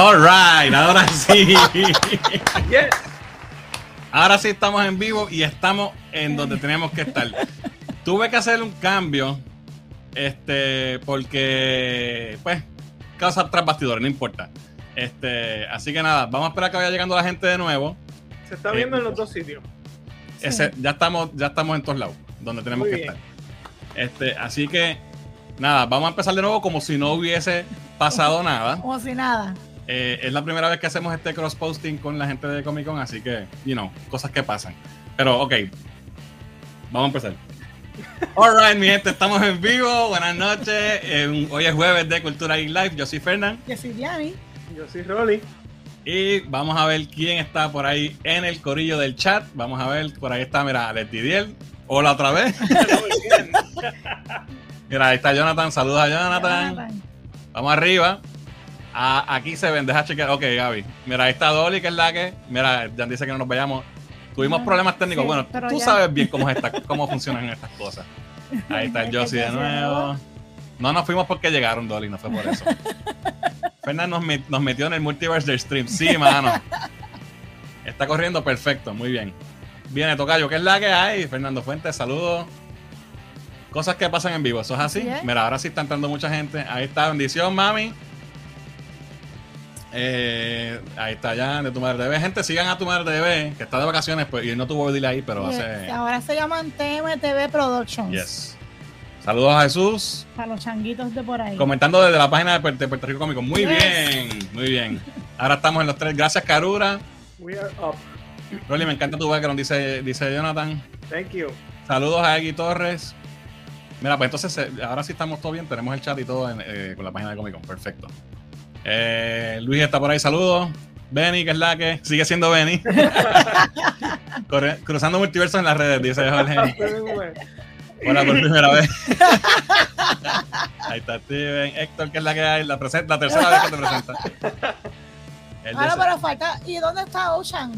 Alright, ahora sí. Ahora sí estamos en vivo y estamos en donde tenemos que estar. Tuve que hacer un cambio. Este, porque, pues, cosas tras bastidores, no importa. Este, así que nada, vamos a esperar que vaya llegando la gente de nuevo. Se está viendo en los dos sitios. Ese, ya estamos, ya estamos en todos lados, donde tenemos que estar. Este, así que nada, vamos a empezar de nuevo como si no hubiese pasado nada. Como si nada. Eh, es la primera vez que hacemos este cross posting con la gente de Comic Con, así que, you know, cosas que pasan. Pero, ok, vamos a empezar. Alright, mi gente, estamos en vivo. Buenas noches. hoy es jueves de Cultura y Live. Yo soy Fernán. Yo soy Diani. Yo soy Rolly. Y vamos a ver quién está por ahí en el corillo del chat. Vamos a ver, por ahí está, mira, Letidiel. Hola otra vez. mira, ahí está Jonathan. Saludos a Jonathan. Vamos arriba. Aquí se ven, deja chequear. Ok, Gaby. Mira, ahí está Dolly, que es la que. Mira, ya dice que no nos vayamos. Tuvimos problemas técnicos. bueno, tú sabes bien cómo, está, cómo funcionan estas cosas. Ahí está el Josie de nuevo. No nos fuimos porque llegaron, Dolly, no fue por eso. Fernando nos, metió en el multiverse del stream. Sí, mano. Está corriendo perfecto, muy bien. Viene Tocayo, ¿qué es la que hay? Fernando Fuentes, saludos. Cosas que pasan en vivo, ¿eso es así? Mira, ahora sí está entrando mucha gente. Ahí está, bendición, mami. Eh, ahí está ya, de tu madre TV. Gente, sigan a tu madre TV, que está de vacaciones pues, y no tuvo dile ahí, pero hace. Ahora se llaman TMTV Productions. Yes. Saludos a Jesús. A los changuitos de por ahí. Comentando desde la página de Puerto, Rico Cómico. Muy bien, muy bien. Ahora estamos en los tres. Gracias, Carura. We are up. Rolly, me encanta tu background, dice, dice Jonathan. Thank you. Saludos a Eggy Torres. Mira, pues entonces, eh, ahora sí estamos todo bien. Tenemos el chat y todo eh, con la página de Comic Con. Perfecto. Eh, Luis está por ahí, saludos. Benny, que es la que sigue siendo Benny. cruzando multiversos en las redes, dice Jorge. Hola por primera vez. Ahí está Steven. Héctor, que es la que hay, la, presenta, la tercera vez que te presenta. Ahora, pero falta. ¿Y dónde está Ocean?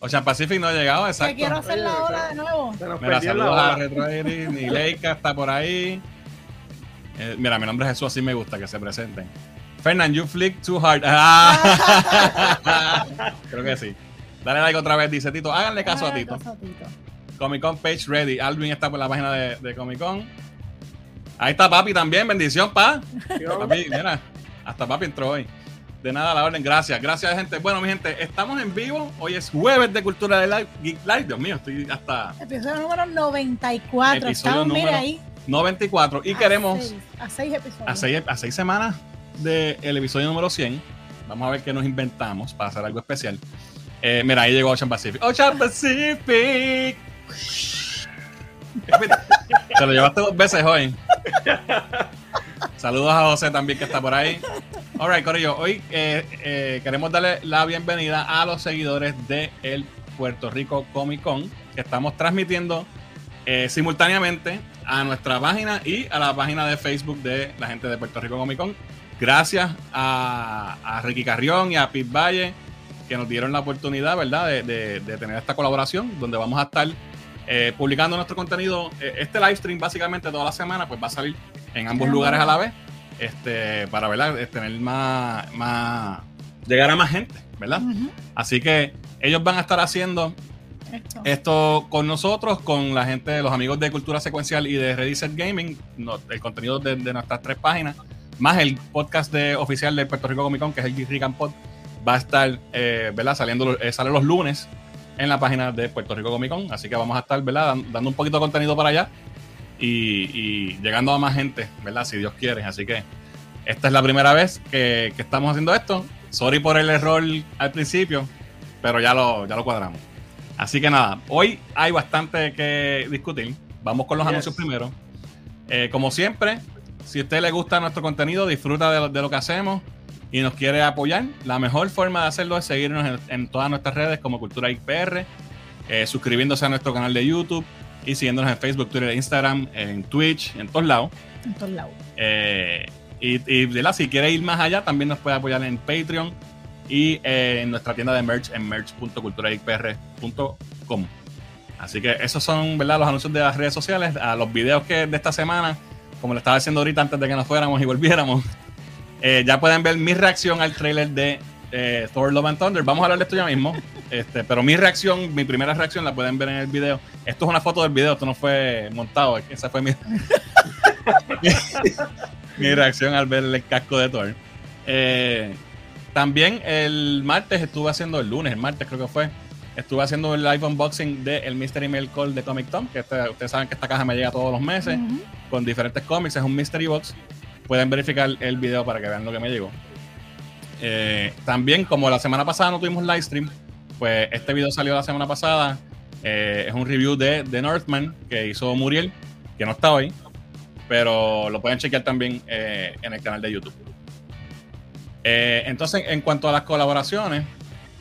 Ocean Pacific no ha llegado, exacto. Que quiero hacer la hora de nuevo. Mira, saludos a Retro Ni Leica está por ahí. Eh, mira, mi nombre es Jesús, así me gusta que se presenten. Fernand, you flick too hard. Ah. Creo que sí. Dale like otra vez, dice Tito. Háganle caso a Tito. Caso a Tito. Comic Con page ready. Alvin está por la página de, de Comic Con. Ahí está papi también, bendición, pa. papi, mira, hasta papi entró hoy. De nada la orden, gracias, gracias gente. Bueno, mi gente, estamos en vivo. Hoy es jueves de Cultura de Live, Geek Live. Dios mío, estoy hasta. Episodio número 94. Episodio número ahí. 94. Y queremos. a seis episodios. A seis, a seis semanas del episodio número 100. Vamos a ver qué nos inventamos para hacer algo especial. Eh, mira, ahí llegó Ocean Pacific. Ocean Pacific. Te lo llevaste dos veces hoy. Saludos a José también que está por ahí. Alright, Corillo, hoy eh, eh, queremos darle la bienvenida a los seguidores de el Puerto Rico Comic Con, que estamos transmitiendo simultáneamente a nuestra página y a la página de Facebook de la gente de Puerto Rico Comic Con. Gracias a, Ricky Carrión y a Pete Valle que nos dieron la oportunidad, ¿verdad?, de tener esta colaboración donde vamos a estar eh, publicando nuestro contenido. Eh, este live stream básicamente toda la semana pues va a salir en ambos lugares a la vez. Este, para ¿verdad? tener más, más, llegar a más gente, ¿verdad? Así que ellos van a estar haciendo esto. con nosotros, con la gente, los amigos de Cultura Secuencial y de Ready Gaming, el contenido de, nuestras tres páginas, más el podcast de, oficial de Puerto Rico Comic Con, que es el Rick Pod, va a estar, eh, ¿verdad? Saliendo, sale los lunes en la página de Puerto Rico Comic Con. Así que vamos a estar, ¿verdad? Dando un poquito de contenido para allá y, llegando a más gente, ¿verdad? Si Dios quiere. Así que esta es la primera vez que, estamos haciendo esto. Sorry por el error al principio, pero ya lo, ya lo cuadramos. Así que nada, hoy hay bastante que discutir. Vamos con los anuncios primero. Eh, como siempre, si a usted le gusta nuestro contenido, disfruta de lo que hacemos y nos quiere apoyar, la mejor forma de hacerlo es seguirnos en, todas nuestras redes como Cultura IPR, eh, suscribiéndose a nuestro canal de YouTube y siguiéndonos en Facebook, Twitter, Instagram, en Twitch, en todos lados. En todos lados. Eh, y, si quiere ir más allá, también nos puede apoyar en Patreon y eh, en nuestra tienda de merch en merch.culturaipr.com. Así que esos son ¿verdad? los anuncios de las redes sociales. A los videos que de esta semana, como le estaba diciendo ahorita antes de que nos fuéramos y volviéramos, eh, ya pueden ver mi reacción al trailer de eh, Thor Love and Thunder. Vamos a hablar de esto ya mismo. Este, pero mi reacción, mi primera reacción la pueden ver en el video. Esto es una foto del video, esto no fue montado. Esa fue mi, mi reacción al ver el casco de Thor. Eh, también el martes estuve haciendo, el lunes, el martes creo que fue, estuve haciendo el live unboxing del el Mystery Mail Call de Comic Tom, que este, ustedes saben que esta caja me llega todos los meses con diferentes cómics, es un Mystery Box. Pueden verificar el video para que vean lo que me llegó. Eh, también, como la semana pasada no tuvimos live stream, pues este video salió la semana pasada. Eh, es un review de The Northman que hizo Muriel, que no está hoy, pero lo pueden chequear también eh, en el canal de YouTube. entonces, en cuanto a las colaboraciones,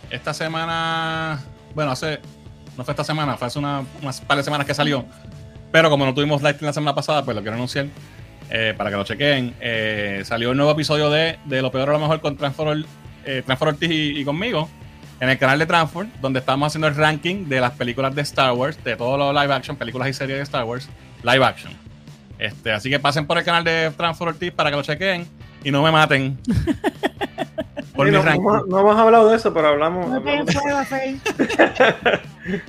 esta semana, bueno, hace, no fue esta semana, fue hace una, unas par de semanas que salió, pero como no tuvimos live la semana pasada, pues lo quiero anunciar. Eh, para que lo chequen. Eh, salió un nuevo episodio de, de Lo Peor a lo Mejor con Transfor, eh, Ortiz y, conmigo en el canal de Transfor, donde estamos haciendo el ranking de las películas de Star Wars, de todos los live action, películas y series de Star Wars, live action. Este, así que pasen por el canal de Transfor Ortiz para que lo chequen y no me maten. por no, no, hemos hablado de eso, pero hablamos.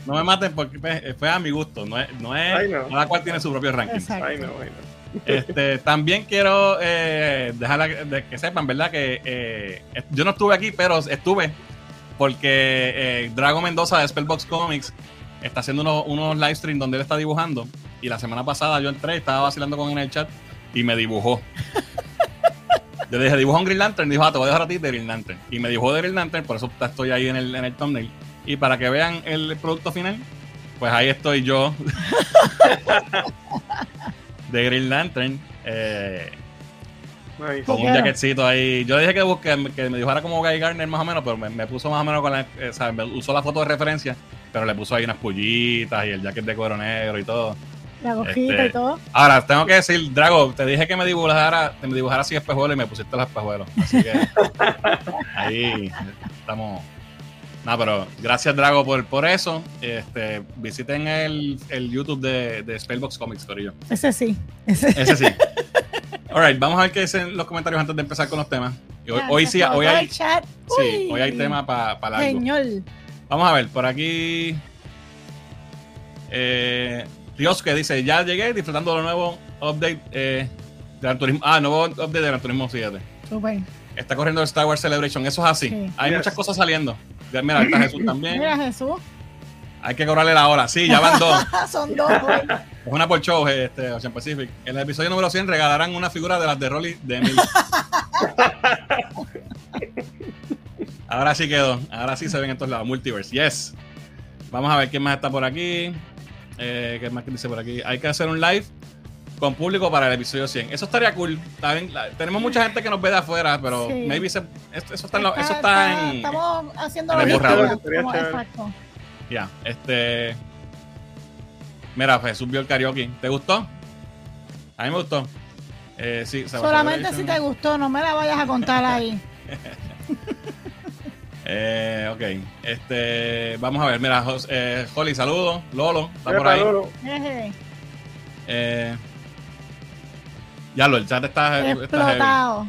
No, me maten porque pues, fue a mi gusto. No es, no es cada cual tiene su propio ranking. Ay, no, este, también quiero eh, dejar de que sepan, ¿verdad? Que eh, yo no estuve aquí, pero estuve porque eh, Drago Mendoza de Spellbox Comics está haciendo unos, unos live streams donde él está dibujando. Y la semana pasada yo entré, estaba vacilando con él en el chat y me dibujó. Yo le dije, dibuja un Green Lantern. Y dijo, ah, te voy a dejar a ti de Green Lantern. Y me dibujó de Green Lantern, por eso estoy ahí en el, en el thumbnail. Y para que vean el producto final, pues ahí estoy yo. de Green Lantern. Eh, con un jaquetcito ahí. Yo dije que, busque, que me dibujara como Guy Gardner más o menos, pero me, puso más o menos con la. Eh, me usó la foto de referencia, pero le puso ahí unas pullitas y el jacket de cuero negro y todo. La y este, todo. Ahora, tengo que decir, Drago, te dije que me dibujara, me dibujara así espejuelos y me pusiste los espejuelos. Así que ahí estamos. No, pero gracias Drago por, por eso. Este, visiten el, el YouTube de, de Spellbox Comics, Corillo. Ese sí. Ese, sí. Alright, vamos a ver qué dicen los comentarios antes de empezar con los temas. Hoy, sí, hoy hay, sí, hoy hay tema para pa largo. Señor. Vamos a ver, por aquí. Eh, Dios que dice: Ya llegué disfrutando de lo nuevo update eh, de Gran Turismo. Ah, nuevo update de Gran Turismo 7. Super. Está corriendo el Star Wars Celebration. Eso es así. Hay muchas cosas saliendo. Mira, está Jesús también. Mira, Jesús. Hay que cobrarle la hora. Sí, ya van dos. Son dos, güey. Es una por show, este, Ocean Pacific. En el episodio número 100 regalarán una figura de las de Rolly de Emil. Ahora sí quedó. Ahora sí se ven en todos lados. Multiverse. Yes. Vamos a ver quién más está por aquí. Eh, ¿Qué más dice por aquí? Hay que hacer un live con público para el episodio 100. Eso estaría cool. tenemos mucha gente que nos ve de afuera, pero maybe eso, está, en, eso está, en. Estamos haciendo en Exacto. Ya, este. Mira, Jesús vio el karaoke. ¿Te gustó? A mí me gustó. Eh, sí, Solamente si te gustó, no me la vayas a contar ahí. eh, ok, este, vamos a ver, mira, eh, Holly, saludos, Lolo, está por ahí. Eh, ya lo, el chat está explotado.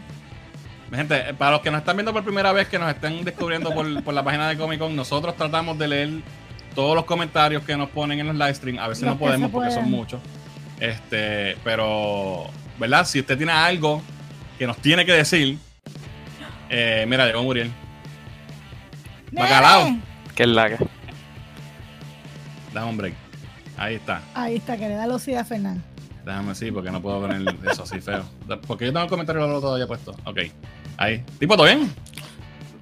Gente, para los que nos están viendo por primera vez, que nos estén descubriendo por, la página de Comic Con, nosotros tratamos de leer todos los comentarios que nos ponen en los live stream. A veces no podemos porque son muchos. Este, pero, ¿verdad? Si usted tiene algo que nos tiene que decir, eh, mira, llegó Muriel. Bacalao. Que es la que. Dame un break. Ahí está. Ahí está, que le da los a. Déjame sí, porque no puedo poner eso así feo. Porque yo tengo el comentario lo todavía puesto. Ok. Ahí. ¿Tipo, todo bien?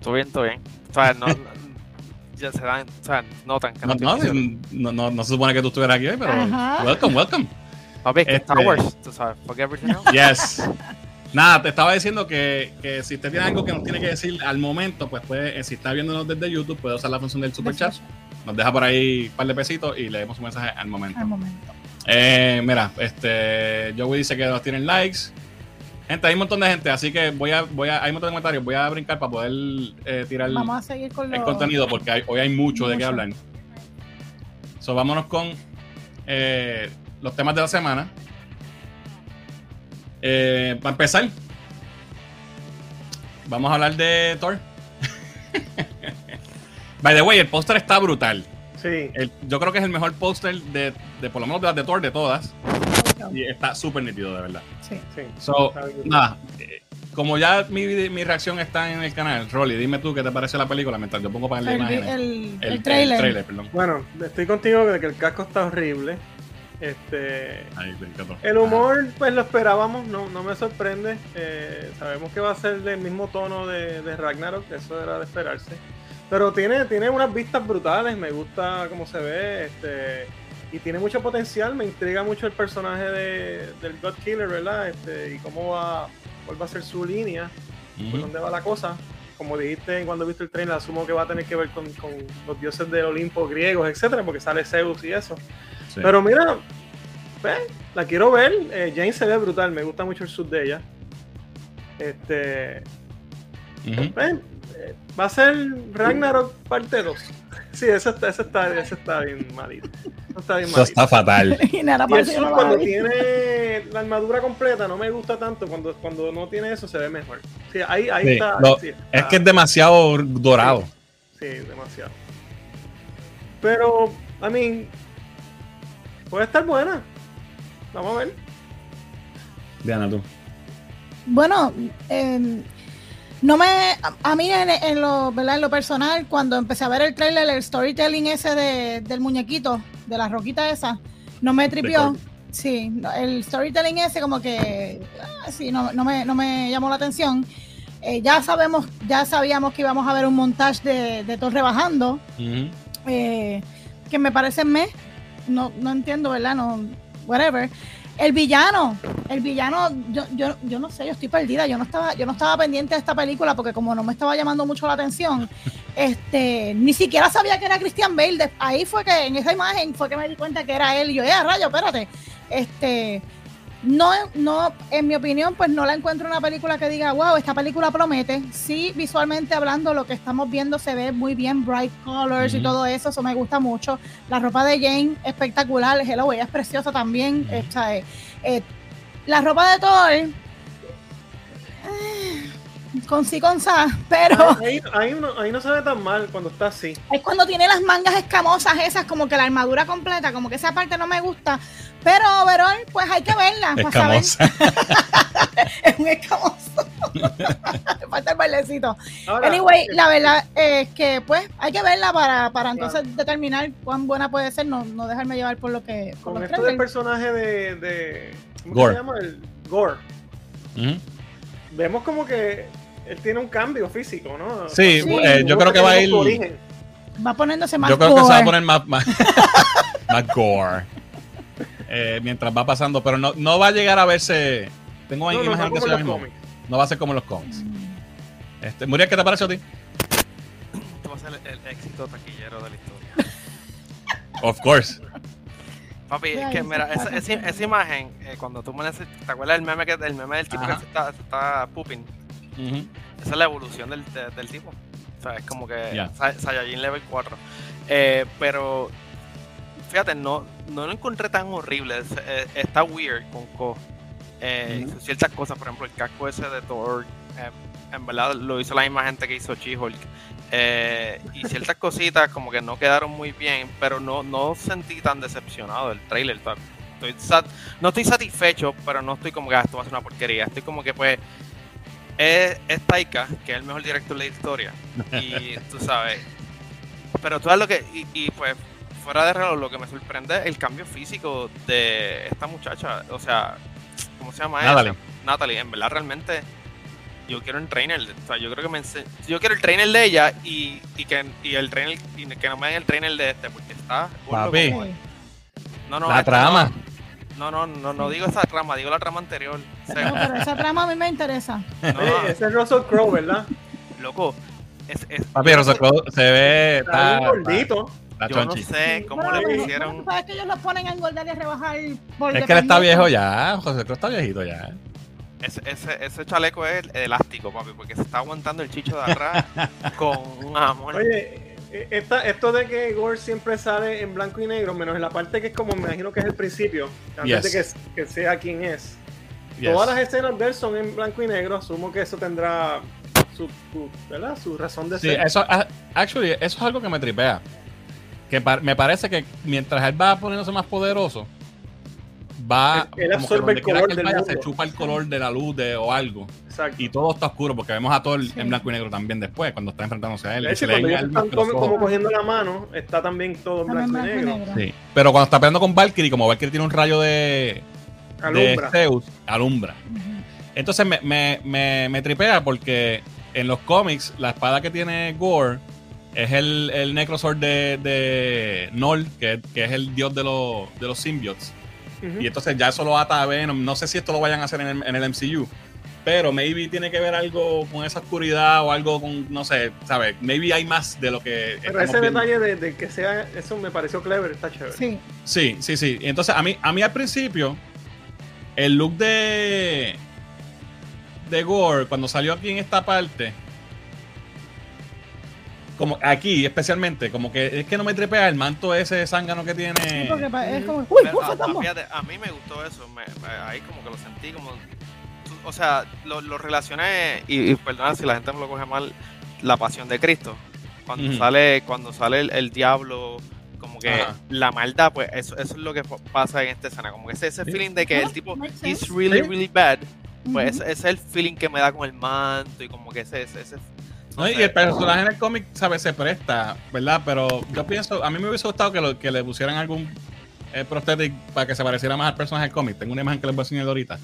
Todo bien, todo bien. O sea, no, ya se dan, o sea, notan que no, no, no, no, se supone que tú estuvieras aquí hoy, pero welcome, welcome. Papi, que Star este, Wars, tú sabes, fuck everything else. Yes. Nada, te estaba diciendo que, que, si usted tiene algo que nos tiene que decir al momento, pues puede, eh, si está viéndonos desde YouTube, puede usar la función del super chat. Nos deja por ahí un par de pesitos y leemos su mensaje al momento. Al momento. Eh, mira, este, Joey dice que nos tienen likes. Gente, hay un montón de gente, así que voy a, voy a, hay un montón de comentarios, voy a brincar para poder eh, tirar el contenido porque hoy hay mucho, de qué hablar. So, vámonos con eh, los temas de la semana. Para empezar, vamos a hablar de Thor. By the way, el póster está brutal. Sí. yo creo que es el mejor póster de, de, por lo menos de las de Thor de todas. Y está súper nítido, de verdad. Sí. sí. So, nada, eh, como ya mi, mi, reacción está en el canal, Rolly, dime tú qué te parece la película mientras yo pongo para el, el, el, el, trailer. Bueno, estoy contigo de que el casco está horrible. Este, el humor, pues lo esperábamos, no, no me sorprende. Eh, sabemos que va a ser del mismo tono de, de Ragnarok, eso era de esperarse. Pero tiene, tiene unas vistas brutales, me gusta cómo se ve, este, y tiene mucho potencial, me intriga mucho el personaje de, del God Killer, ¿verdad? Este, y cómo va, cuál va a ser su línea, por dónde va la cosa. Como dijiste cuando viste el trailer, asumo que va a tener que ver con, los dioses del Olimpo griegos, etcétera, porque sale Zeus y eso. Pero mira, la quiero ver. Eh, Jane se ve brutal, me gusta mucho el sud de ella. Este. Va a ser Ragnarok parte 2. Sí, eso está, eso está, eso está bien malito. Eso está bien malito. Eso está fatal. y, nada, eso cuando tiene la armadura completa no me gusta tanto. Cuando, cuando no tiene eso se ve mejor. Sí, ahí, ahí está, Es que es demasiado dorado. Sí, demasiado. Pero, I mean, puede estar buena. Vamos a ver. Diana, tú. Bueno, eh, no me, a mí en, lo, ¿verdad? en lo personal, cuando empecé a ver el trailer, el storytelling ese de, del muñequito, de la roquita esa, no me tripió. Sí, el storytelling ese como que, ah, sí, no, no, me, no me llamó la atención. Eh, ya sabemos, ya sabíamos que íbamos a ver un montaje de, de todo rebajando, eh, que me parece mes, no, no entiendo, ¿verdad? No, whatever. El villano, el villano, yo, yo, yo no sé, yo estoy perdida, yo no estaba, yo no estaba pendiente de esta película porque como no me estaba llamando mucho la atención, este, ni siquiera sabía que era Christian Bale. ahí fue que en esa imagen fue que me di cuenta que era él. Y yo, eh, rayo, espérate. Este, no, no, en mi opinión, pues no la encuentro una película que diga, wow, esta película promete. Sí, visualmente hablando, lo que estamos viendo se ve muy bien, bright colors y todo eso, eso me gusta mucho. La ropa de Jane, espectacular. Hello, ella es preciosa también. Eh, eh, la ropa de Thor, con sí, con sa, pero. Ahí, ahí, no, ahí, no, se ve tan mal cuando está así. Es cuando tiene las mangas escamosas, esas, como que la armadura completa, como que esa parte no me gusta. Pero, overall, pues hay que verla. Escamosa. es un escamoso. falta el bailecito. anyway, la verdad es que, pues, hay que verla para, para entonces determinar cuán buena puede ser, no, no dejarme llevar por lo que. Con esto del personaje de. de ¿Cómo se llama? El Gore. Vemos como que él tiene un cambio físico, ¿no? Sí, eh, yo creo que va a ir. Va poniéndose más Yo creo que se va a poner más, más, más gore. Eh, mientras va pasando, pero no, no va a llegar a verse. Tengo ahí no, no, que sea mismo. No va a ser como los cómics. Este, Muriel, ¿qué te parece a ti? Este va a ser el, éxito taquillero de la historia. Of course. Papi, es que mira, esa, esa, imagen, eh, cuando tú pones, ¿te acuerdas del meme, que, el meme del tipo que se está, se está pooping? Esa es la evolución del, del tipo. O sea, es como que yeah. Saiyajin Level 4. Eh, pero fíjate, no, no lo encontré tan horrible. Eh, está weird con Ko. Eh, ciertas cosas, por ejemplo, el casco ese de Thor, eh, en verdad lo hizo la misma gente que hizo She-Hulk. y ciertas cositas como que no quedaron muy bien, pero no, no sentí tan decepcionado del trailer. Estoy no estoy satisfecho, pero no estoy como que ah, esto va a ser una porquería. Estoy como que pues es, es Taika, que es el mejor director de la historia. Y tú sabes. Pero tú sabes lo que. y pues fuera de reloj, lo que me sorprende es el cambio físico de esta muchacha. O sea, ¿cómo se llama Natalie. ella? Natalie. En verdad, realmente, yo quiero un trainer. O sea, yo creo que me yo quiero el trainer de ella y, y que y el trainer y que no me den el trainer de este, porque está. Papi. No, no, la trama. No, no, no, no digo esa trama, digo la trama anterior. no, pero esa trama a mí me interesa. No, ese es Russell Crowe, ¿verdad? Loco. Es, es, Papi, Russell Crowe se ve. Está, está gordito. Yo no sé cómo le hicieron. ¿Sabes que ellos lo ponen a engordar y a rebajar? Por es que él está viejo ya. José Cruz está viejito ya. Ese, ese, ese, chaleco es elástico, papi, porque se está aguantando el chicho de atrás con un amor. Oye, esta, esto de que Gore siempre sale en blanco y negro, menos en la parte que es como me imagino que es el principio, antes de que, que, sea quien es. Todas las escenas de él son en blanco y negro, asumo que eso tendrá su, ¿verdad? su razón de sí, ser. Eso, ah, actually, eso es algo que me tripea. Que me parece que mientras él va poniéndose más poderoso, va él, absorbe el color del vaya, se chupa el color de la luz de, o algo. Exacto. Y todo está oscuro porque vemos a Thor en blanco y negro también después, cuando está enfrentándose a él. De hecho, cuando ellos están como, cogiendo la mano, está también todo en blanco, y negro. Sí. Pero cuando está peleando con Valkyrie, como Valkyrie tiene un rayo de, alumbra. Zeus, alumbra. Entonces me, me, me, me, tripea porque en los cómics la espada que tiene Gore es el, el Necrosword de, de Nol, que, que, es el dios de, los, de los symbiotes. Y entonces ya eso lo ata a Venom. No sé si esto lo vayan a hacer en el, en el MCU. Pero maybe tiene que ver algo con esa oscuridad o algo con, no sé, ¿sabes? Maybe hay más de lo que. Pero ese detalle de, que sea, eso me pareció clever, está chévere. Sí. Sí, sí, sí. Entonces a mí, a mí al principio, el look de. de Gore, cuando salió aquí en esta parte, como aquí especialmente, como que es que no me trepea el manto ese zángano que tiene. Sí, porque es como, uy, a, a, mí me gustó eso, ahí como que lo sentí como, o sea, lo, lo relacioné y, perdona si la gente me lo coge mal, la pasión de Cristo. Cuando sale, cuando sale el, diablo, como que la maldad, pues eso, eso es lo que pasa en esta escena, como que ese, ese feeling de que el tipo is really, really bad, pues ese, es el feeling que me da con el manto y como que ese, ese, ese y el personaje en el cómic, ¿sabes? Se presta, ¿verdad? Pero yo pienso, a mí me hubiese gustado que, lo, que le pusieran algún eh, prosthetic para que se pareciera más al personaje del cómic. Tengo una imagen que les voy a enseñar ahorita.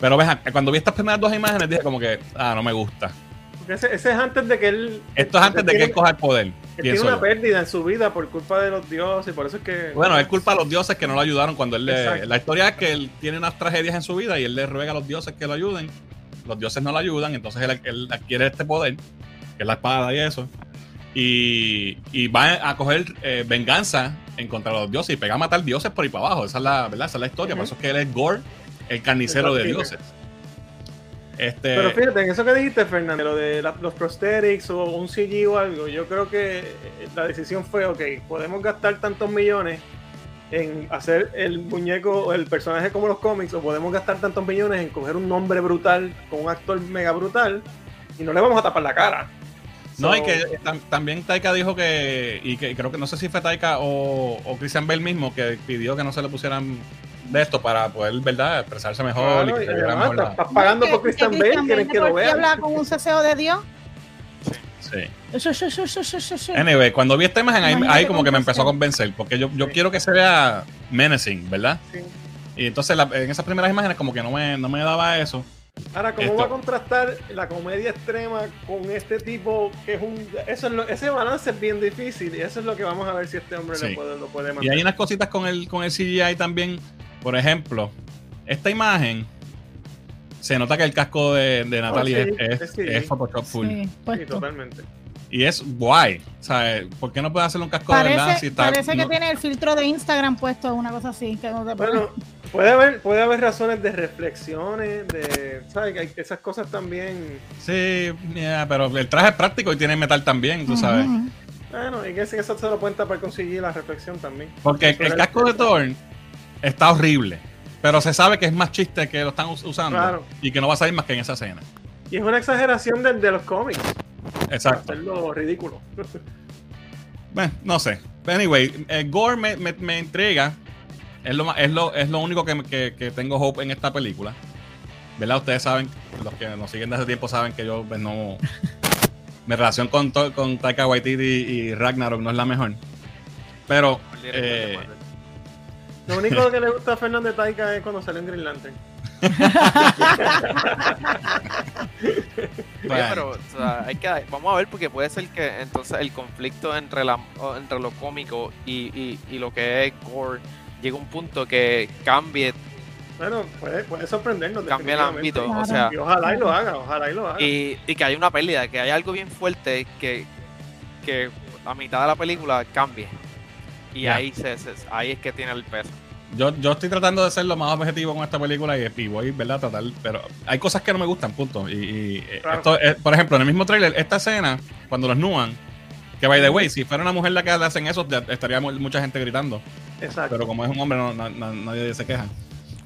Pero vean, cuando vi estas primeras dos imágenes dije como que, ah, no me gusta. Porque ese, es antes de que él... Esto es antes de que él coja el poder. tiene una pérdida en su vida por culpa de los dioses, por eso es que... Bueno, es culpa de los dioses que no lo ayudaron cuando él le... La historia es que él tiene unas tragedias en su vida y él le ruega a los dioses que lo ayuden. Los dioses no lo ayudan, entonces él adquiere este poder que es la espada y eso. Y, y va a coger eh, venganza en contra de los dioses y pega a matar dioses por ahí para abajo. Esa es la, ¿verdad? Esa es la historia. Por eso es que él es Gore, el carnicero de dioses. Este... Pero fíjate, en eso que dijiste, Fernando, lo de los prosthetics o un CG o algo, yo creo que la decisión fue, ok, podemos gastar tantos millones en hacer el muñeco o el personaje como los cómics, o podemos gastar tantos millones en coger un nombre brutal con un actor mega brutal y no le vamos a tapar la cara. No, y que también Taika dijo que, y que creo que no sé si fue Taika o, o Christian Bell mismo, que pidió que no se le pusieran de esto para poder, ¿verdad?, expresarse mejor. y que estás, pagando por Christian Bell, quieren que lo vean. hablar con un ceseo de Dios? Sí. Anyway, cuando vi esta imagen, ahí, como que me empezó a convencer, porque yo, yo quiero que se vea menacing, ¿verdad? Sí. Y entonces en esas primeras imágenes como que no me, no me daba eso. Ahora, ¿cómo va a contrastar la comedia extrema con este tipo que es un... Eso ese balance es bien difícil y eso es lo que vamos a ver si este hombre lo, puede, lo puede mantener. Y hay unas cositas con el, con el CGI también. Por ejemplo, esta imagen se nota que el casco de, de Natalie es, Photoshop full. Sí, totalmente. Y es guay. O sea, ¿por qué no puede hacer un casco de verdad? Si parece que tiene el filtro de Instagram puesto, una cosa así. Que no bueno, puede haber, puede haber razones de reflexiones, de. ¿Sabes? Que hay esas cosas también. Sí, pero el traje es práctico y tiene metal también, tú sabes. Bueno, y que eso se lo cuenta para conseguir la reflexión también. Porque el, casco de Thor está horrible. Pero se sabe que es más chiste que lo están usando y que no va a salir más que en esa escena. Y es una exageración de, de los cómics. Exacto. Hacerlo ridículo. bueno, no sé. anyway, eh, Gore me, me, entrega. Es lo, es lo, es lo único que, que, tengo hope en esta película. ¿Verdad? Ustedes saben, los que nos siguen desde hace tiempo saben que yo pues, no. mi relación con, con Taika Waititi y, Ragnarok no es la mejor. Pero. Eh, lo único que le gusta a Fernando Taika es cuando sale en Green Lantern. pero hay que, vamos a ver porque puede ser que entonces el conflicto entre, la, entre lo cómico y, lo que es gore llega a un punto que cambie bueno, puede, puede sorprendernos. Cambia el ámbito, o sea. Y ojalá y lo haga, ojalá y lo haga. Y, que hay una pérdida, que hay algo bien fuerte que, que a mitad de la película cambie. Y ahí, se, ahí es que tiene el peso yo, yo estoy tratando de ser lo más objetivo con esta película y, voy, ¿verdad? Tratar, pero hay cosas que no me gustan, punto. Y, esto, por ejemplo, en el mismo trailer, esta escena, cuando los nuan, que by the way, si fuera una mujer la que le hacen eso, estaría mucha gente gritando. Exacto. Pero como es un hombre, no, nadie se queja.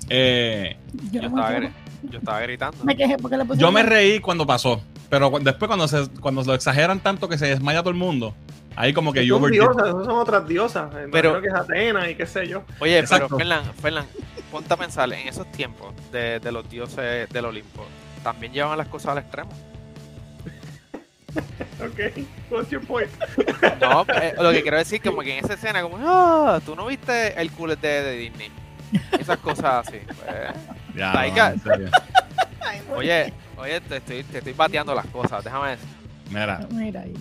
Eh, yo, estaba, yo, estaba, gritando. Me quejé porque le Yo me reí cuando pasó. pero después cuando, se, cuando lo exageran tanto que se desmaya todo el mundo, ahí como que yo... Son diosas, son otras diosas. Pero que es Atena y qué sé yo. Oye, pero Fernan, Fernan, ponte a pensar, en esos tiempos de, de los dioses del Olimpo, también llevan las cosas al extremo. ok, what's your point? no, eh, lo que quiero decir como que en esa escena, como, ah, tú no viste el culo de, de Disney. Esas cosas así. Pues, ya, oye, oye, te estoy, te estoy bateando las cosas, déjame decir. Mira. Mira ahí.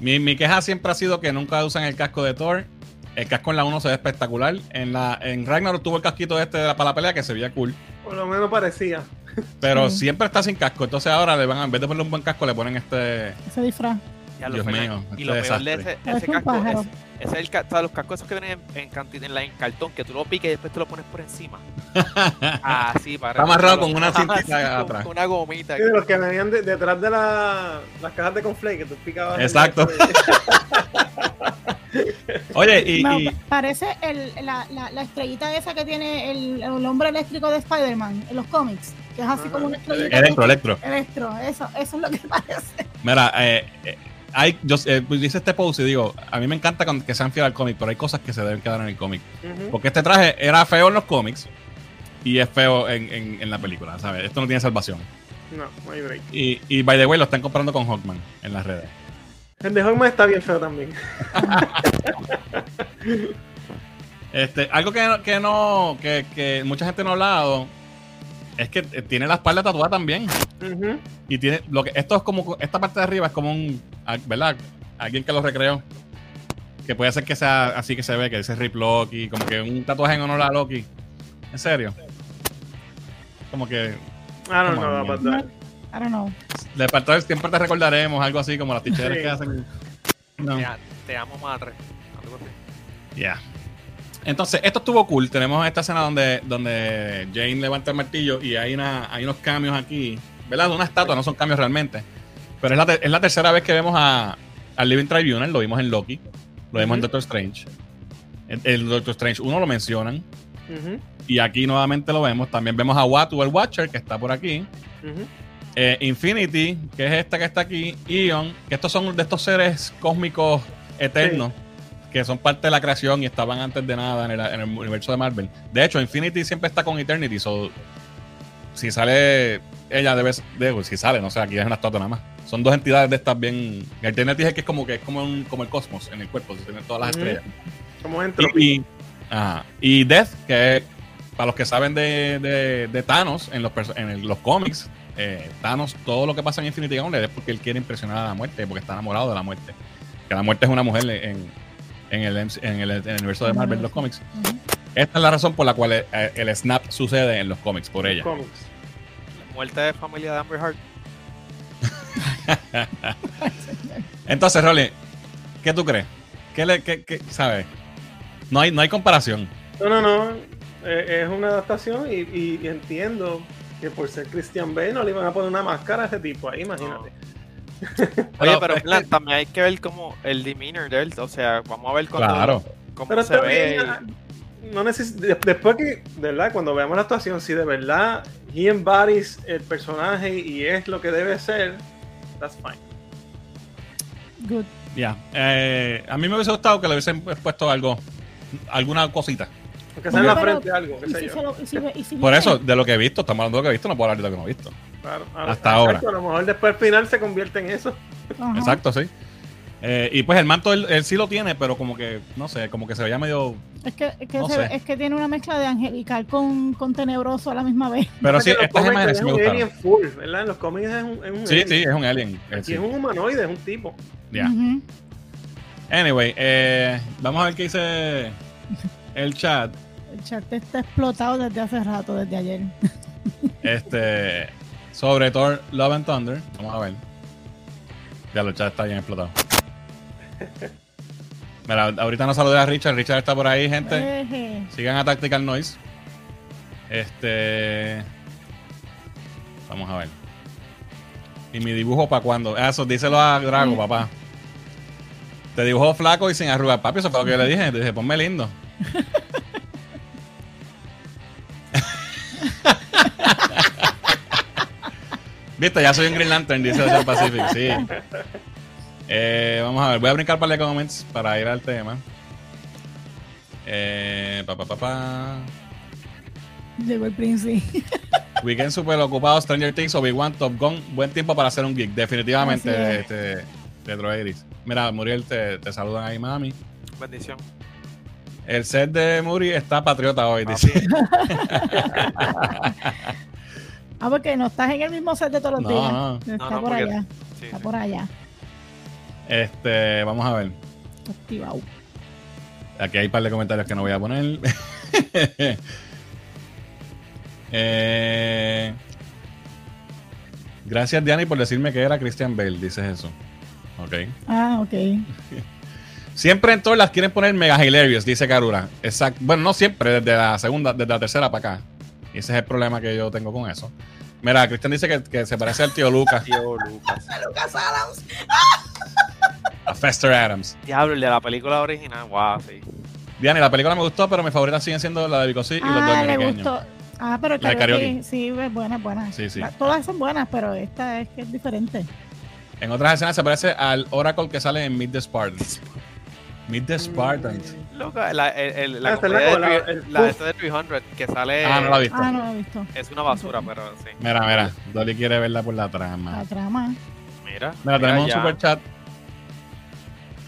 Mi, mi, queja siempre ha sido que nunca usan el casco de Thor. El casco en la 1 se ve espectacular. En la en Ragnarok tuvo el casquito este de la, para la pelea que se veía cool. Por lo menos parecía. Pero siempre está sin casco. Entonces ahora le van en vez de ponerle un buen casco, le ponen este. Ese disfraz. Dios mío. Y lo peor de ese, ese casco es, es el, o sea, los cascos esos que vienen en, en, en, la, en, cartón, que tú lo piques y después te lo pones por encima. Así, para. Está amarrado con una cintita atrás. Con una gomita. Sí, los que venían de, detrás de la, las cajas de conflay que tú picabas. Exacto. Oye, y, y, Parece el, la, la, la, estrellita esa que tiene el, el hombre eléctrico de Spider-Man en los cómics, que es así como una estrellita. Electro, electro. Electro, eso, eso es lo que parece. Mira, eh, eh hay, yo eh, pues, dice este post y digo, a mí me encanta que sean fieles al cómic, pero hay cosas que se deben quedar en el cómic. Porque este traje era feo en los cómics y es feo en, en, la película, ¿sabes? Esto no tiene salvación. No, no hay break. Y, y by the way, lo están comprando con Hawkman en las redes. El de Hawkman está bien feo también. este, algo que, que no, que, que mucha gente no ha hablado es que tiene la espalda tatuada también. Y tiene lo que esto es como esta parte de arriba es como un, ¿verdad? Alguien que lo recreó. Que puede ser que sea así que se ve, que dice Rip Loki, como que un tatuaje en honor a Loki. ¿En serio? Como que I don't know about that. I don't know. De parte siempre te recordaremos algo así como las ticheras que hacen. No. te amo madre. Ya. Entonces, esto estuvo cool. Tenemos esta escena donde, donde Jane levanta el martillo y hay, una, hay unos cambios aquí, ¿verdad? Una estatua, no son cambios realmente. Pero es la, es la tercera vez que vemos a, al Living Tribunal, lo vimos en Loki, lo vimos en Doctor Strange. El, Doctor Strange 1 lo mencionan. Y aquí nuevamente lo vemos. También vemos a Watu, el Watcher, que está por aquí. Eh, Infinity, que es esta que está aquí. Ion, que estos son de estos seres cósmicos eternos que son parte de la creación y estaban antes de nada en el, universo de Marvel. De hecho, Infinity siempre está con Eternity, so, si sale ella debe, debe si sale, no sé, aquí es una estatua nada más. Son dos entidades de estas bien. Eternity es que es como que es como, un, como el cosmos en el cuerpo, se tiene todas las estrellas. Como y, y, Death, que para los que saben de, de, Thanos en los, en los cómics, eh, Thanos, todo lo que pasa en Infinity Gauntlet es porque él quiere impresionar a la muerte, porque está enamorado de la muerte. Que la muerte es una mujer en, en el, en el, universo de Marvel, los cómics. Esta es la razón por la cual el, snap sucede en los cómics, por ella. La muerte de familia de Amber Heart. Entonces, Rolly, ¿qué tú crees? ¿Qué le, qué, sabes? No hay, no hay comparación. No, no, no. Eh, es una adaptación y, entiendo que por ser Christian Bale no le iban a poner una máscara a ese tipo ahí, imagínate. Oye, pero plan, también hay que ver como el demeanor de él. O sea, vamos a ver claro. cómo se ve. No después que, de verdad, cuando veamos la actuación, si de verdad he embodies el personaje y es lo que debe ser, that's fine. Good. Ya. Eh, a mí me hubiese gustado que le hubiesen puesto algo, alguna cosita. Porque sea en la frente algo. Por eso, de lo que he visto, estamos hablando de lo que he visto, no puedo hablar de lo que no he visto. Hasta ahora. A lo mejor después al final se convierte en eso. Exacto, sí. Eh, y pues el manto él, sí lo tiene, pero como que, no sé, como que se veía medio. Es que, es que, es que tiene una mezcla de angelical con, con, tenebroso a la la vez. Pero sí, estas imágenes es un alien full, ¿verdad? En los cómics es un, es un Sí, sí, es un alien. y es un humanoide, es un tipo. Ya. Anyway, eh, vamos a ver qué dice el chat. El chat está explotado desde hace rato, desde ayer. Este. Sobre Thor Love and Thunder. Vamos a ver. Ya lo chat está bien explotado. Mira, ahorita no saludé a Richard. Richard está por ahí, gente. Sigan a Tactical Noise. Este. Vamos a ver. ¿Y mi dibujo para cuándo? Eso, díselo a Drago, papá. Te dibujó flaco y sin arrugar. Papi, eso fue lo que yo le dije. Te dije, ponme lindo. Viste, ya soy un Green Lantern, dice Ocean Pacific, sí. Eh, vamos a ver, voy a brincar para de comments para ir al tema. Eh, pa, pa, pa, pa. Llegó el príncipe. Weekend super ocupado, Stranger Things, Obi-Wan, Top Gun. Buen tiempo para hacer un geek, definitivamente, este, Retro Iris. Mira, Muriel, te, te saludan ahí, mami. Bendición. El set de Muri está patriota hoy, dice. ah, porque no estás en el mismo set de todos los días. No. Está por allá. está por allá. Este, vamos a ver. Activado. Aquí hay un par de comentarios que no voy a poner. eh, gracias, Diani, por decirme que era Christian Bale, dices eso. Ok. Ah, ok. siempre en todas las quieren poner mega hilarious, dice Karura. Exacto. Bueno, no siempre, desde la segunda, desde la tercera para acá. Y ese es el problema que yo tengo con eso. Mira, Christian dice que, que se parece al tío Lucas. tío Lucas. Lucas Adams. A Fester Adams. Diablo, el de la película original. Wow, sí. Diane, la película me gustó, pero mis favoritas siguen siendo la de Bicosí y los ah, le gustó. Ah, pero la karaoke, sí, es buena, buena. Sí, sí. Todas son buenas, pero esta es que es diferente. En otras escenas se parece al Oracle que sale en Meet the Spartans. Meet the Spartans. Loca, la, el, la, ah, de, la, de 300 que sale. Ah, no la he visto. Ah, no la he visto. Es una basura, pero sí. Mira, mira. Dolly quiere verla por la trama. La trama. Mira. Mira, tenemos un super chat.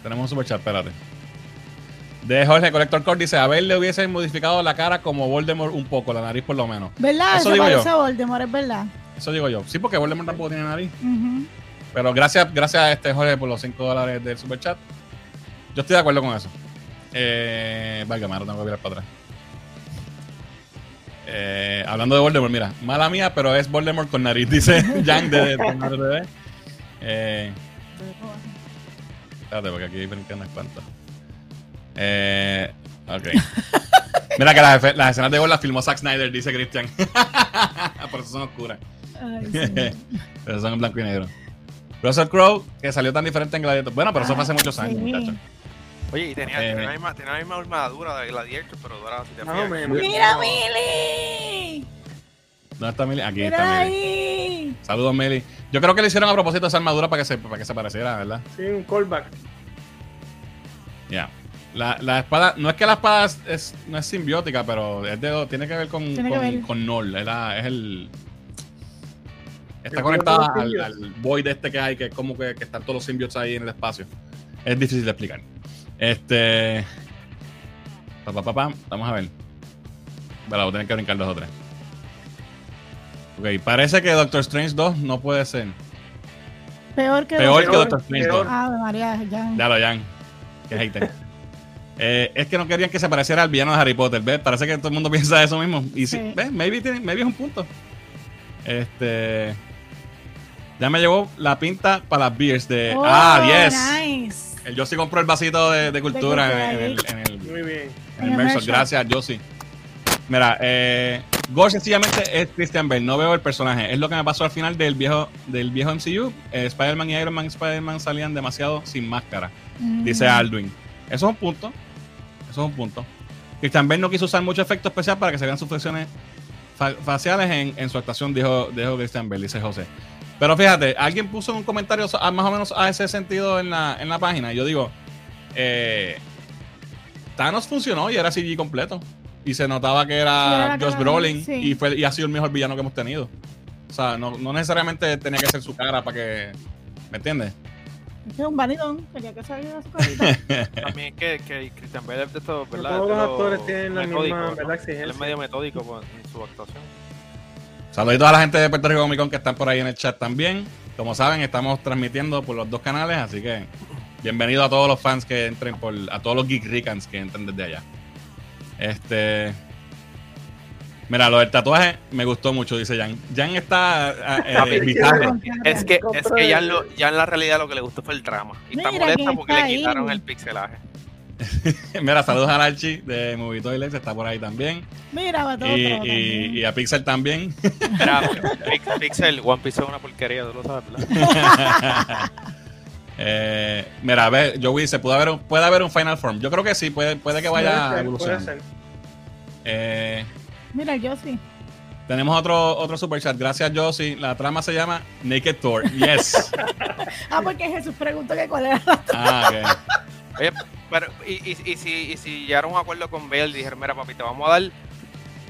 Tenemos un super chat, espérate. De Jorge Collector Core dice: A ver, le hubiese modificado la cara como Voldemort un poco, la nariz por lo menos. ¿Verdad? Eso, digo yo. Voldemort, es verdad. Eso digo yo. Sí, porque Voldemort tampoco tiene nariz. Pero gracias, gracias a este Jorge por los 5 dólares del super chat. Yo estoy de acuerdo con eso. Eh, valga, me tengo que mirar para atrás. Eh, hablando de Voldemort, mira, mala mía, pero es Voldemort con nariz, dice Jan de, de, eh, Espérate, porque aquí hay unas cuantas. Eh, ok. Mira que las, las escenas de gol las filmó Zack Snyder, dice Christian. Por eso son oscuras. pero son en blanco y negro. Russell Crowe, que salió tan diferente en Gladiator. Bueno, pero eso fue hace muchos años, muchachos. Oye, y tenía, eh, tenía, la misma, tenía, la misma, armadura de Gladiator, pero dorada si te no, ¡Mira, Mili! ¿Dónde está Mili? Aquí está Mili. Saludos, Mili. Yo creo que le hicieron a propósito esa armadura para que se, para que se pareciera, ¿verdad? Sí, un callback. Ya. La, la, espada, no es que la espada es, no es simbiótica, pero es de, tiene que ver con, con, ver. con Nol. Es, es el. Está conectada al, al, void este que hay, que es como que, que están todos los simbiotes ahí en el espacio. Es difícil de explicar. Este. Pa, pa, pa, Vamos a ver. Vale, voy a tener que brincar dos o tres. Ok, parece que Doctor Strange 2 no puede ser. Peor que, Peor que Doctor Strange 2. Ah, María, Jan. Dalo, Jan. Que hater. eh, es que no querían que se pareciera al villano de Harry Potter, ¿ves? Parece que todo el mundo piensa eso mismo. Y sí, ¿ves? Maybe, tiene, maybe es un punto. Este. Ya me llevó la pinta para las beers de. Oh, ah, yes. Nice. El Josie compró el vasito de, cultura, en, el, Muy bien. En el Gracias, Josie. Mira, eh, Gore sencillamente es Christian Bale, no veo el personaje. Es lo que me pasó al final del viejo, del viejo MCU. Eh, Spider-Man y Iron Man y Spider-Man salían demasiado sin máscara, mm. dice Alduin. Eso es un punto. Eso es un punto. Christian Bale no quiso usar mucho efecto especial para que se vean sus flexiones faciales en, en, su actuación, dijo, dijo Christian Bale, dice José. Pero fíjate, alguien puso un comentario más o menos a ese sentido en la, en la página. Yo digo, eh, Thanos funcionó y era CG completo. Y se notaba que era, Josh Brolin y, fue, y ha sido el mejor villano que hemos tenido. O sea, no, no necesariamente tenía que ser su cara para que. ¿Me entiendes? Es un vanidón, quería que saliera su carita. También que, que Christian Bale es de todo, ¿verdad? Todos los actores tienen la misma ¿verdad? Él es medio metódico en su actuación. Saludos a la gente de Puerto Rico Comic Con que están por ahí en el chat también. Como saben, estamos transmitiendo por los dos canales, así que bienvenido a todos los fans que entren por. a todos los Geek Ricans que entren desde allá. Este. Mira, lo del tatuaje me gustó mucho, dice Jan. Jan está eh, Es que, es que ya, en la realidad lo que le gustó fue el drama. Y está molesta porque le quitaron el pixelaje. Mira, saludos a Archie de Movie Toilets, está por ahí también. Mira, va todo y, y, y, a Pixel también. Mira, Pixel, One Piece es una porquería, tú lo sabes, ¿verdad? eh, mira, a ver, yo se puede haber, puede haber un Final Form. Yo creo que sí, puede, puede que vaya a evolucionar. Eh, mira, yo sí. Tenemos otro, otro super chat. Gracias, Josie. La trama se llama Naked Tour. Yes. ah, porque Jesús preguntó que cuál era la trama. Ah, ok. Oye, pero, y, y, y, si, y si llegaron a un acuerdo con Bale y dijeron, mira, papi, te vamos a dar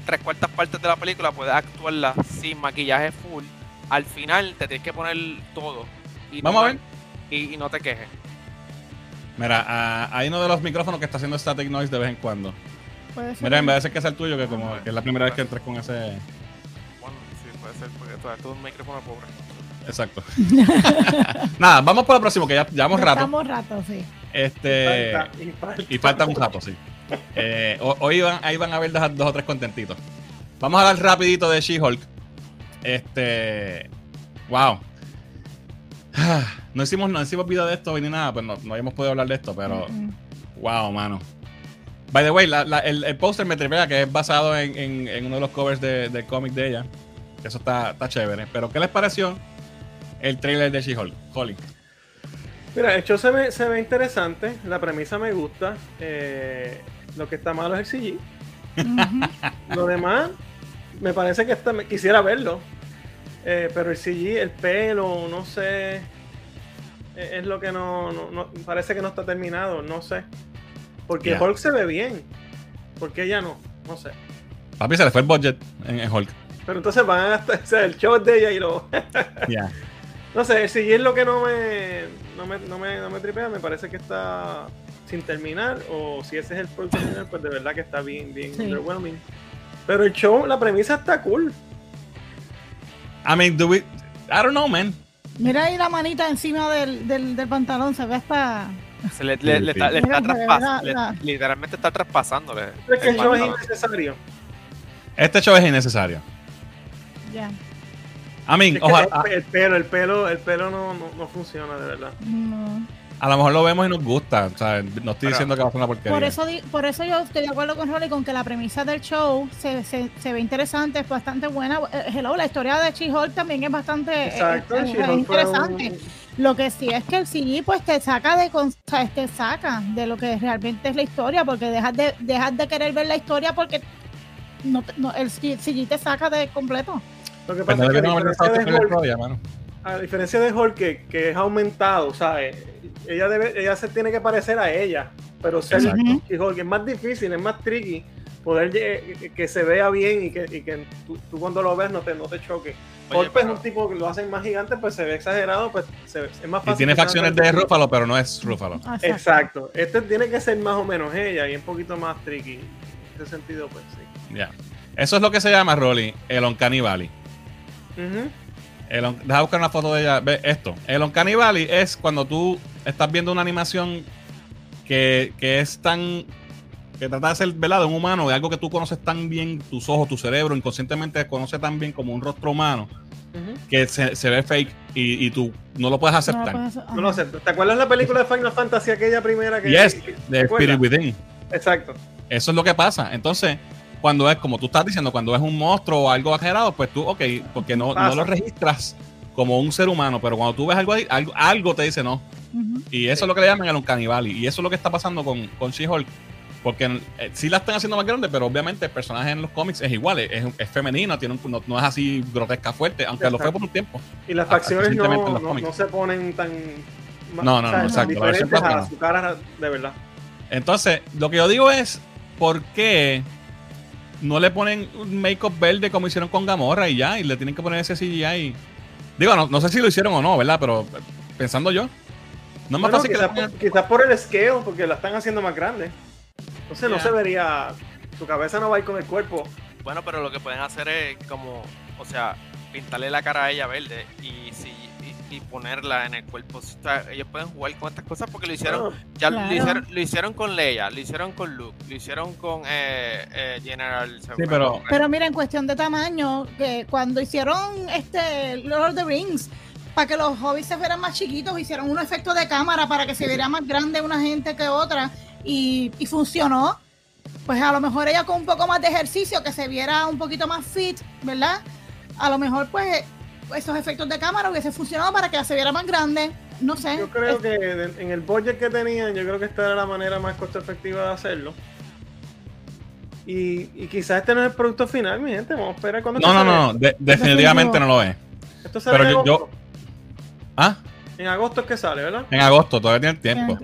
tres cuartas partes de la película, puedes actuarla sin maquillaje full. Al final te tienes que poner todo. Y vamos a ver. Y, no te quejes. Mira, uh, hay uno de los micrófonos que está haciendo static noise de vez en cuando. Mira, en vez de ser que es el tuyo, que como que es la primera vez que entres con ese porque todo, un micrófono pobre. Exacto. Nada, vamos por el próximo, que ya llevamos rato. Llevamos rato, sí. Este, y, falta, un rato, sí. Eh, hoy van, ahí van a ver dos, o tres contentitos. Vamos a hablar rapidito de She-Hulk. Este. Wow. No hicimos, no hicimos video de esto ni nada, pues no, no habíamos podido hablar de esto, pero. Wow, mano. By the way, el, el póster me tripea que es basado en, en, uno de los covers del de cómic de ella. Eso está, está chévere. Pero, ¿qué les pareció el trailer de She-Hulk? Holly. Mira, el show se ve, se ve interesante. La premisa me gusta. Eh, lo que está malo es el CG. lo demás, me parece que está, quisiera verlo. Eh, pero el CG, el pelo, no sé. E, es lo que no, no, Parece que no está terminado, no sé. Porque Hulk se ve bien. Porque ella no, no sé. Papi, se le fue el budget en Hulk. Pero entonces van a o sea, el show de ella y lo. Ya. No sé, si es lo que no me, no me, no me, no me tripea, me parece que está sin terminar. O si ese es el producto final, pues de verdad que está bien, bien underwhelming. Pero el show, la premisa está cool. I mean, do we. I don't know, man. Mira ahí la manita encima del, del, del pantalón, se ve hasta. Se le, le, está, le está traspasando. Literalmente está traspasándole. Es que el show es innecesario. Este show es innecesario. Ya. I mean, ojalá. El, pelo, el pelo, el pelo no, no, funciona, de verdad. A lo mejor lo vemos y nos gusta. O sea, no estoy diciendo que va a ser una porquería. Por eso, por eso yo estoy de acuerdo con Rolly con que la premisa del show se, se, se ve interesante, es bastante buena. Eh, hello, la historia de She-Hulk también es bastante eh, Exacto, es, interesante. Lo que sí es que el CG pues te saca de te saca de lo que realmente es la historia, porque dejas de, dejas de querer ver la historia porque no, no, el CG te saca de completo. Lo que pasa es que a diferencia de Hulk, que, que, es aumentado, ¿sabes? Ella, debe, ella se tiene que parecer a ella, pero ser Hulk es más difícil, es más tricky poder que se vea bien y que, y que tú, cuando lo ves no te, no te choque. Hulk es un tipo que lo hacen más gigante, pues se ve exagerado, pues es más fácil. Y tiene facciones de Rúfalo, pero no es Rúfalo. Exacto. Este tiene que ser más o menos ella y un poquito más tricky. En ese sentido, pues sí. Ya. Eso es lo que se llama, Rolly, el Uncanny Valley. Deja buscar una foto de ella. Ve esto. El Uncanny Valley es cuando tú estás viendo una animación que, es tan. que trata de ser velado un humano, de algo que tú conoces tan bien, tus ojos, tu cerebro, inconscientemente conoce tan bien como un rostro humano, que se, ve fake y, tú no lo puedes aceptar. No lo, acepto. ¿Te acuerdas la película de Final Fantasy, aquella primera que. Yes, de Spirit Within. Exacto. Eso es lo que pasa. Entonces cuando es, como tú estás diciendo, cuando es un monstruo o algo exagerado, pues tú, ok, porque no, no lo registras como un ser humano, pero cuando tú ves algo ahí, algo, algo te dice no. Y eso es lo que le llaman el un Y eso es lo que está pasando con, con She-Hulk. Porque eh, sí la están haciendo más grande, pero obviamente el personaje en los cómics es igual, es, es femenino, tiene no, no, es así grotesca fuerte, aunque lo fue por un tiempo. Y las facciones no, no, se ponen tan. No, no, no, exacto. Diferentes a su cara de verdad. Entonces, lo que yo digo es, ¿por qué no le ponen un make-up verde como hicieron con Gamorra y ya, y le tienen que poner ese CGI. Digo, no, no sé si lo hicieron o no, ¿verdad? Pero pensando yo. No es más fácil quizás por, el scale, porque la están haciendo más grande. Entonces no se vería. Su cabeza no va a ir con el cuerpo. Bueno, pero lo que pueden hacer es como. O sea, pintarle la cara a ella verde y si y ponerla en el cuerpo. ellos pueden jugar con estas cosas porque lo hicieron, ya lo, hicieron, con Leia, lo hicieron con Luke, lo hicieron con eh, eh, General. pero... pero mira, en cuestión de tamaño, que cuando hicieron este Lord of the Rings, para que los hobbits se fueran más chiquitos, hicieron un efecto de cámara para que se viera más grande una gente que otra y, y funcionó. Pues a lo mejor ella con un poco más de ejercicio, que se viera un poquito más fit, ¿verdad? A lo mejor pues esos efectos de cámara hubiese funcionado para que se viera más grande. No sé. Yo creo que en el budget que tenían, yo creo que esta era la manera más costo efectiva de hacerlo. Y, y, quizás este no es el producto final, mi gente. Vamos a esperar cuando. No, no, no, definitivamente no lo es. Esto sale Pero en yo, ¿Ah? En agosto es que sale, ¿verdad? En agosto, todavía tiene tiempo.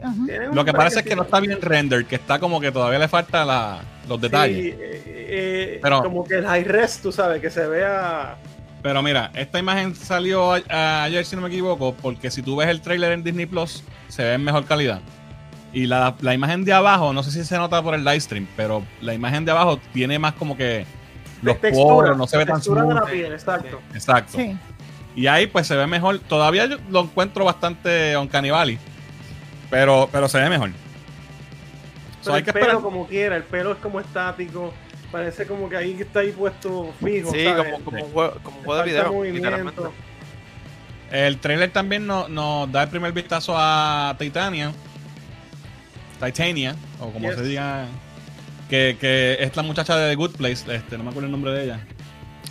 Lo que parece es que no está bien rendered, que está como que todavía le falta la, los detalles. Sí, eh, eh, Pero- como que el high res, tú sabes, que se vea. Pero mira, esta imagen salió a- a- ayer, si no me equivoco, porque si tú ves el trailer en Disney Plus, se ve en mejor calidad. Y la, la imagen de abajo, no sé si se nota por el live stream, pero la imagen de abajo tiene más como que los poros, no se ve tan textura de la piel, exacto. Exacto. Sí. Y ahí pues se ve mejor. Todavía yo lo encuentro bastante on Valley, pero, pero se ve mejor. So, hay el que pelo esperar. como quiera, el pelo es como estático. Parece como que ahí está ahí puesto fijo. Sí, ¿sabes? como, como, un juego, como un juego de Falta video, movimiento. literalmente. El trailer también nos, nos da el primer vistazo a Titania. Titania, o como Yes. se diga. Que, que es la muchacha de The Good Place, este, no me acuerdo el nombre de ella.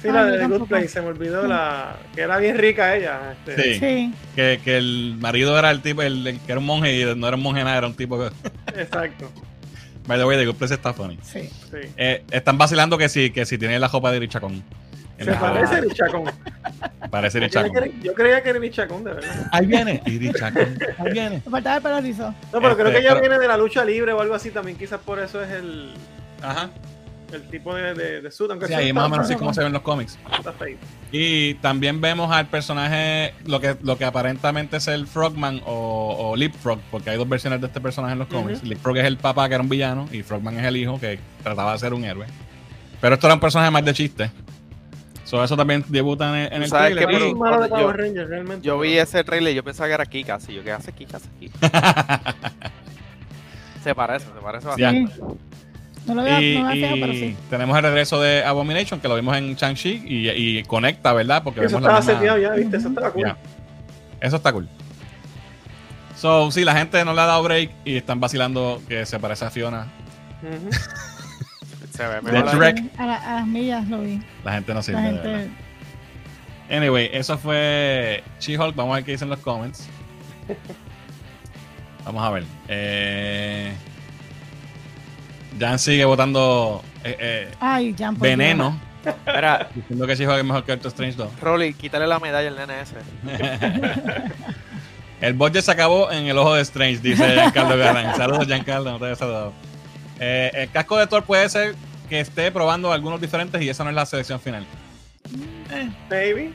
Sí, Ah, la yo de The Good. Place, se me olvidó la. que era bien rica ella. Este, Sí. Sí. Que, que el marido era el tipo, el, el que era un monje y no era un monje nada, era un tipo que. Exacto. By the way, The Good Place está funny. Sí. Sí. Eh, están vacilando que si, que si tiene la jopa de Richacón. Se parece Richacón. Parece Yo creía Richacón. Yo creía que era Richacón, de verdad. Ahí viene. Y Richacón. Ahí viene. Me faltaba el pelo rizo. No, pero creo Este, que ella pero- viene de la lucha libre o algo así también. Quizás por eso es el, Ajá. El tipo de, de, de suit. Aunque Sí, ahí más o menos así como se ven los cómics. Y también vemos al personaje, lo que, lo que aparentemente es el Frogman o, o Leapfrog, porque hay dos versiones de este personaje en los cómics. Ujú. Leapfrog es el papá que era un villano y Frogman es el hijo que trataba de ser un héroe. Pero esto era un personaje más de chiste. So, eso también debuta en, en el ¿Sabes trailer. qué? Es Pero de yo- Rangers, realmente. Yo vi ese trailer y yo pensaba que era Kikas. Y yo, ¿qué hace Kikas aquí? se parece, se parece Sí, bastante. No lo veo, Y, no fijado, pero y sí. tenemos el regreso de Abomination, que lo vimos en Shang-Chi, y, y conecta, ¿verdad? Porque Eso vemos la estaba misma- seteado ya, ¿viste? Eso estaba cool. Eso está cool. So, sí, la gente no le ha dado break y están vacilando que se parece a Fiona. Se ve De mejor. ahí. Shrek. A, la- a las millas lo vi. La gente no sirve. La de verdad. gente. Anyway, eso fue She-Hulk. Vamos a ver qué dicen los comments. Vamos a ver. Eh, Jan sigue votando eh, eh, Ay, Jan, por veneno, Mira, diciendo que She-Hulk es mejor que Doctor Strange 2. Rolly, quítale la medalla al nene ese. El budget se acabó en el ojo de Strange, dice Giancarlo Galán. Saludos, Giancarlo, no te había saludado. Eh, el casco de Thor puede ser que esté probando algunos diferentes y esa no es la selección final. Eh, Maybe.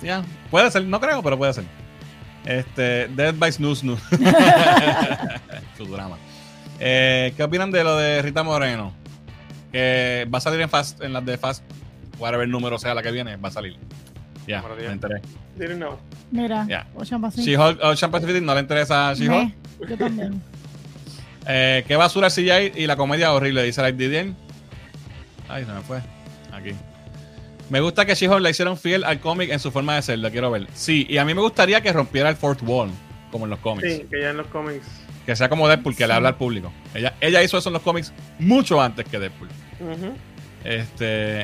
ya, puede ser, no creo, pero puede ser. Este, Dead by Snooze Snooze. Su drama. Eh, ¿Qué opinan de lo de Rita Moreno? Que va a salir en Fast, en las de Fast, whatever número sea la que viene, va a salir. Ya, Número me 10. enteré. Didn't know. Mira, Ya. Ocean Pacific. She-Hulk, Ocean Pacific no le interesa a She-Hulk. Yo también. Eh, qué basura el CGI y la comedia horrible, dice Light Didier. Ay, se me fue. Aquí. Me gusta que She-Hulk la hicieron fiel al cómic en su forma de ser, la quiero ver. Sí, y a mí me gustaría que rompiera el fourth wall, como en los cómics. Sí, que ya en los cómics. Que sea como Deadpool, que Sí. le habla al público. Ella, ella hizo eso en los cómics mucho antes que Deadpool. Este.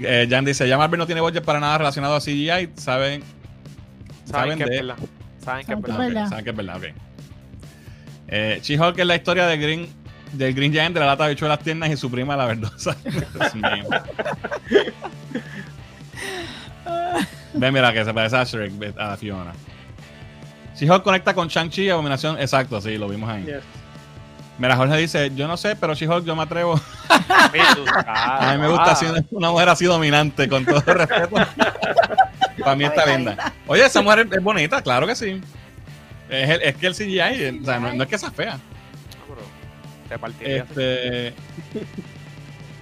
eh, Jan dice: Ya Marvel no tiene budget para nada relacionado a CGI. Saben. Saben Saben que es verdad. Saben que es Saben que verdad. es Ok, verdad. saben que es verdad, ok. Eh, She-Hulk es la historia de Green, del Green Giant de la lata de bichuelas tiernas y su prima la verdosa. Ven, mira, que se parece a Shrek, a Fiona. She-Hulk conecta con Shang-Chi y Abominación. Exacto, sí, lo vimos ahí. Yes. Mira, Jorge dice, yo no sé, pero She-Hulk yo me atrevo. A mí me gusta ah, así, una- mujer así dominante, con todo respeto. Para mí está linda. Oye, esa mujer es bonita, claro que sí. Es, el- es que el CGI, o sea, no, no es que sea fea. bro, Te partiría. Este.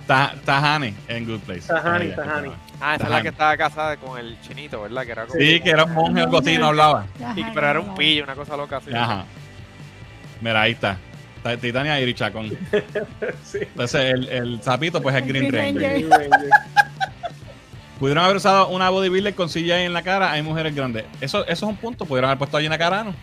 Ta- Tahani en Good Place. Tahani, Tahani. Ah, esa es la que estaba casada con el chinito, ¿verdad? Que era como, Sí, que era un monje o algo así, no hablaba. y- pero era un pillo, una cosa loca así. Ajá. Mira, ahí está. Ta- Titania y Richacón. Sí. Entonces, el, el sapito, pues es Green Green Ranger. Pudieron haber usado una bodybuilder con CGI en la cara. Hay mujeres grandes. Eso, eso es un punto. Pudieron haber puesto a Gina Carano.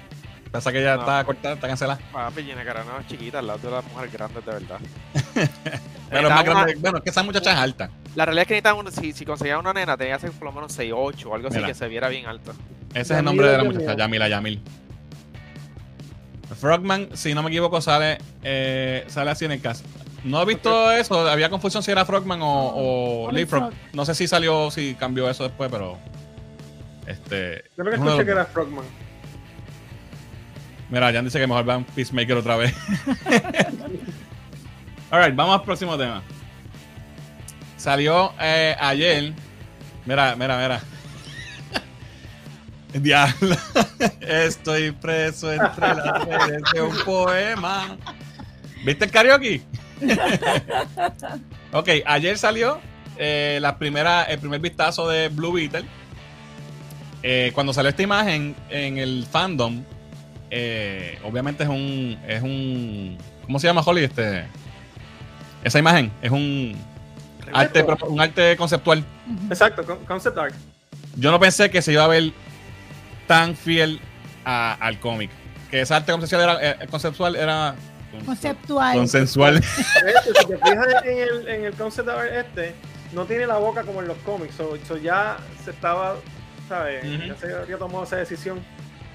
Pasa que ya No. está cortada, está cancelada. Papi, Gina Carano es chiquita al lado de las mujeres grandes, de verdad. Pero es más Necesitaba una- grande. Bueno, es que esa muchacha es alta. La realidad es que necesitan una, si, si conseguían una nena, tenía que ser por lo menos 6'8 o algo así que se viera bien alto. Ese es el nombre de la Yamil. muchacha, Yamila Yamil. Frogman, si no me equivoco, sale, eh, sale así en el cast. No he visto eso. Había confusión si era Frogman o, o Leapfrog. No sé si salió, si cambió eso después, pero. Este. Yo creo que escuché que era Frogman. Mira, Jan dice que mejor vean Peacemaker otra vez. Alright, vamos al próximo tema. Salió eh, ayer. Mira, mira, mira. Diablo. Estoy preso entre las redes de un poema. ¿Viste el karaoke? ok, ayer salió eh, la primera, el primer vistazo de Blue Beetle. Eh, cuando salió esta imagen en el fandom, eh, obviamente es un, es un. ¿Cómo se llama, Holly? Este, esa imagen es un arte, un arte conceptual. Exacto, concept art. Yo no pensé que se iba a ver tan fiel al cómic. Que esa arte conceptual era, conceptual era Conceptual. Consensual. si te fijas en el, en el concept art este, no tiene la boca como en los cómics. So, ya se estaba, ¿sabes? Ya se había tomado esa decisión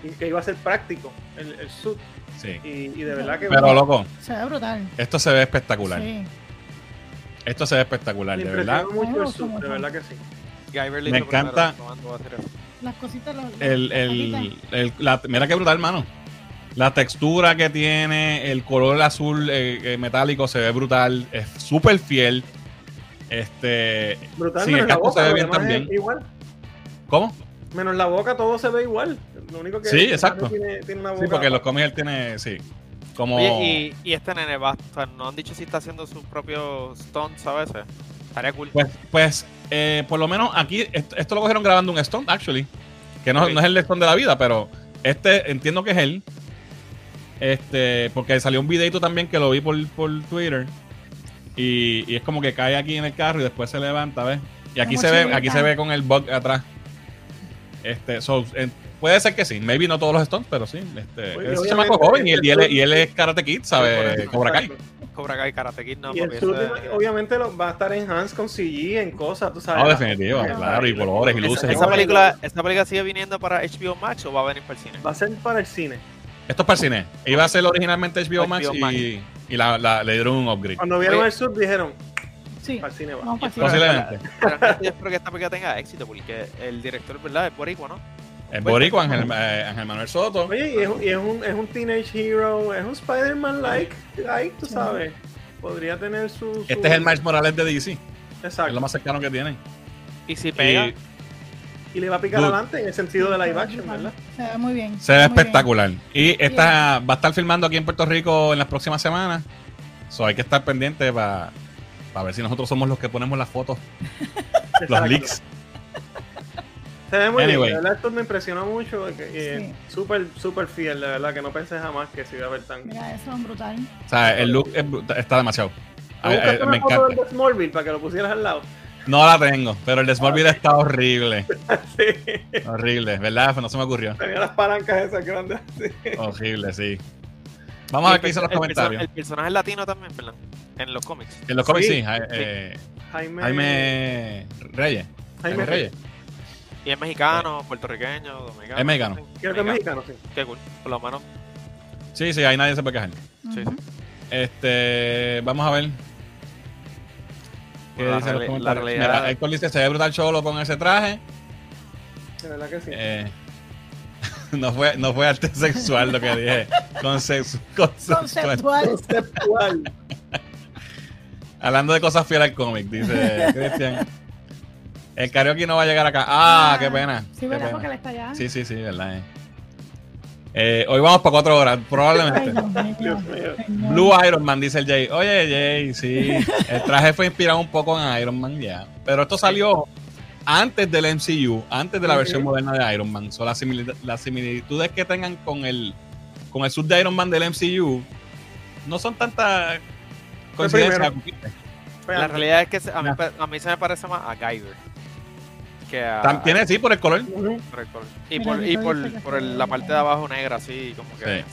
y que iba a ser práctico el, el suit. Sí. Y, de verdad que. Pero loco. Se ve brutal. Esto se ve espectacular. Sí. Esto se ve espectacular, de verdad. mucho el suit, de verdad que sí. Me encanta. Las cositas. el, el, el, la, mira qué brutal, hermano. La textura que tiene, el color azul eh, eh, metálico se ve brutal, es súper fiel. Este, brutal, sí, el casco se ve bien también. Igual. ¿Cómo? Menos la boca, todo se ve igual. Lo único que sí, exacto. Tiene, tiene una boca sí, porque los cómics él tiene, sí. Como... y, y, este nene va, o sea, no han dicho si está haciendo sus propios stunts a veces. Estaría cool. Pues, pues eh, por lo menos aquí, esto, lo cogieron grabando un stunt, actually. Que no, no es el stunt de la vida, pero este entiendo que es él. Este, porque salió un videito también que lo vi por, Twitter. Y, es como que cae aquí en el carro y después se levanta, ¿ves? Y aquí se ve, aquí se ve con el bug atrás. Este, puede ser que sí, maybe no todos los stunts, pero sí. Este, es un chamaco joven y él, y, él, es Karate Kid, ¿sabe? Cobra Kai. Cobra Kai, Karate Kid, no. Y obviamente lo, va a estar en Hans con CG, en cosas, tú sabes. No, definitivo, claro, y colores y luces. ¿Esa, película, ¿Esta película sigue viniendo para HBO Max o va a venir para el cine? Va a ser para el cine. Esto es para el cine. Iba a ser originalmente HBO, Max, y, y la, le dieron un upgrade. Cuando vieron el sub dijeron, sí, para el cine va. No, Posiblemente. yo espero que esta película tenga éxito porque el director, ¿verdad? Es boricua, ¿no? Es boricua, Ángel, eh, Ángel, Manuel Soto. Oye, y es, y es, un, es un teenage hero, es un Spider-Man-like, like, tú sabes. Podría tener su, Este es el Miles Morales de DC. Exacto. Es lo más cercano que tienen. Y si pega y le va a picar adelante en el sentido de live action, ¿verdad? Se ve muy bien. Se ve espectacular. Y esta va a estar filmando aquí en Puerto Rico en las próximas semanas. So hay que estar pendiente para ver si nosotros somos los que ponemos las fotos, los leaks. Se ve muy bien, de verdad esto me impresionó mucho. Y Súper, súper fiel, de verdad, que no pensé jamás que se iba a ver tan. Mira, eso es brutal. O sea, el look está demasiado. me encanta. de Smallville para que lo pusieras al lado. No la tengo, pero el de Smallville está horrible. sí. Horrible, ¿verdad? No se me ocurrió. Tenía las palancas esas grandes. Horrible, sí. Vamos a ver qué dicen los comentarios. el personaje latino también, ¿verdad? En los cómics. En los cómics, sí. Eh, Jaime... Jaime Reyes. Jaime Reyes. Y es mexicano, puertorriqueño, dominicano. Es mexicano. Creo que es mexicano, sí. Qué cool. Por lo menos. Sí, sí, ahí nadie se puede quejar. Sí, sí. Este, vamos a ver. ¿Qué la, dice los la realidad... Mira, Héctor dice, se ve brutal cholo con ese traje. De verdad que sí. Eh, no, fue, no fue arte sexual lo que dije. Conceptual. Conceptual. conceptual. Hablando de cosas fieles al cómic, dice Cristian. El karaoke no va a llegar acá. Ah, qué pena. Sí, ¿verdad? Porque él está allá. Sí, sí, sí, verdad. Eh. Eh, hoy vamos para cuatro horas, probablemente. Blue Iron Man, dice el Jay. Oye, Jay, sí. El traje fue inspirado un poco en Iron Man, ya. Pero esto salió antes del MCU, antes de la versión moderna de Iron Man. So, las, similitudes que tengan con el, con el sub de Iron Man del MCU no son tantas coincidencias. La realidad es que a mí, a mí se me parece más a Guyver tiene, sí, por el color. Y por, y por, por la parte de abajo negra, así, como que.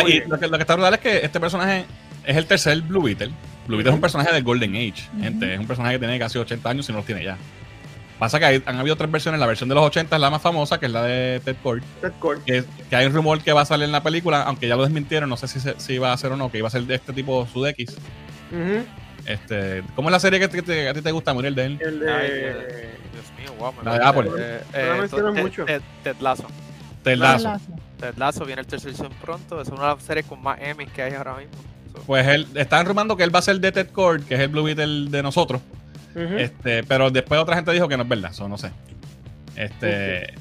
y lo, que, está brutal es que este personaje es el tercer Blue Beetle. Blue Beetle es un personaje del Golden Age, gente. Es un personaje que tiene casi 80 años y no los tiene ya. Pasa que han habido tres versiones. La versión de los 80 es la más famosa, que es la de Ted Kord. Ted Kord. Que, hay un rumor que va a salir en la película, aunque ya lo desmintieron, no sé si, si va a ser o no, que iba a ser de este tipo Sud X. Este, ¿Cómo es la serie que, a ti te gusta, Muriel, de él? El de... Dios mío, wow. Me la de Apple. Eh, eh, mucho. Ted, Ted Lasso. Ted Lasso. Ted Lasso viene el tercer season pronto. Es una de las series con más Emmys que hay ahora mismo. Pues él, están rumando que él va a ser de Ted Cord, que es el Blue Beetle de nosotros. Este, pero después otra gente dijo que no es verdad, eso no sé. Este.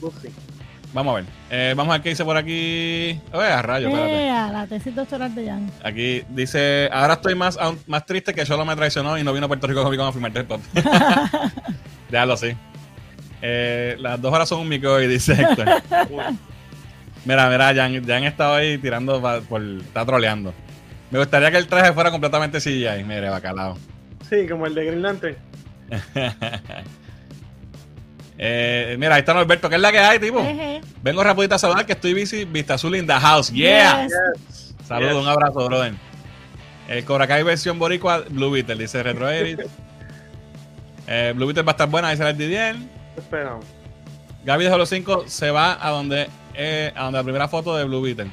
Vamos a ver. Eh, vamos a ver qué dice por aquí. Oye, a rayo, espérate. la tesis doctoral de Jan. Aquí dice: Ahora estoy más, más triste que solo me traicionó y no vino a Puerto Rico conmigo a filmar el top. Déjalo así. Eh, las dos horas son un mico y dice Héctor. mira, mira, Jan, Jan estado ahí tirando por. Está troleando. Me gustaría que el traje fuera completamente CGI. Mire, bacalao. Sí, como el de Green Lantern. Eh, mira, ahí está Norberto, ¿qué es la que hay, tipo? Vengo rapidito a saludar que estoy busy, Vista Azul in the house. Yeah. Saludos, un abrazo, brother. El Cobra Kai versión boricua, Blue Beetle, dice Retro Edit. eh, Blue Beetle va a estar buena, dice el Didier. Esperamos. Gaby de los 5 se va a donde, eh, a donde la primera foto de Blue Beetle.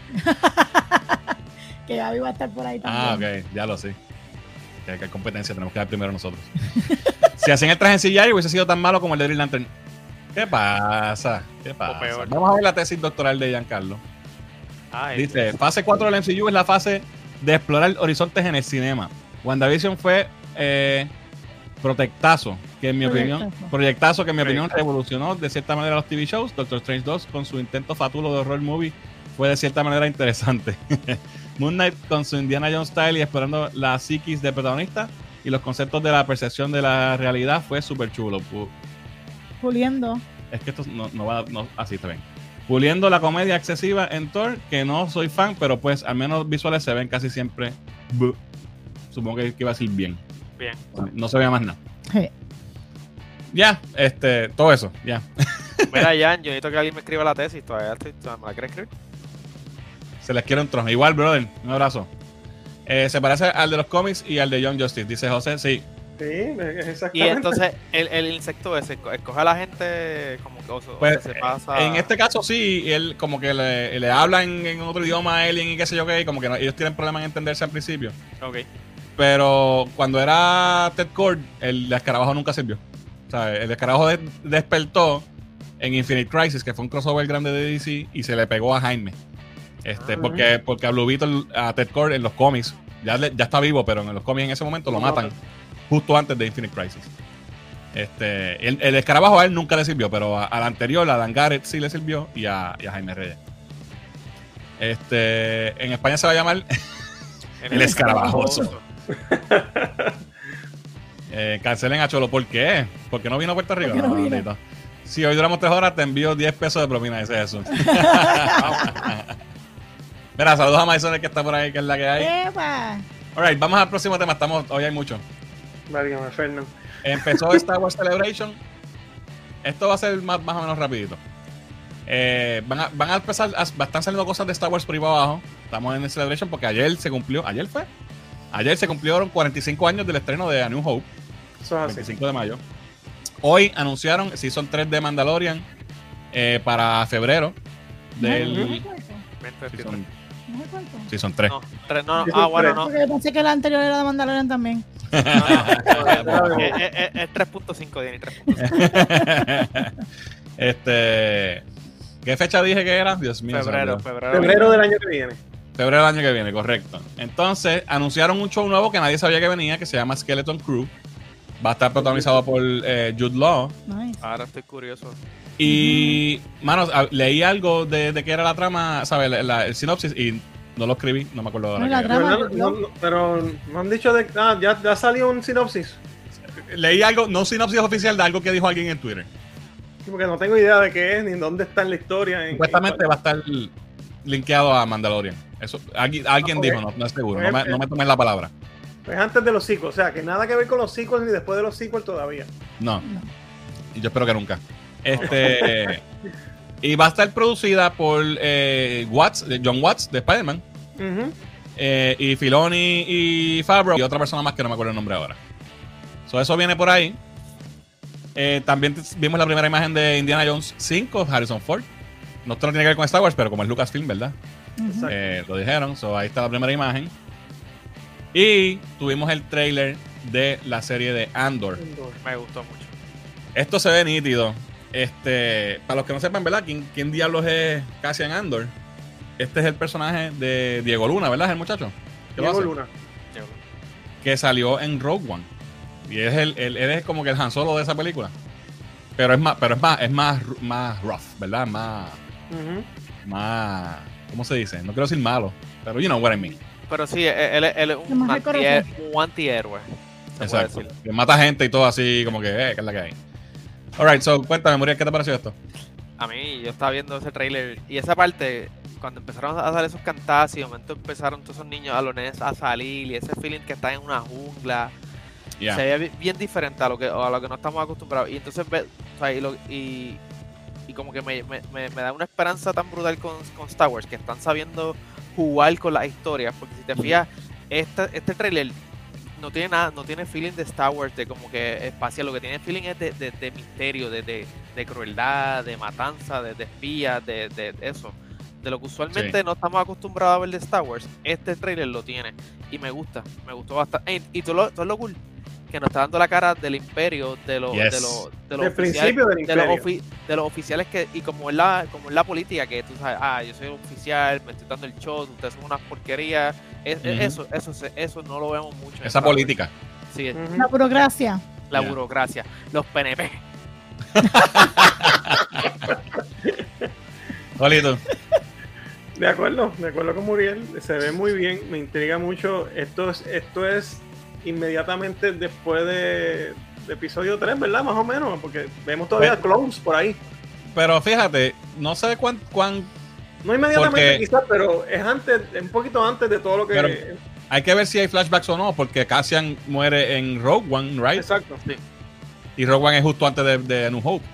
que Gaby va a estar por ahí también. Ah, ok, ya lo sé. Que hay competencia, tenemos que dar primero nosotros. Si hacen el traje en CGI hubiese sido tan malo como el de Green Lantern. ¿Qué pasa? ¿Qué pasa? Vamos a ver la tesis doctoral de Giancarlo. Dice, fase 4 del MCU es la fase de explorar horizontes en el cinema. WandaVision fue eh, protectazo, que en mi opinión, proyectazo que en mi opinión revolucionó de cierta manera los TV shows. Doctor Strange 2 con su intento fatulo de horror movie fue de cierta manera interesante. Moon Knight con su Indiana Jones style y explorando la psiquis de protagonista y los conceptos de la percepción de la realidad fue súper chulo. Puliendo. Es que esto no, va, no, así está bien. Puliendo la comedia excesiva en Thor, que no soy fan, pero pues al menos visuales se ven casi siempre. Supongo que iba a decir bien. Bien. No se ve más nada. Ya, este, todo eso, ya. Mira, Jan, yo necesito que alguien me escriba la tesis. ¿Todavía, estoy, ¿Me la quieres escribir? Se les quiere un trono. Igual, brother. Un abrazo. Eh, se parece al de los cómics y al de John Justice, dice José. Sí. Sí, exactamente. Y entonces el, el insecto ese, escoge a la gente como que pues, se pasa. En este caso sí, él como que le, le habla en, otro idioma a Alien y qué sé yo qué, como que ellos tienen problemas en entenderse al principio. Ok. Pero cuando era Ted Cord, el escarabajo nunca sirvió. O sea, el escarabajo despertó en Infinite Crisis, que fue un crossover grande de DC, y se le pegó a Jaime. Este, ah. porque, porque a Blue Beetle, a Ted Cord en los cómics, ya, ya está vivo, pero en los cómics en ese momento lo matan justo antes de Infinite Crisis. Este, el, escarabajo a él nunca le sirvió, pero al anterior, a Dan Garrett sí le sirvió y a, Jaime Reyes. Este, en España se va a llamar el, escarabajoso. eh, cancelen a Cholo, ¿por qué? Porque no vino a Puerto Rico. No, si hoy duramos tres horas, te envío 10 pesos de propina. Ese es eso. Mira, saludos a Maison que está por ahí, que es la que hay. Alright, vamos al próximo tema. Estamos, hoy hay mucho. Empezó Star Wars Celebration. Esto va a ser más, más o menos rapidito. Eh, van, a, van a empezar, a, están saliendo cosas de Star Wars por ahí abajo. Estamos en el Celebration porque ayer se cumplió, ayer fue, ayer se cumplieron 45 años del estreno de A New Hope. Eso 25 de mayo. Hoy anunciaron Season 3 de Mandalorian eh, para febrero del... Sí, son tres. No, tres no, ah, bueno, no. Yo pensé que la anterior era de Mandalorian también. es, 3.5, Diany, 3.5. este. ¿Qué fecha dije que era? Dios mío. Febrero, febrero. Febrero del año que viene. Febrero del año que viene, correcto. Entonces, anunciaron un show nuevo que nadie sabía que venía, que se llama Skeleton Crew. Va a estar protagonizado por eh, Jude Law. Ahora estoy curioso. Y, mano, leí algo de, de qué era la trama, ¿sabes? el sinopsis y no lo escribí, no me acuerdo de la, trama, pero no han dicho de. Ah, ya, ya salió un sinopsis. Leí algo, no sinopsis oficial, de algo que dijo alguien en Twitter. porque no tengo idea de qué es ni dónde está en la historia. Supuestamente va a estar linkeado a Mandalorian. Eso, alguien, alguien dijo, no, no es seguro, no me, no me tomen la palabra. Es antes de los sequels, o sea, que nada que ver con los sequels ni después de los sequels todavía. No. Y yo espero que nunca. Este. y va a estar producida por eh, Watts, John Watts de Spider-Man. Eh, y Filoni y Fabro y otra persona más que no me acuerdo el nombre ahora. So, eso viene por ahí. Eh, también vimos la primera imagen de Indiana Jones 5, Harrison Ford. No tiene que ver con Star Wars, pero como es Lucasfilm, ¿verdad? lo dijeron. So, ahí está la primera imagen. Y tuvimos el trailer de la serie de Andor. Me gustó mucho. Esto se ve nítido. Este, para los que no sepan, ¿verdad? ¿Quién, quién diablos es Cassian Andor? Este es el personaje de Diego Luna, ¿verdad? El muchacho. Diego Luna. Que salió en Rogue One. Y es el, él es como que el Han Solo de esa película. Pero es más, pero es más, es más, más rough, ¿verdad? Más. Más. ¿Cómo se dice? No quiero decir malo. Pero you know what I mean. Pero sí, él, es un, antihéroe. Exacto. Que mata gente y todo así, como que, eh, ¿qué es la que hay? Alright, so cuéntame, Muriel, ¿qué te pareció esto? A mí, yo estaba viendo ese trailer y esa parte, cuando empezaron a dar esos cantazos y de momento empezaron todos esos niños alones a salir y ese feeling que está en una jungla, se veía bien diferente a lo que a lo que no estamos acostumbrados. Y entonces, o sea, y, y, como que me, me, me, da una esperanza tan brutal con, con Star Wars, que están sabiendo jugar con las historias, porque si te fijas, este, este trailer no tiene nada, no tiene feeling de Star Wars, de como que espacial, lo que tiene feeling es de, de, misterio, de, de, crueldad, de matanza, de, espías, de, eso. De lo que usualmente no estamos acostumbrados a ver de Star Wars, este trailer lo tiene. Y me gusta, me gustó bastante. Y, todo, lo, todo lo cool que nos está dando la cara del imperio, de los, de los, de los oficiales, de los, oficiales que, y como es la, como es la política, que tú sabes, ah, yo soy un oficial, me estoy dando el show, ustedes son unas porquerías, eso, eso, eso no lo vemos mucho. Esa política. Sí, La burocracia. La burocracia. Los PNP. Olito. De acuerdo, de acuerdo con Muriel, se ve muy bien, me intriga mucho. Esto es, esto es inmediatamente después de, episodio 3, ¿verdad? Más o menos, porque vemos todavía clones por ahí. Pero fíjate, no sé cuán... cuán no inmediatamente quizás, pero es antes, un poquito antes de todo lo que... hay que ver si hay flashbacks o no, porque Cassian muere en Rogue One, ¿right? Exacto, sí. Y Rogue One es justo antes de, de New Hope.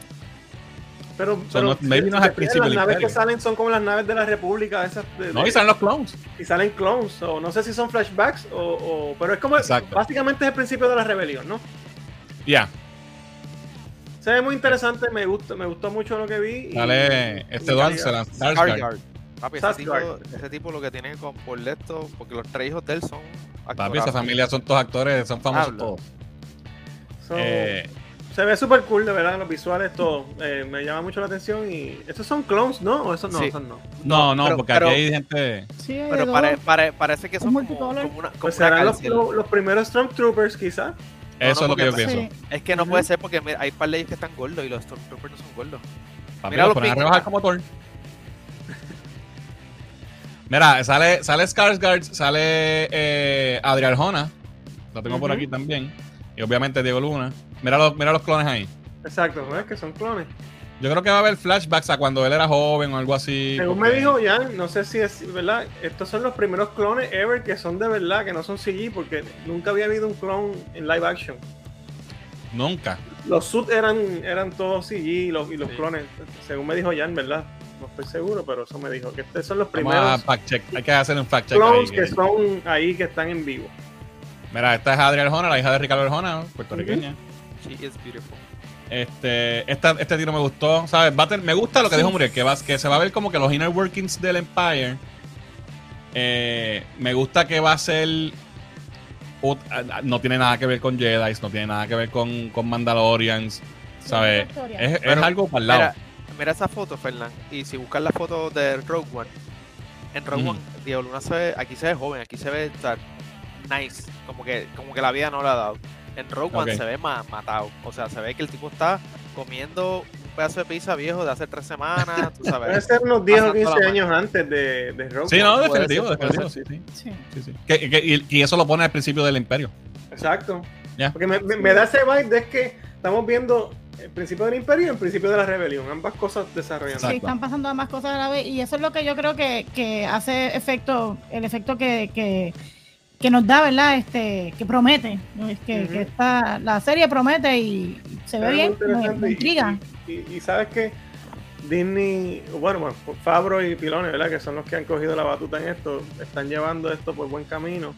Pero, pero Las naves que salen son como las naves de la República. Esas no, y salen los clones. Y salen clones. O no sé si son flashbacks, o, pero es como. Básicamente es el principio de la rebelión, ¿no? Ya. Se ve muy interesante, me gustó, me gustó mucho lo que vi. Dale, este la Papi, ese tipo, ese tipo, lo que tiene con por esto, porque los tres hijos de él son actores. Papi, esa familia son todos actores, son famosos todos. eh, se ve súper cool, de verdad, los visuales, todo. Eh, me llama mucho la atención y... ¿Estos son clones, no? ¿O esos no? Esos no. No, no, porque aquí hay gente... Sí, pero parece que son como, como, una, pues serán los, los, primeros Stormtroopers, quizás. Eso es lo que yo pienso. Es que no puede ser porque mira, hay par de ellos que están gordos y los Stormtroopers no son gordos. mira, los ponen a rebajar como Thor. Mira, sale, sale Skarsgård, sale eh, Jona. Lo tengo por aquí también. Y obviamente Diego Luna. Mira los, mira los clones ahí. Exacto, ¿ves? Que son clones. Yo creo que va a haber flashbacks a cuando él era joven o algo así. Según me dijo Jan, no sé si es verdad, estos son los primeros clones ever que son de verdad, que no son CG, porque nunca había habido un clon en live action. Nunca. Los suits eran, eran todos CG y los, y los clones, según me dijo Jan, ¿verdad? No estoy seguro, pero eso me dijo, que estos son los primeros. fact check. Hay que hacer un fact check. Clones que son ahí que están en vivo. Mira, esta es Adriana Arjona, la hija de Ricardo Arjona, puertorriqueña. She is beautiful. Este, este tiro me gustó, ¿sabes? me gusta lo que dijo Muriel, que, va, que se va a ver como que los inner workings del Empire. Eh, me gusta que va a ser. No tiene nada que ver con Jedi, no tiene nada que ver con, con Mandalorians, ¿sabes? Es, algo para el lado. Mira, esa foto, Fernán, y si buscas la foto de Rogue One, en Rogue One, Diego Luna se ve, aquí se ve joven, aquí se ve nice, como que, como que la vida no le ha dado. En Rogue One se ve matado, o sea, se ve que el tipo está comiendo un pedazo de pizza viejo de hace tres semanas, tú sabes. Puede ser unos 10 o 15 años antes de, de Rogue Sí, no, definitivo, definitivo, sí, sí. sí. sí, Que, y, eso lo pone al principio del Imperio. Exacto. Porque me, me, da ese vibe de que estamos viendo el principio del imperio y el principio de la rebelión, ambas cosas desarrollando. Sí, están pasando ambas cosas a la vez y eso es lo que yo creo que, que hace efecto, el efecto que, que, nos da, ¿verdad? Este, que promete, que, que está, la serie promete y se ve bien, me, intriga. Y, sabes que Disney, bueno, bueno, Fabro y Pilone, ¿verdad? Que son los que han cogido la batuta en esto, están llevando esto por buen camino,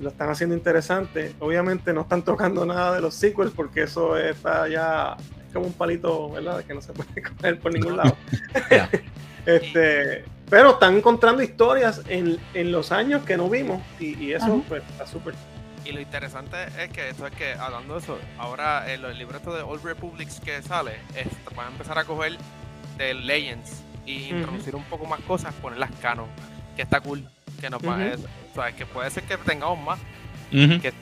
lo están haciendo interesante. Obviamente no están tocando nada de los sequels porque eso está ya es como un palito, ¿verdad? Que no se puede coger por ningún lado. este Pero están encontrando historias en, en los años que no vimos y, eso pues, está súper. Y lo interesante es que esto es que, hablando de eso, ahora en los libretos de Old Republics que sale, van a empezar a coger de Legends y introducir un poco más cosas, ponerlas canon, que está cool, que nos va, o sea, que puede ser que tengamos más. que,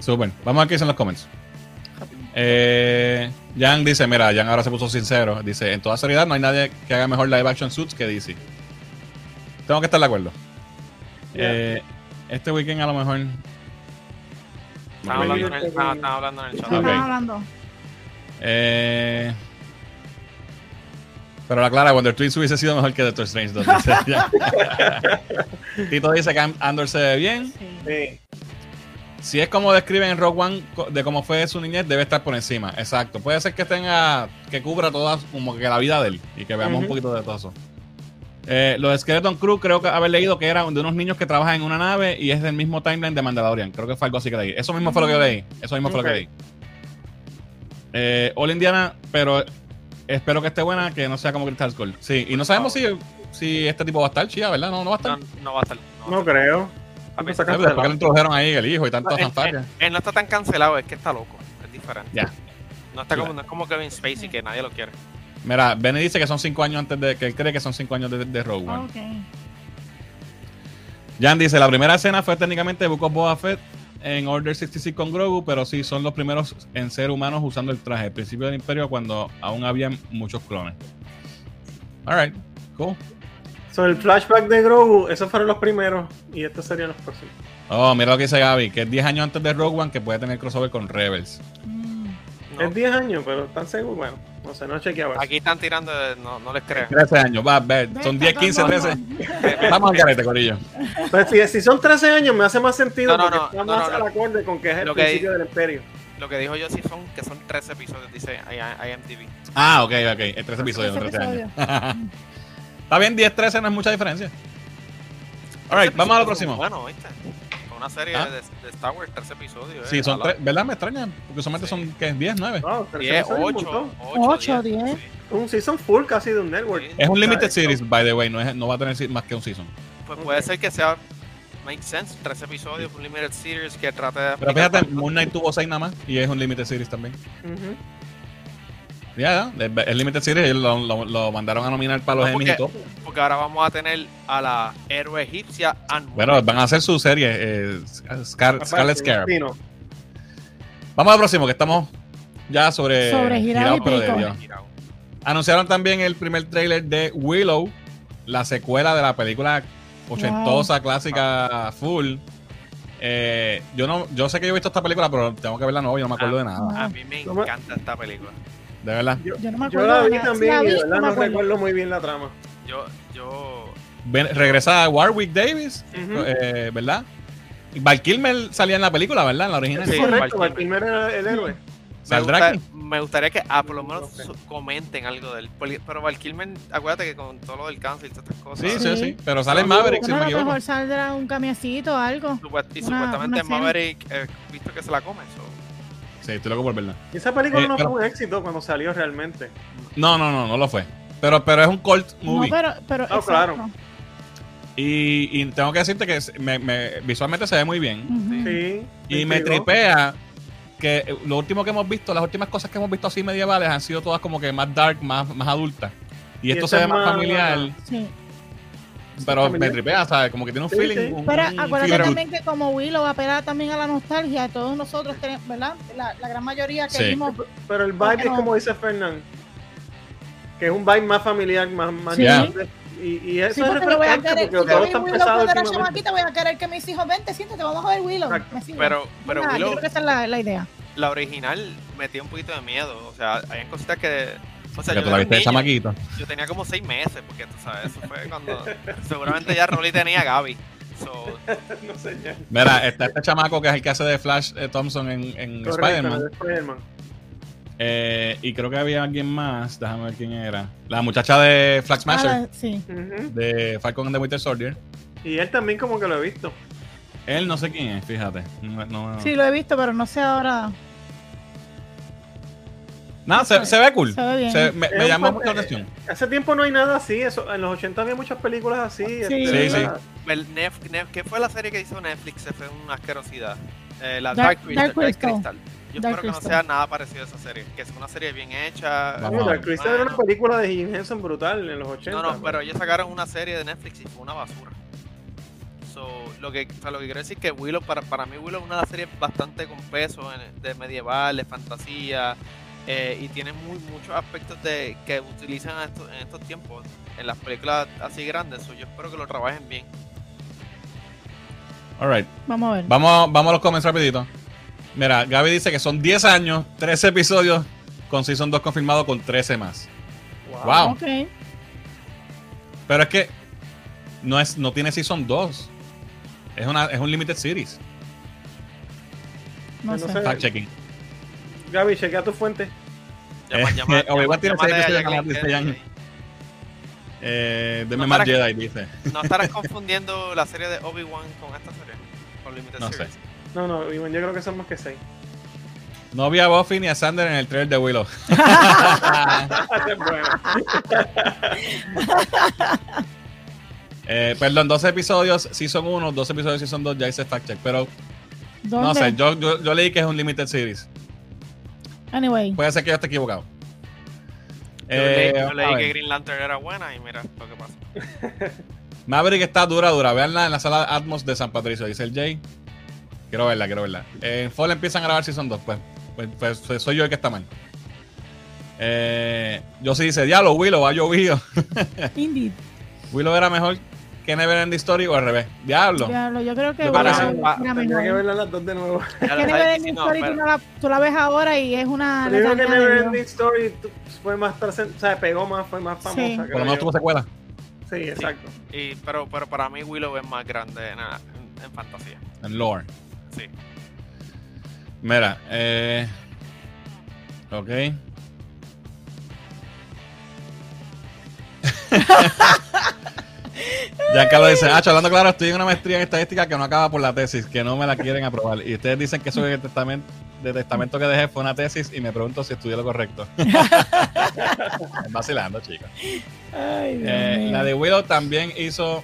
Super. Vamos a ver qué dicen los comments. Eh, Jan dice, mira, Jan ahora se puso sincero. Dice, en toda seriedad no hay nadie que haga mejor live action suits que DC. Tengo que estar de acuerdo. Eh, este weekend a lo mejor... Estamos hablando, en el, estamos hablando en el chat. Estamos hablando. Eh, pero la clara, Wonder Twins hubiese sido mejor que Doctor Strange 2. Tito dice que Andor se ve bien. Sí si es como describen en Rock One de cómo fue su niñez, debe estar por encima. Exacto. Puede ser que tenga, que cubra toda como que la vida de él y que veamos un poquito de todo eso. Eh, los de Skeleton Crew creo que haber leído que eran de unos niños que trabajan en una nave y es del mismo timeline de Mandalorian. Creo que fue algo así que leí. Eso mismo fue lo que yo leí. Eso mismo fue lo que leí. Eh, All Indiana, pero espero que esté buena, que no sea como Crystal Skull. Sí, y no sabemos si, si este tipo va a estar chía, ¿verdad? No, no va a estar. No, va a estar. No, creo. A mí, ¿Por qué lo introdujeron ahí el hijo y tantas fanfarrias? Él, no está tan cancelado, es que está loco. Es diferente. Ya. No, está como, no es como Kevin Spacey, que nadie lo quiere. Mira, Benny dice que son cinco años antes de. que él cree que son cinco años de, de Rogue One. Okay. Jan dice: la primera escena fue técnicamente Book of Boba Fett en Order 66 con Grogu, pero sí son los primeros en ser humanos usando el traje. El principio del Imperio, cuando aún había muchos clones. Alright, cool el flashback de Grogu, esos fueron los primeros y estos serían los próximos. Oh, mira lo que dice Gaby, que es 10 años antes de Rogue One que puede tener crossover con Rebels. Mm. Es 10 años, pero están seguros. Bueno, no sé, no chequeaba. Aquí están tirando, no, no les creo. 13 años, va, ver, son 10, 15, 13. Vamos al carete, Corillo. Pues si, si, son 13 años, me hace más sentido no, no, porque está más al acorde con que es el principio del Imperio. Lo que dijo yo sí son que son 13 episodios, dice IMTV. Ah, ok, ok, 13 episodios, 13, 13 años. Está bien, 10-13 no es mucha diferencia. Alright, vamos a lo próximo. Bueno, ¿viste? Una serie ¿Ah? de, Star Wars, 13 episodios. Sí, eh, son tres, ¿verdad? Me extraña, porque solamente son, ¿qué? 10, 9. No, 10, 8, 8, 10. Un season full casi de un network. es un limited series, by the way, no, es, no va a tener más que un season. Pues puede ser que sea make sense, 13 episodios, un limited series que trate de. Pero fíjate, Moon Knight tuvo 6 nada más y es un limited series también. Uh ya, el Limited Series lo, lo, mandaron a nominar para los todo. Porque ahora vamos a tener a la héroe egipcia Bueno, van a hacer su serie, eh, Scarlet Scarab. Vamos al próximo, que estamos ya sobre, sobre girado, pero de Dios. Anunciaron también el primer trailer de Willow, la secuela de la película ochentosa, clásica, full. Eh, yo no, yo sé que yo he visto esta película, pero tengo que verla nueva y no me acuerdo de nada. A mí me encanta esta película. De verdad. Yo, no me acuerdo. Yo la vi también y de verdad no, recuerdo muy bien la trama. Yo, yo. regresa Warwick Davis, eh, ¿verdad? Y Val Kilmer salía en la película, ¿verdad? En la original. Sí, correcto, Val Kilmer era el héroe. Me, me, gustaría que ah, por lo menos comenten algo de él. Pero Val Kilmer, acuérdate que con todo lo del cáncer y todas estas cosas. Sí, sí, sí. Pero sale Maverick. Bueno, a lo mejor saldrá un camiacito o algo. Y supuestamente Maverick, eh, visto que se la come. eso Sí, estoy loco por verla. Y esa película eh, no fue un éxito cuando salió realmente. No, no, no, no lo fue. Pero, pero es un cult movie. No, pero, pero no, claro. Y, y, tengo que decirte que me, me, visualmente se ve muy bien. Sí. Y me tripea que lo último que hemos visto, las últimas cosas que hemos visto así medievales han sido todas como que más dark, más, más adultas. Y, esto se ve más familiar. Sí. Pero me tripea, ¿sabes? Como que tiene un feeling. pero acuérdate también que como Willow va a apelar también a la nostalgia, todos nosotros tenemos, ¿verdad? La, la gran mayoría que vimos. Pero el vibe es como dice Fernán, que es un vibe más familiar, más, más sí. Y, y, eso sí, porque es voy a querer, porque todo está pesado chamaquita, voy a querer que mis hijos vente, siéntate, vamos a ver Willow. Pero, pero Willow, yo creo que esa es la, la idea. La original metía un poquito de miedo, o sea, hay cositas que o sea, yo, tú la viste chamaquito. yo tenía como seis meses, porque tú sabes, eso fue cuando seguramente ya Rolly tenía a Gaby. So. no sé ya. Mira, está este chamaco que es el que hace de Flash eh, Thompson en, en Spider-Man. eh, y creo que había alguien más, déjame ver quién era. La muchacha de Flag Smasher. Ah, sí. De Falcon and the Winter Soldier. Y él también como que lo he visto. Él no sé quién es, fíjate. sí, lo he visto, pero no sé ahora. No, se, se, ve cool. Se me, me llamó mucho la atención. Hace tiempo no hay nada así. Eso, en los 80 había muchas películas así. Sí, este, sí. sí. ¿Qué fue la serie que hizo Netflix? Se fue una asquerosidad. Eh, la Dark, Crystal, Dark, Crystal. Yo espero que no sea nada parecido a esa serie. Que es una serie bien hecha. Dark Crystal era una película de Jim Henson brutal en los 80. No, no, pero ellos sacaron una serie de Netflix y fue una basura. So, lo que, o sea, lo que quiero decir es que Willow, para, para mí Willow es una serie bastante con peso de medieval, de fantasía, eh, y tiene muy, muchos aspectos de, que utilizan en estos, tiempos en las películas así grandes. yo espero que lo trabajen bien. Alright. Vamos a ver. Vamos, vamos a los comments rapidito. Mira, Gaby dice que son 10 años, 13 episodios con Season 2 confirmado con 13 más. Wow. Pero es que no, es, no tiene Season 2. Es, una, es un Limited Series. No, sé. Fact checking. Gaby, chequea tu fuente. Llama, llama, Obi-Wan tiene 6 episodios Eh, deme más Jedi, dice. ¿No estarás confundiendo la serie de Obi-Wan con esta serie? Con Limited no Series. Sé. No, no, Obi-Wan yo creo que son más que 6. No vi a Buffy ni a Sander en el trailer de Willow. eh, perdón, 12 episodios sí son 1, 12 episodios sí son 2, ya hice fact check, pero ¿Dónde? no sé, yo, yo, yo leí que es un limited series. Anyway. Puede ser que yo esté equivocado. Yo leí, eh, leí que Green Lantern era buena y mira lo que pasa. Maverick está dura, dura. Veanla en la sala Atmos de San Patricio, dice el Jay. Quiero verla, quiero verla. En Fall empiezan a grabar Season 2, pues, pues, pues, pues, soy yo el que está mal. Eh, yo sí dice, diablo, Willow, ha llovido. Indeed. Willow era mejor que Never End Story o al revés. Diablo. Diablo, yo creo que yo para, que verla las dos de nuevo. que Never Ending Story tú, la, tú, la, ves ahora y es una. Yo creo que Never Ending Story fue más o sea, pegó más, fue más famosa. Sí. Por lo menos tuvo secuela. Sí, exacto. Sí. Y, pero, pero para mí Willow es más grande en, en, en fantasía. En lore. Sí. Mira, eh. Ok. Giancarlo dice, ah, hablando claro, estoy en una maestría en estadística que no acaba por la tesis, que no me la quieren aprobar. Y ustedes dicen que eso de testamento, de testamento que dejé fue una tesis y me pregunto si estudié lo correcto. vacilando, chicos. Eh, la de Willow también hizo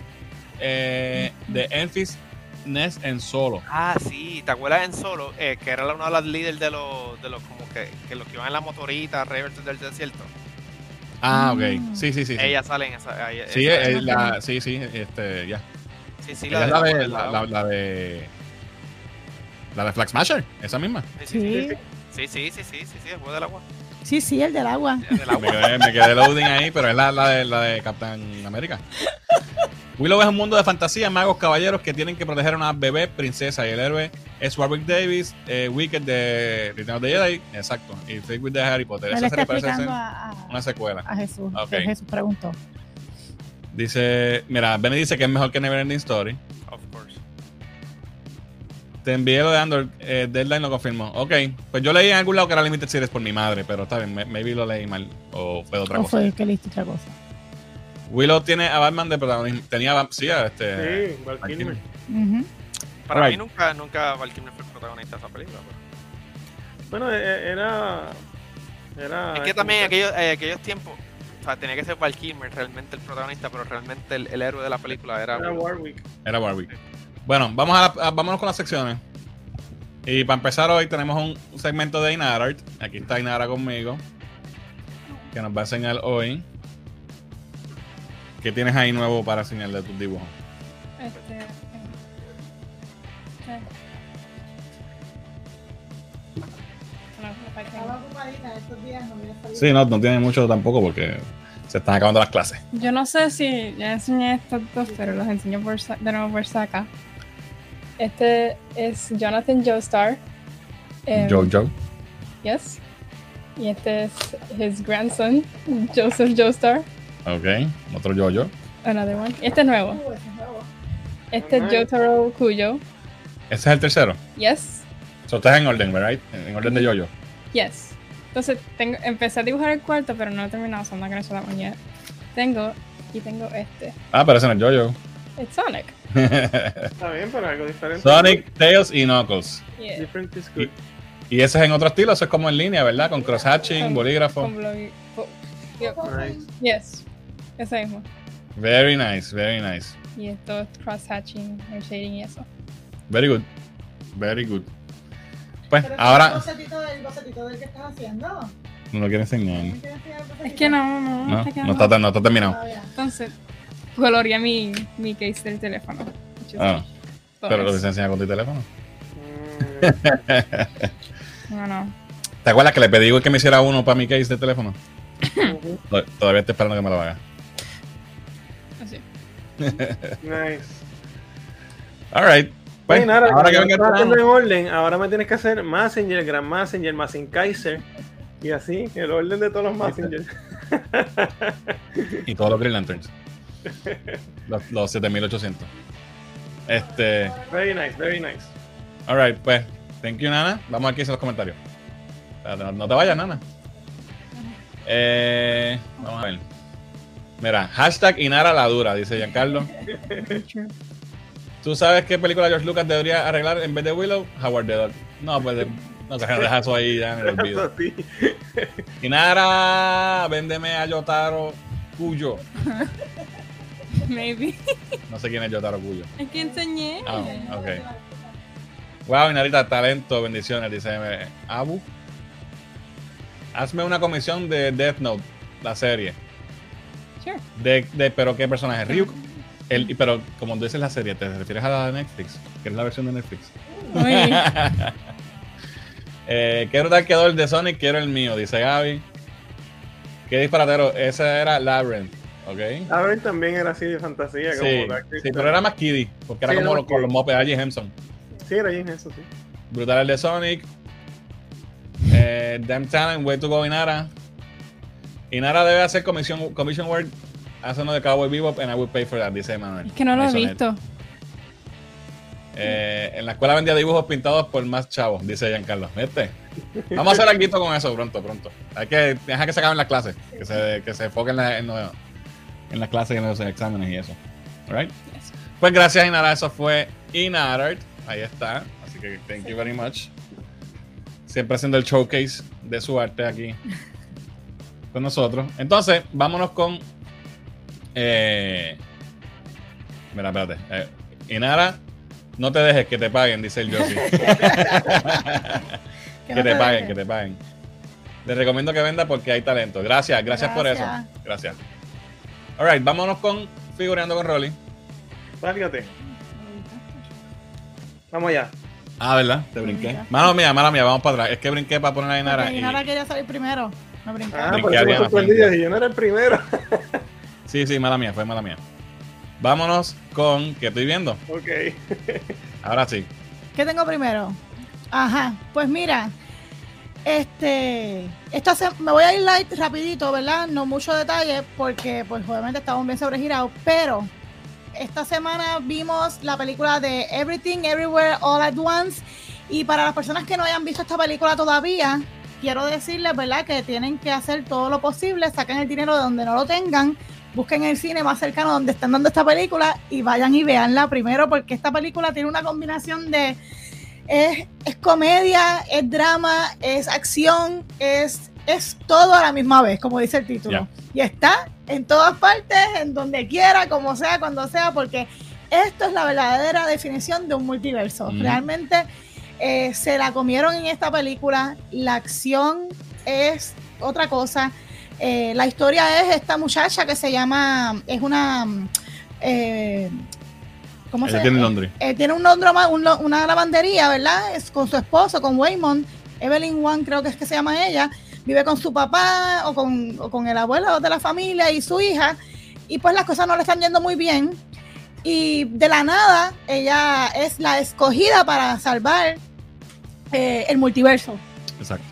eh, The Enfys Nest en solo. Ah, sí, ¿te acuerdas en solo? Eh, que era una de las líderes de los, de los como que, que los que iban en la motorita, Revers del desierto. Ah, ok. Mm. Sí, sí, sí. Ella sale en esa. sí, es la, sí, sí, este, ya. Sí, sí, la, de, la, la, la, de. La de Flag Smasher, esa misma. Sí, sí, sí, sí, sí, sí, sí, el juego del agua. Sí, sí, el del agua. El del agua. me, quedé, me quedé loading ahí, pero es la, la, de, la de Captain América. Willow es un mundo de fantasía, magos, caballeros que tienen que proteger a una bebé princesa y el héroe es Warwick Davis, eh, Wicked de Return of the Jedi, exacto, y Fake de Harry Potter. Esa serie parece ser una secuela. A Jesús, okay. Jesús preguntó. Dice, mira, Benny dice que es mejor que Neverending Story. Of course. Te envié lo de Andor, eh, Deadline lo confirmó. Ok, pues yo leí en algún lado que era Limited Series por mi madre, pero está bien, maybe lo leí mal o fue otra o cosa. fue que leíste otra cosa. Willow tiene a Batman de protagonista. Tenía sí, a este. Sí, Val Kilmer. Para mí nunca, nunca Val Kilmer fue protagonista de esa película. Bueno, e, era. Era. Es que también en aquellos, eh, aquellos tiempos. O sea, tenía que ser Val Kilmer realmente el protagonista, pero realmente el, el héroe de la película era, era Warwick. Era Warwick. Bueno, vamos a, a vámonos con las secciones. Y para empezar hoy tenemos un segmento de Inara. Aquí está Inara conmigo. Que nos va a enseñar hoy. ¿Qué tienes ahí nuevo para enseñar de tus dibujos? Este, eh, Sí, no, no tiene mucho tampoco porque se están acabando las clases. Yo no sé si ya enseñé estos dos, pero los enseño por, de nuevo por saca. Este es Jonathan Joestar. Um, Jojo. Yes. Y este es his grandson, Joseph Joestar. Ok, otro yo-yo. Another one. Este es nuevo. Este es Jotaro Kuyo. ¿Ese es el tercero? Yes. So estás en orden, ¿verdad? En orden de yo-yo. Yes. Entonces, tengo, empecé a dibujar el cuarto, pero no he terminado, son que no la mañana. Tengo, y tengo este. Ah, pero ese no es yo-yo. Es Sonic. Está bien, pero algo diferente. Sonic, Tails y Knuckles. Yeah. Different is good. Y ese es en otro estilo, eso es como en línea, ¿verdad? Con cross-hatching, bolígrafo. Con Yes, ese mismo. Very nice, very nice. Y esto es cross-hatching, shading y eso. Very good, very good. Pues ahora. ¿El bocetito del, bocetito del que estás haciendo? No lo quiero enseñar. Es que no, no, no, no, está, no está terminado. Entonces, coloría mi, mi case del teléfono. Ah, pero lo que se enseña con tu teléfono. no, no. ¿Te acuerdas que le pedí que me hiciera uno para mi case de teléfono? Todavía estoy esperando que me lo haga. Nice. Alright. Pues, ahora que venga en orden, ahora me tienes que hacer Messenger, Grand Messenger, Massin Kaiser. Y así, el orden de todos los Messenger. y todos los Green Lanterns. Los, los 7800. Este. Very nice, very nice. Alright, pues, thank you, Nana. Vamos aquí a los comentarios. No te vayas, Nana. Eh, vamos a ver. Mira, hashtag Inara la dura, dice Giancarlo. ¿Tú sabes qué película George Lucas debería arreglar en vez de Willow? Howard the Dog. No, pues no se deja eso ahí ya en el olvido. Inara, véndeme a Yotaro Cuyo. Maybe. No sé quién es Yotaro Cuyo. Es que enseñé. Ah, ok. Wow, Inarita, talento, bendiciones, dice Abu. Hazme una comisión de Death Note, la serie. Sure. De, de, pero qué personaje, Ryuk. El, pero como dices la serie, ¿te refieres a la de Netflix? Que es la versión de Netflix. eh, quiero dar quedó el de Sonic, quiero el mío, dice Gaby. Qué disparatero, ese era Labyrinth, ¿ok? Labyrinth también era así de fantasía. Sí, sí pero era más kiddie, porque era como con los mopes de Jim Henson. Sí, era Jim Henson, sí. Brutal el de Sonic, eh, Damn Talent, Way to Go Inara. Inara debe hacer commission, commission Word. Hace uno de Cowboy Bebop and I will pay for that, dice Manuel. Es que no lo he visto. Eh, en la escuela vendía dibujos pintados por más chavos, dice Giancarlo. ¿Viste? Vamos a hacer algo con eso pronto, pronto. Hay que dejar que se acaben las clases, que se, que se enfoquen en, en, las clases y en los exámenes y eso. Alright. Pues gracias, Inara. Eso fue Inara. Ahí está. Así que thank you very much siempre haciendo el showcase de su arte aquí con nosotros. Entonces, vámonos con. Eh, mira, espérate. Eh, Inara, no te dejes que te paguen, dice el Josie. que, te paguen, que te paguen. Les recomiendo que venda porque hay talento. Gracias, gracias, por eso. Gracias. Alright, vámonos con figureando con Rolly. Fíjate. Vamos allá. Ah, ¿verdad? Te brinqué. Mala mía, mala mía, vamos para atrás. Es que brinqué para poner a Inara. Y Inara quería salir primero. Me brinqué. Ah, por eso me sorprendí y yo no era el primero. sí, sí, mala mía, fue mala mía. Vámonos con ¿qué estoy viendo? Ok. Ahora sí. ¿Qué tengo primero? Ajá, pues mira, este, esta me voy a ir light rapidito, ¿verdad? No mucho detalle porque pues obviamente estamos bien sobregirados, pero esta semana vimos la película de Everything, Everywhere, All at Once. Y para las personas que no hayan visto esta película todavía, quiero decirles, ¿verdad?, que tienen que hacer todo lo posible, saquen el dinero de donde no lo tengan, busquen el cine más cercano donde están dando esta película y vayan y veanla primero, porque esta película tiene una combinación de. Es, comedia, es drama, es acción, es, es todo a la misma vez, como dice el título. Y está en todas partes, en donde quiera, como sea, cuando sea, porque esto es la verdadera definición de un multiverso. Realmente eh, se la comieron en esta película, la acción es otra cosa. Eh, la historia es esta muchacha que se llama, es una... Eh, ¿Cómo se llama? Tiene, eh, tiene un una lavandería, ¿verdad? Es con su esposo, con Waymond. Evelyn One creo que es que se llama ella vive con su papá o con, el abuelo de la familia y su hija, y pues las cosas no le están yendo muy bien. Y de la nada, ella es la escogida para salvar eh, el multiverso. Exacto.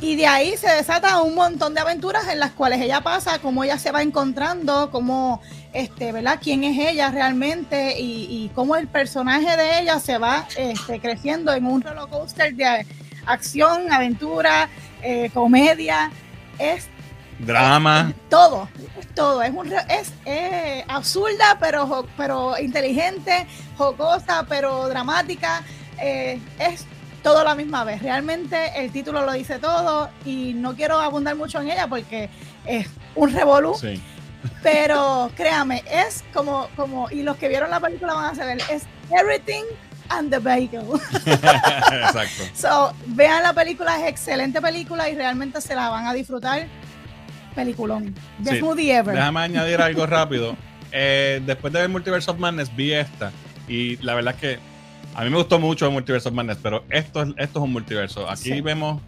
Y de ahí se desata un montón de aventuras en las cuales ella pasa, cómo ella se va encontrando, cómo, este, ¿verdad? Quién es ella realmente y, y cómo el personaje de ella se va este, creciendo en un roller coaster de acción, aventura, eh, comedia, es drama. todo, todo. Es, un, es eh, absurda, pero, pero inteligente, jocosa, pero dramática. Eh, es todo a la misma vez. Realmente el título lo dice todo y no quiero abundar mucho en ella porque es un revolú. Pero créame, es como, como, y los que vieron la película van a saber, es everything and the Bagel. Exacto. So, vean la película, es excelente película y realmente se la van a disfrutar. Peliculón. The ever. Déjame añadir algo rápido. Eh, después de ver Multiverse of Madness, vi esta. Y la verdad es que a mí me gustó mucho Multiverse of Madness, pero esto, esto es un multiverso. Aquí vemos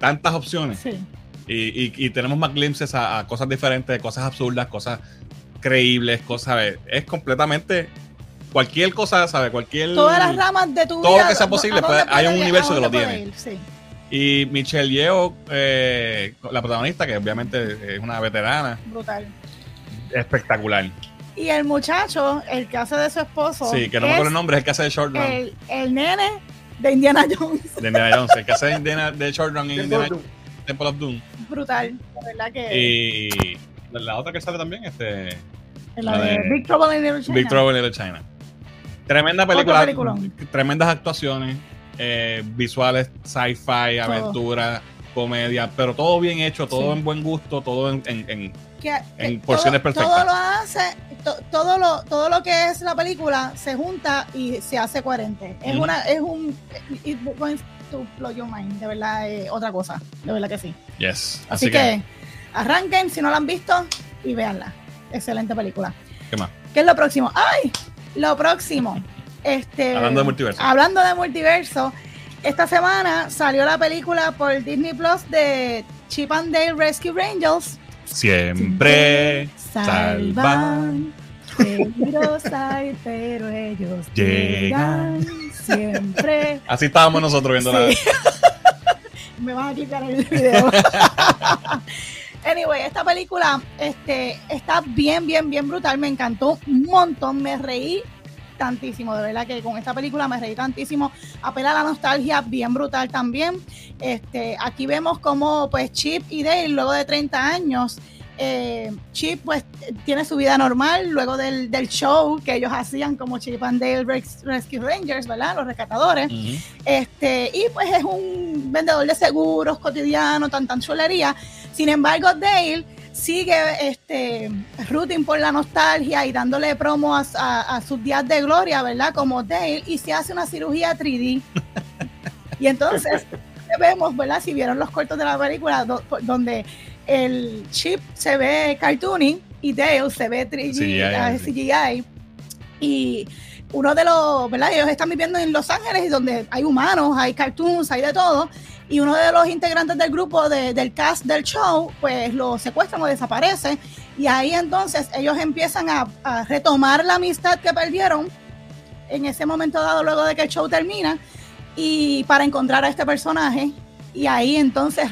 tantas opciones. Sí. Y, tenemos más glimpses a, a, cosas diferentes, cosas absurdas, cosas creíbles, cosas. Es completamente cualquier cosa, ¿sabes? Cualquier. Todas las ramas de tu vida. Todo lo que sea posible, pues, hay un universo que lo tiene. Y Michelle Yeoh, eh, la protagonista, que obviamente es una veterana. Brutal. Espectacular. Y el muchacho, el que hace de su esposo. Sí, que no me acuerdo el nombre, es el que hace de Short Run. El, el nene de Indiana Jones. De Indiana Jones, el que hace de, Indiana, de Short Run en Indiana Temple of Doom. Brutal, la verdad que. Y la otra que sale también, este. La, de, Big Trouble in Little China. Big Trouble in Little China. Tremenda película. Tremendas actuaciones, eh, visuales, sci-fi, aventura, comedia, pero todo bien hecho, todo en buen gusto, todo en, en, en, porciones perfectas. Todo lo hace, todo lo, todo lo que es la película se junta y se hace coherente. Es una, es un to blow your mind, de verdad, es otra cosa, de verdad que sí. Yes. Así, que, arranquen si no la han visto y véanla. Excelente película. ¿Qué más? ¿Qué es lo próximo? ¡Ay! Lo próximo. Este, hablando de multiverso. Hablando de multiverso. Esta semana salió la película por Disney Plus de Chip and Dale Rescue Rangers. Siempre salvan. hay, pero ellos llegan siempre. Así estábamos nosotros viendo la. Me vas a quitar el video. Anyway, esta película este, está bien, bien, bien brutal. Me encantó un montón. Me reí tantísimo. De verdad que con esta película me reí tantísimo. Apela a la nostalgia, bien brutal también. Este, aquí vemos como pues Chip y Dale, luego de 30 años, eh, Chip pues tiene su vida normal luego del, show que ellos hacían como Chip and Dale Rescue Rangers, ¿verdad? Los rescatadores. este, y pues es un vendedor de seguros cotidiano, tan tan chulería. Sin embargo, Dale sigue este rooting por la nostalgia y dándole promo a, sus días de gloria, ¿verdad? Como Dale, y se hace una cirugía 3D. y entonces vemos, ¿verdad? Si vieron los cortos de la película, donde el chip se ve cartoony y Dale se ve 3D, CGI. Ah, y uno de los, ¿verdad? Ellos están viviendo en Los Ángeles y donde hay humanos, hay cartoons, hay de todo. Y uno de los integrantes del grupo del cast del show, pues lo secuestran o desaparece. Y ahí entonces ellos empiezan a, a retomar la amistad que perdieron en ese momento dado luego de que el show termina y para encontrar a este personaje y ahí entonces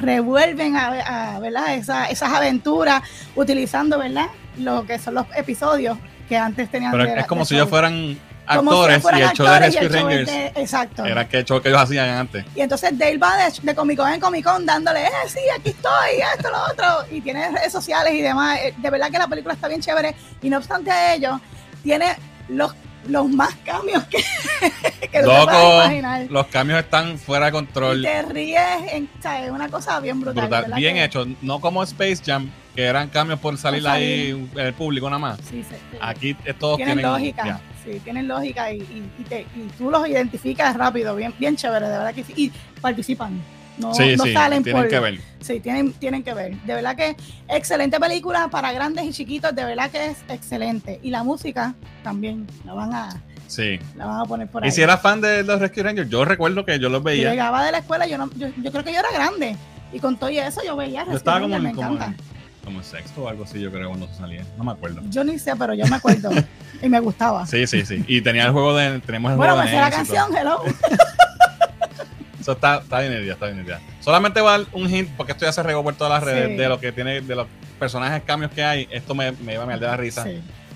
revuelven a, ¿verdad? esas aventuras utilizando ¿verdad? lo que son los episodios que antes tenían. Pero es como si ellos fueran actores y el show de Rescue Rangers exacto. era que el show que ellos hacían antes. Y entonces Dale va de, Comic Con en Comic Con dándole, eh, sí, aquí estoy, esto, lo otro, y tiene redes sociales y demás. Eh, de verdad que la película está bien chévere y no obstante a ello, tiene los los más cambios que, que Loco, imaginar. Los cambios están fuera de control. Y te ríes, en, es una cosa bien brutal. bien hecho, no como Space Jam, que eran cambios por salir, ahí en el público nada más. Sí, sí, Aquí todos tienen, lógica. Sí, tienen lógica y, y, te, y, tú los identificas rápido, bien, bien chévere, de verdad que sí. Y participan. No, sí, no sí, salen tienen que ver. Sí, tienen, tienen que ver. De verdad que excelente película para grandes y chiquitos, de verdad que es excelente. Y la música también la van a, sí. la van a poner por ahí. Y si eras fan de los Rescue Rangers, yo recuerdo que yo los veía. Yo llegaba de la escuela, yo, no, yo, yo creo que yo era grande. Y con todo eso yo veía Rescue yo estaba como, me como, encanta. Como en sexto o algo así, yo creo, cuando se salía. No me acuerdo. Yo ni sé, pero yo me acuerdo. y me gustaba. Sí, sí, sí. Y tenía el juego de. Tenemos el bueno, juego de. Me sé la canción, hello. Eso está, está bien idea, está bien idea. Solamente voy a dar un hint, porque esto ya se regó por todas las redes, de lo que tiene, de los personajes cambios que hay. Esto me, me iba a mirar de la risa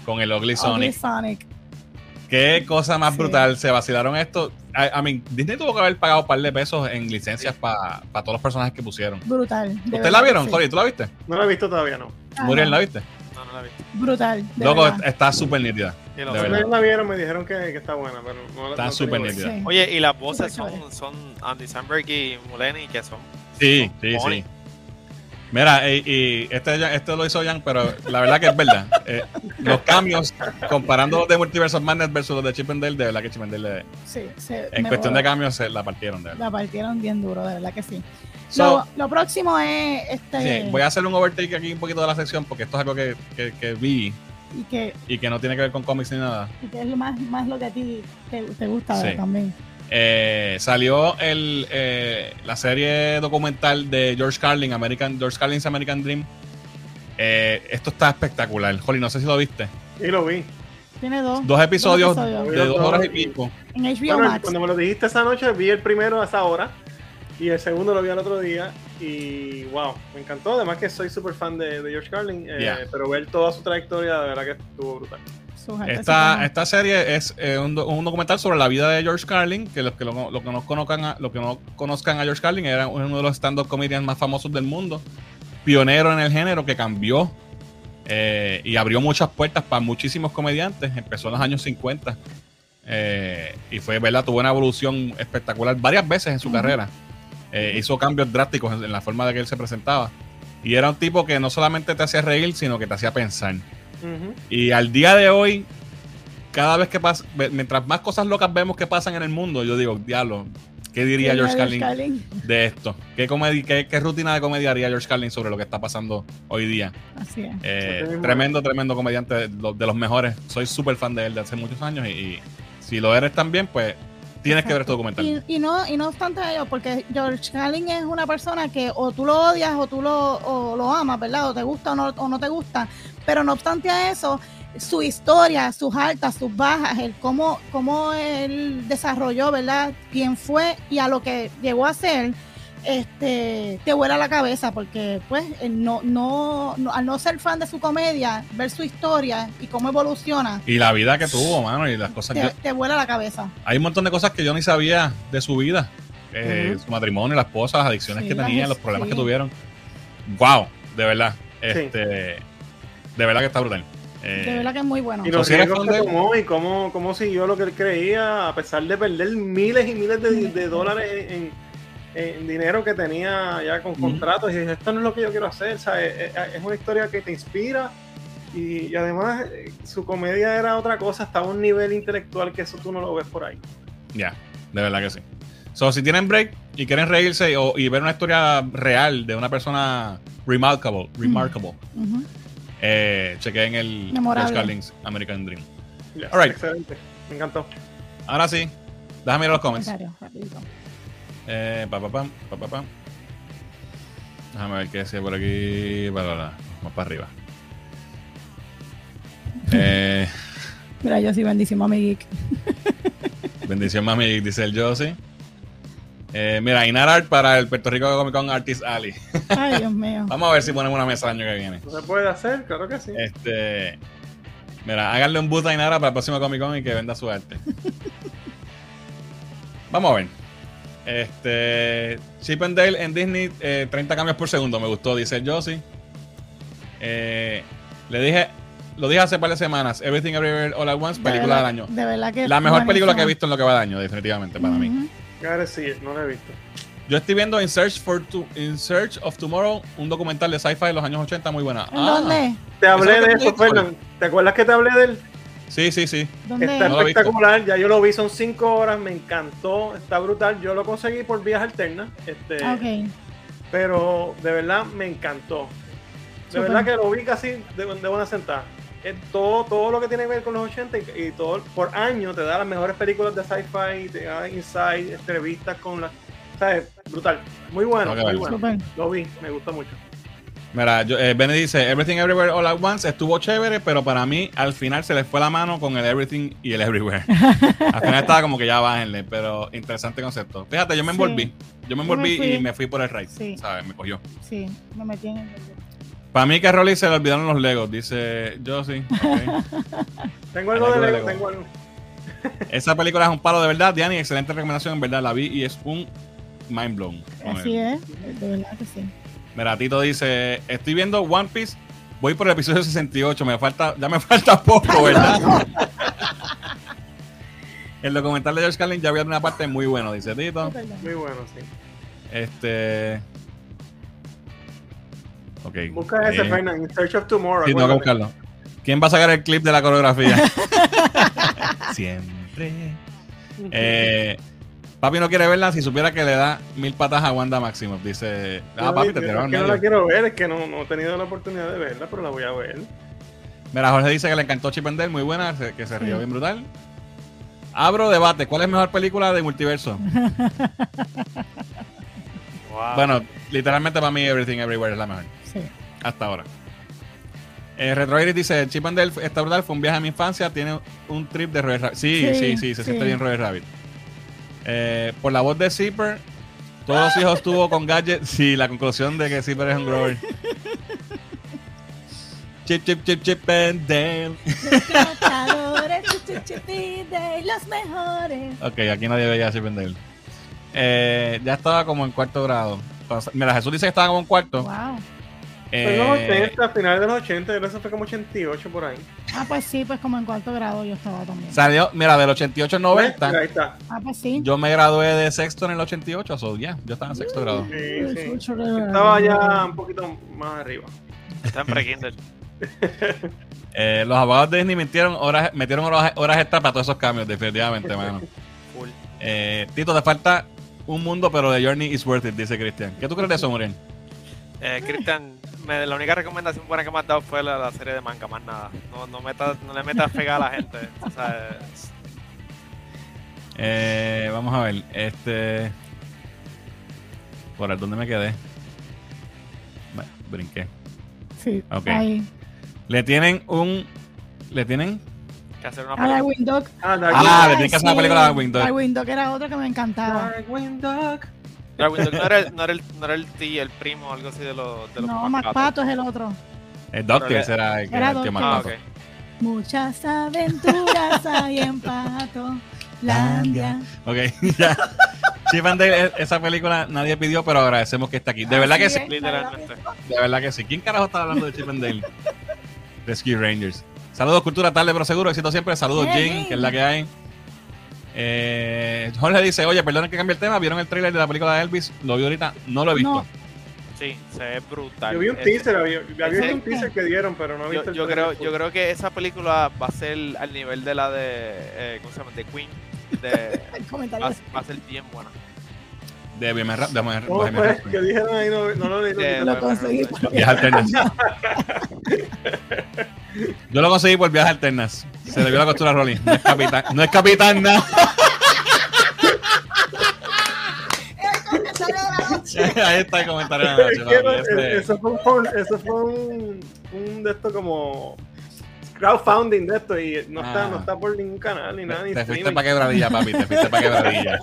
con el Ugly Sonic. Sonic. Qué cosa más brutal. Se vacilaron esto. A mí, Disney tuvo que haber pagado un par de pesos en licencias para todos los personajes que pusieron. Brutal. ¿Usted la vieron, Cory? ¿Tú la viste? No la he visto todavía, no. Muriel, ¿la viste? No, no la he visto. Brutal. Loco, está súper nítida. Y los la vieron, me dijeron que, que está buena, pero no Está súper nítida. Oye, y las voces son, son Andy Samberg y Mulaney, que son. Sí, sí, sí. Mira, y, este, este lo hizo Jan, pero la verdad que es verdad. Eh, los cambios, comparando los de Multiverse of Madness versus los de Chip and Dale, de verdad que Chip and Dale, sí, en cuestión de cambios, se la partieron. De verdad. La partieron bien duro, de verdad que sí. lo, lo, próximo es. Este... Sí, voy a hacer un overtake aquí un poquito de la sección, porque esto es algo que, que, que vi y que, y que no tiene que ver con cómics ni nada. Y que es más, más lo que a ti te, te gusta también. Eh, salió el, eh, la serie documental de George Carlin, American, George Carlin's American Dream. Eh, esto está espectacular. Holly, no sé si lo viste. Sí, lo vi. Tiene dos. Dos episodios, de dos horas y pico. En HBO Max. Cuando me lo dijiste esa noche, vi el primero a esa hora. Y el segundo lo vi al otro día. Y wow, me encantó. Además que soy súper fan de, George Carlin. Pero ver toda su trayectoria, de verdad que estuvo brutal. Esta, esta serie es eh, un, documental sobre la vida de George Carlin, que los que, lo, que no conozcan a, que no conozcan a George Carlin era uno de los stand-up comedians más famosos del mundo, pionero en el género que cambió eh, y abrió muchas puertas para muchísimos comediantes. Empezó en los años 50 eh, y fue, ¿verdad? Tuvo una evolución espectacular varias veces en su carrera. hizo cambios drásticos en, la forma de que él se presentaba. Y era un tipo que no solamente te hacía reír, sino que te hacía pensar. Y al día de hoy, cada vez que pasa, mientras más cosas locas vemos que pasan en el mundo, yo digo, diablo, ¿qué diría George Carlin, de esto? ¿Qué, qué, rutina de comedia haría George Carlin sobre lo que está pasando hoy día? Así es. Eh, tremendo, tremendo comediante, de, los mejores. Soy súper fan de él de hace muchos años y, si lo eres también, pues tienes que ver este documental. Y, no, y no obstante ello, porque George Carlin es una persona que o tú lo odias o tú lo, lo amas, ¿verdad? O te gusta o no, o no te gusta, pero no obstante a eso, su historia, sus altas, sus bajas, el cómo, cómo él desarrolló, ¿verdad? Quién fue y a lo que llegó a ser, este, te vuela la cabeza porque, pues, no, no, al no ser fan de su comedia, ver su historia y cómo evoluciona. Y la vida que tuvo, mano, y las cosas te, que... Te vuela la cabeza. Hay un montón de cosas que yo ni sabía de su vida. Eh, su matrimonio, la esposa, las adicciones que tenía, los problemas que tuvieron. Wow, de verdad. Este de verdad que está brutal. de eh, verdad que es muy bueno. Y los que tomó y cómo, cómo, siguió lo que él creía, a pesar de perder miles y miles de, dólares en, dinero que tenía ya con contratos. Y dice, esto no es lo que yo quiero hacer. Es, una historia que te inspira. Y, además eh, su comedia era otra cosa, estaba a un nivel intelectual que eso tú no lo ves por ahí. Ya, de verdad que sí. So, si tienen break y quieren reírse y ver una historia real de una persona remarkable, remarkable, eh, chequeen el George Carlin's American Dream. Excelente, me encantó. Ahora sí, déjame ir a los comments. Eh, pa, pa, pa, pa, pa, Déjame ver qué decía por aquí. Para, más para arriba. Eh, Mira, yo sí, bendición, mami geek. bendición, mami geek, dice el Josie. Eh, mira, Inarar para el Puerto Rico Comic Con Artist Alley. Ay, Dios mío. Vamos a ver si ponemos una mesa el año que viene. ¿Se puede hacer? Claro que sí. Este. Mira, háganle un boot a Inara para el próximo Comic Con y que venda su arte. Vamos a ver. Este. Chip and Dale en Disney, 30 eh, cambios por segundo. Me gustó, dice Josie. Eh, le dije. Lo dije hace un par de semanas. Everything Everywhere All at Once, película del año. De verdad que. La mejor película que he visto en lo que va de año, definitivamente, para mí. Gotta sí, no lo he visto. Yo estoy viendo In Search, for In Search of Tomorrow, un documental de sci-fi de los años 80 muy buena. ¿En dónde? Ah. Te hablé de eso, Fernando. ¿Te acuerdas que te hablé de él? Sí, sí, sí. Está espectacular, ya yo lo vi, son 5 horas, me encantó, está brutal. Yo lo conseguí por vías alternas. Este, okay. Pero de verdad me encantó. De verdad que lo vi casi de, de buena sentada todo, todo lo que tiene que ver con los 80 y, todo por año te da las mejores películas de sci-fi, te da insight, entrevistas con las. ¿Sabes? Brutal. Muy bueno, muy bueno. Lo vi, me gustó mucho. Mira, yo, eh, Benny dice, Everything Everywhere All at Once estuvo chévere, pero para mí al final se le fue la mano con el Everything y el Everywhere. al final estaba como que ya bájenle, pero interesante concepto. Fíjate, yo me envolví. Yo me envolví y me fui por el ride, ¿sabes? Me cogió. Sí, me metí en el para mí que a Rolly se le olvidaron los Legos, dice yo sí. tengo algo de Lego, tengo algo. Esa película es un palo de verdad, Diani, excelente recomendación, en verdad, la vi y es un mind blown. Así es, de verdad que sí. Mira, Tito dice, estoy viendo One Piece, voy por el episodio 68, me falta, ya me falta poco, ¿verdad? El documental de George Carlin ya había una parte muy bueno, dice Tito. Muy bueno, sí. Este. Busca ese, eh, In Search of Tomorrow. Sí, tengo buscarlo. ¿Quién va a sacar el clip de la coreografía? Siempre. Eh, papi no quiere verla si supiera que le da mil patas a Wanda Maximoff. Dice. Ah, papi, te tiraron Es que no la quiero ver, es que no, no, he tenido la oportunidad de verla, pero la voy a ver. Mira, Jorge dice que le encantó Chip and Dale, muy buena, que se rió bien brutal. Abro debate, ¿cuál es mejor película de multiverso? Bueno, literalmente para mí Everything Everywhere es la mejor. Sí. Hasta ahora. Eh, Retro dice, Chip and Dale está brutal, fue un viaje a mi infancia, tiene un trip de Roger Rabbit. Sí, sí, sí, se siente bien Roger Rabbit. Eh, por la voz de Zipper, todos los hijos tuvo con Gadget. Sí, la conclusión de que Zipper es un grower. Chip, chip, chip, chip and Dale. los mejores. Ok, aquí nadie veía a Chip and Dale. Eh, ya estaba como en cuarto grado. Mira, Jesús dice que estaba como en cuarto. Wow. Eh, los 80, final de los 80, eso fue como 88 por ahí. Ah, pues sí, pues como en cuarto grado yo estaba también. Salió, mira, del 88 al 90. Ahí está. Ah, pues sí. Yo me gradué de sexto en el 88, so ya, yo estaba en sexto grado. Sí, sí. Estaba ya un poquito más arriba. Está en pre-kinder. eh, los abogados de Disney metieron horas, metieron horas, horas extra para todos esos cambios, definitivamente, mano. Eh, Tito, te falta un mundo, pero The Journey is worth it, dice Cristian. ¿Qué tú crees de eso, Muriel? Eh, Cristian, la única recomendación buena que me has dado fue la, serie de manga, más nada. No, no, no le metas pega a la gente. O sea, eh, vamos a ver, este. ¿Por el dónde me quedé? Bueno, brinqué. Sí, okay. Le tienen un. Le tienen que hacer una película. Darkwing Dog. Ah, ah le tienen que hacer una película de Darkwing Dog. Darkwing Dog era otra que me encantaba. Dog. No era, el, no era el, no era el tío, el primo o algo así de, los de los No, MacPato es el otro. El Doctor era el que era el tío MacPato. Ah, okay. Muchas aventuras hay en Pato. Landia. Ok, ya. Chip and Dale, esa película nadie pidió, pero agradecemos que está aquí. De verdad que sí. Literalmente. De verdad que sí. ¿Quién carajo está hablando de Chip and Dale? Rescue Rangers. Saludos, Cultura Tarde, pero seguro, éxito siempre. Saludos, Jim, que es la que hay. Eh, Jorge dice, oye, perdonen que cambie el tema, ¿vieron el trailer de la película de Elvis? Lo vi ahorita, no lo he visto. Sí, se ve brutal. Yo vi un teaser, había, un teaser que dieron, pero no he visto yo, creo, yo creo que esa película va a ser al nivel de la de, eh, ¿cómo se llama? De Queen. De, va, va, a ser bien buena. De Bohemian Rhapsody. ¿Cómo fue? Que dijeron ahí, no, no lo leí. Lo conseguí. Viajes alternas. Yo lo conseguí por viajes alternas. Se le vio la costura a Rolly. No es capitán, no es capitán nada. Ahí está el comentario de la noche. Este- eso fue, un, eso fue un, un de esto como crowdfunding de esto y no, está, no ah. está por ningún canal ni nada. Ni te fuiste para quebradilla, papi, te fuiste para quebradilla.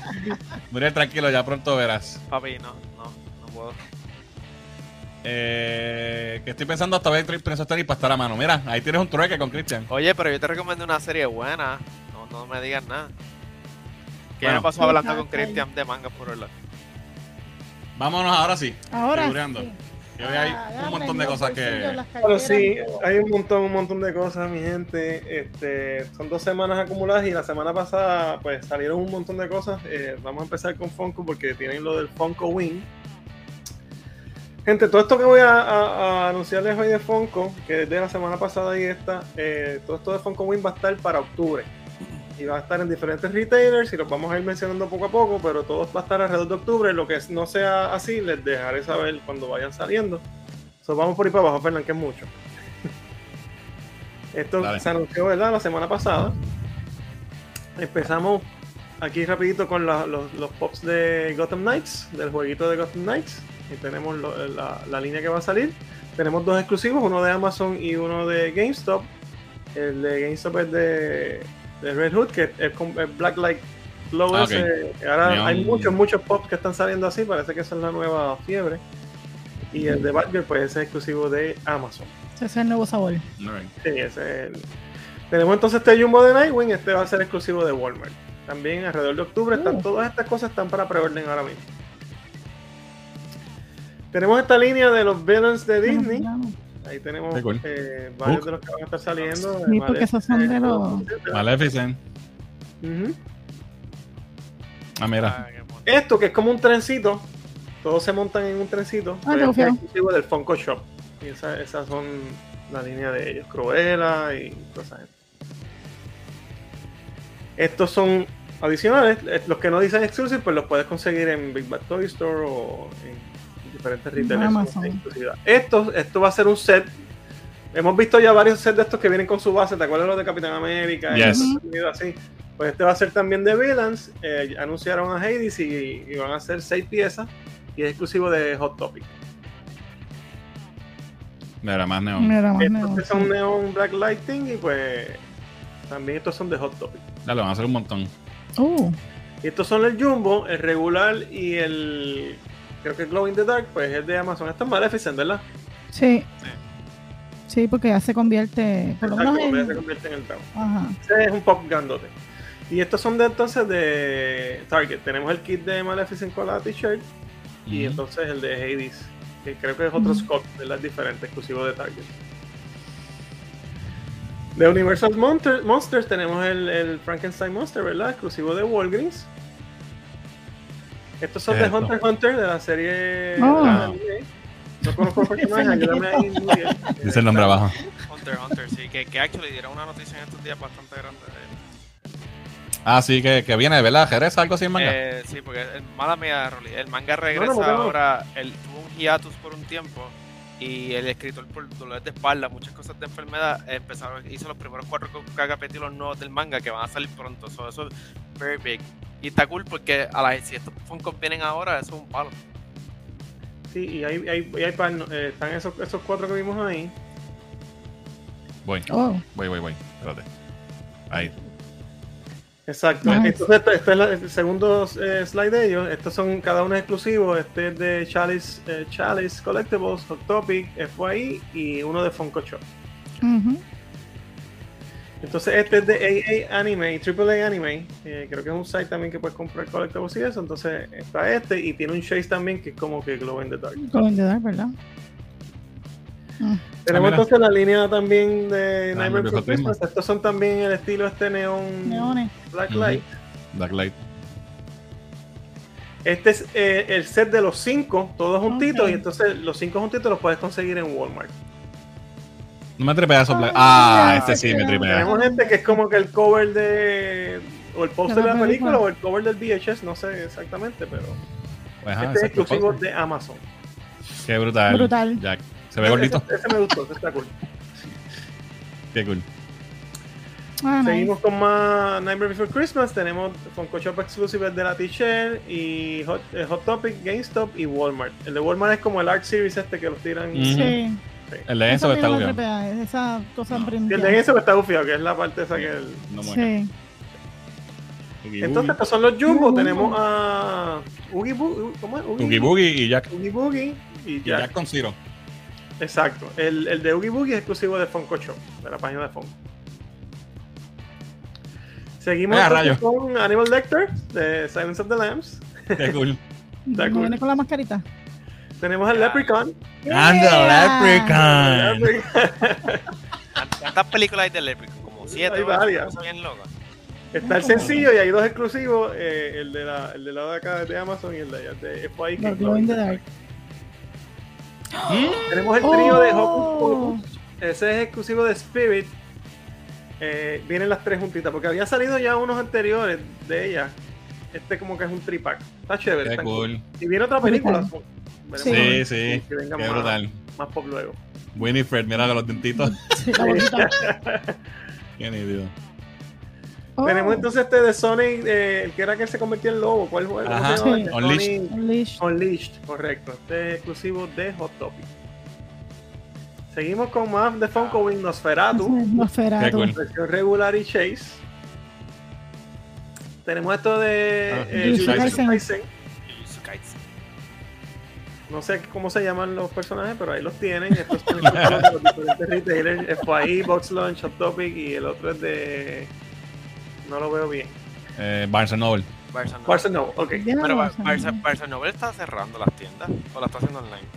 Muriel, tranquilo, ya pronto verás. Papi, no, no, no puedo. Eh, que estoy pensando hasta ver Prince of y para estar a mano. Mira, ahí tienes un trueque con Christian. Oye, pero yo te recomiendo una serie buena. No, no me digas nada. ¿Qué me pasó hablando con Christian de manga por el lado? Vámonos ahora sí. Ahora. Sí hay un montón de cosas que. Bueno, sí, hay un montón, un montón de cosas, mi gente. Este, son dos semanas acumuladas y la semana pasada, pues salieron un montón de cosas. Eh, vamos a empezar con Funko porque tienen lo del Funko Wing. Gente, todo esto que voy a, anunciarles hoy de Funko, que es de la semana pasada y esta, eh, todo esto de Funko Wing va a estar para octubre y va a estar en diferentes retailers y los vamos a ir mencionando poco a poco, pero todo va a estar alrededor de octubre. Lo que no sea así, les dejaré saber cuando vayan saliendo. So, vamos por ahí para abajo, Fernán, que es mucho. Esto se anunció, ¿verdad? La semana pasada. Empezamos aquí rapidito con los, los, pops de Gotham Knights, del jueguito de Gotham Knights. Y tenemos la, la línea que va a salir. Tenemos dos exclusivos, uno de Amazon y uno de GameStop. El de GameStop es de de Red Hood, que es, con Black Light Glow. Ah, ahora hay muchos, muchos pops que están saliendo así, parece que esa es la nueva fiebre. Y el de Batgirl, pues ese es exclusivo de Amazon. Ese es el nuevo sabor. Sí, ese es el... Tenemos entonces este Jumbo de Nightwing, este va a ser exclusivo de Walmart. También alrededor de octubre, están, uh. todas estas cosas están para preorden ahora mismo. Tenemos esta línea de los villains de Disney. Ahí tenemos eh, varios de los que van a estar saliendo. Sí, porque esos son de los. Maleficent. Ah, mira. Ah, Esto que es como un trencito, todos se montan en un trencito, ah, es exclusivo del Funko Shop. Y esas son la línea de ellos, Cruella y cosas. Estos son adicionales, eh, los que no dicen exclusive, pues los puedes conseguir en Big Bad Toy Store o en diferentes retailers. Esto, esto va a ser un set. Hemos visto ya varios sets de estos que vienen con su base, ¿te acuerdas los de Capitán América? así. Pues este va a ser también de Villains. Eh, anunciaron a Hades y, y, van a ser seis piezas y es exclusivo de Hot Topic. Mira, más neón. estos son neon black lighting y pues también estos son de Hot Topic. Dale, van a hacer un montón. Uh. Y estos son el Jumbo, el regular y el. Creo que Glow in the Dark, pues es de Amazon. Esto es Maleficent, ¿verdad? Sí. Sí, porque ya se convierte. Por lo menos en... ya se convierte en el trago. Ajá. Ese es un pop grandote. Y estos son de entonces de Target. Tenemos el kit de Maleficent con la t-shirt. Y entonces el de Hades que creo que es otro scope, ¿verdad? Diferente, exclusivo de Target. De Universal Monsters tenemos el, Frankenstein Monster, ¿verdad? Exclusivo de Walgreens. Estos son de Hunter x Hunter, de la serie... Oh. no conozco el personaje, ayúdame ahí. Dice el nombre abajo. Hunter Hunter, sí, que, que actually dieron una noticia en estos días bastante grande Ah, sí, que, que viene, ¿verdad? ¿Jerez algo así en manga? Eh, sí, porque, mala mía, el manga regresa ahora, el, tuvo un hiatus por un tiempo y el escritor por dolores de espalda, muchas cosas de enfermedad, empezaron, hizo los primeros cuatro capítulos nuevos del manga que van a salir pronto. So, eso es very big. Y está cool porque a la, si estos Funko vienen ahora, eso es un palo. Sí, y hay, hay, hay eh, están esos, esos cuatro que vimos ahí. Voy. Oh. Voy, voy, voy. Espérate. Ahí. Exacto. Entonces, este, es el segundo eh, slide de ellos. Estos son cada uno exclusivo. Este es de Chalice, eh, Chalice Collectibles, Hot Topic, FYI y uno de Funko Shop. Entonces, este es de AA Anime, AAA Anime. Eh, creo que es un site también que puedes comprar collectibles y eso. Entonces, está este y tiene un Chase también que es como que Glow in the Dark. Glow in the Dark, ¿verdad? Ah. Tenemos entonces la línea también de Nightmare Before Christmas. Estos son también el estilo este neón Black Light. Black Light. Este es eh, el set de los cinco, todos juntitos, y entonces los cinco juntitos los puedes conseguir en Walmart. No me tripea eso. Black. Ah, este sí me tripea. Tenemos gente que es como que el cover de. O el poster de la película o el cover del VHS, no sé exactamente, pero. Pues, este es exclusivo de Amazon. Qué brutal. Brutal. Jack. Se ve gordito. Ese, me gustó, ese está cool. Qué cool. Ah, Seguimos con más Nightmare Before Christmas. Tenemos Funko Shop Exclusive de la T-Shirt y Hot, eh, Hot, Topic, GameStop y Walmart. El de Walmart es como el Art Series este que los tiran. Sí. El de eso está bufiado. Esa cosa no. El de eso está bufiado, que es la parte esa que el... no muere. Sí. Entonces, estos son los Jumbo. Tenemos a Oogie Boogie. ¿Cómo es? Oogie Boogie y Jack. Oogie Boogie y Jack. Y Jack con Zero. Exacto. El, el de Oogie Boogie es exclusivo de Funko Shop, de la página de Funko. Seguimos con Animal Lecter de Silence of the Lambs. Qué cool. Está cool. Viene con la mascarita. Tenemos al Leprechaun. And the Leprechaun. ¿Cuántas películas hay de Leprechaun? Como siete. Hay varias. Está el sencillo y hay dos exclusivos, eh, el, de la, el de lado de acá de Amazon y el de allá de FY. Tenemos el trío de oh. Hocus Ese es exclusivo de Spirit. Eh, vienen las tres juntitas, porque había salido ya unos anteriores de ella. Este como que es un tripack. Está chévere. Está cool. Y viene otra película. Sí, sí. Que venga más, brutal. Más pop luego. Winifred, mira los dentitos. Qué nítido. Oh. Tenemos entonces este de Sonic, eh, el que era que se convirtió en lobo. ¿Cuál fue? Ajá. Sí. Unleashed. Unleashed. Unleashed. correcto. Este es exclusivo de Hot Topic. Seguimos con más de Funko Wing Nosferatu. Nosferatu. Versión regular y Chase. Tenemos esto de ah, eh, No sé cómo se llaman los personajes, pero ahí los tienen. Estos son los diferentes retailers. FYE, Box Lunch, Hot Topic y el otro es de no lo veo bien. Eh, Barnes Noble. Barnes Noble, ok. Pero Barnes Noble está cerrando las tiendas o la está haciendo online.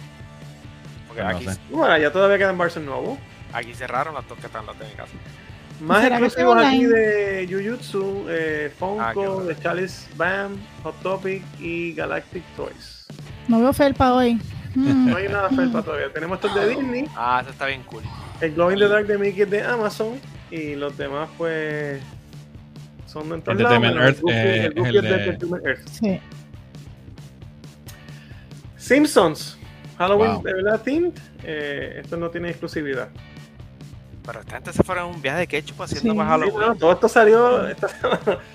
Porque aquí. Bueno, ya todavía quedan Barnes Noble. Aquí cerraron las dos que están en la casa. Más exclusivos aquí de Jujutsu, eh, Funko, ah, de Chalice Bam, Hot Topic y Galactic Toys. No veo felpa hoy. No hay nada felpa todavía. Tenemos estos de Disney. Ah, eso está bien cool. El Glowing the Dark de Mickey de Amazon. Y los demás, pues. Son de Entertainment Earth. Eh, el, el, de Entertainment Earth. Sí. Simpsons. Halloween de verdad themed. Eh, esto no tiene exclusividad. Pero esta gente se fueron a un viaje de ketchup haciendo más Halloween. todo esto salió esta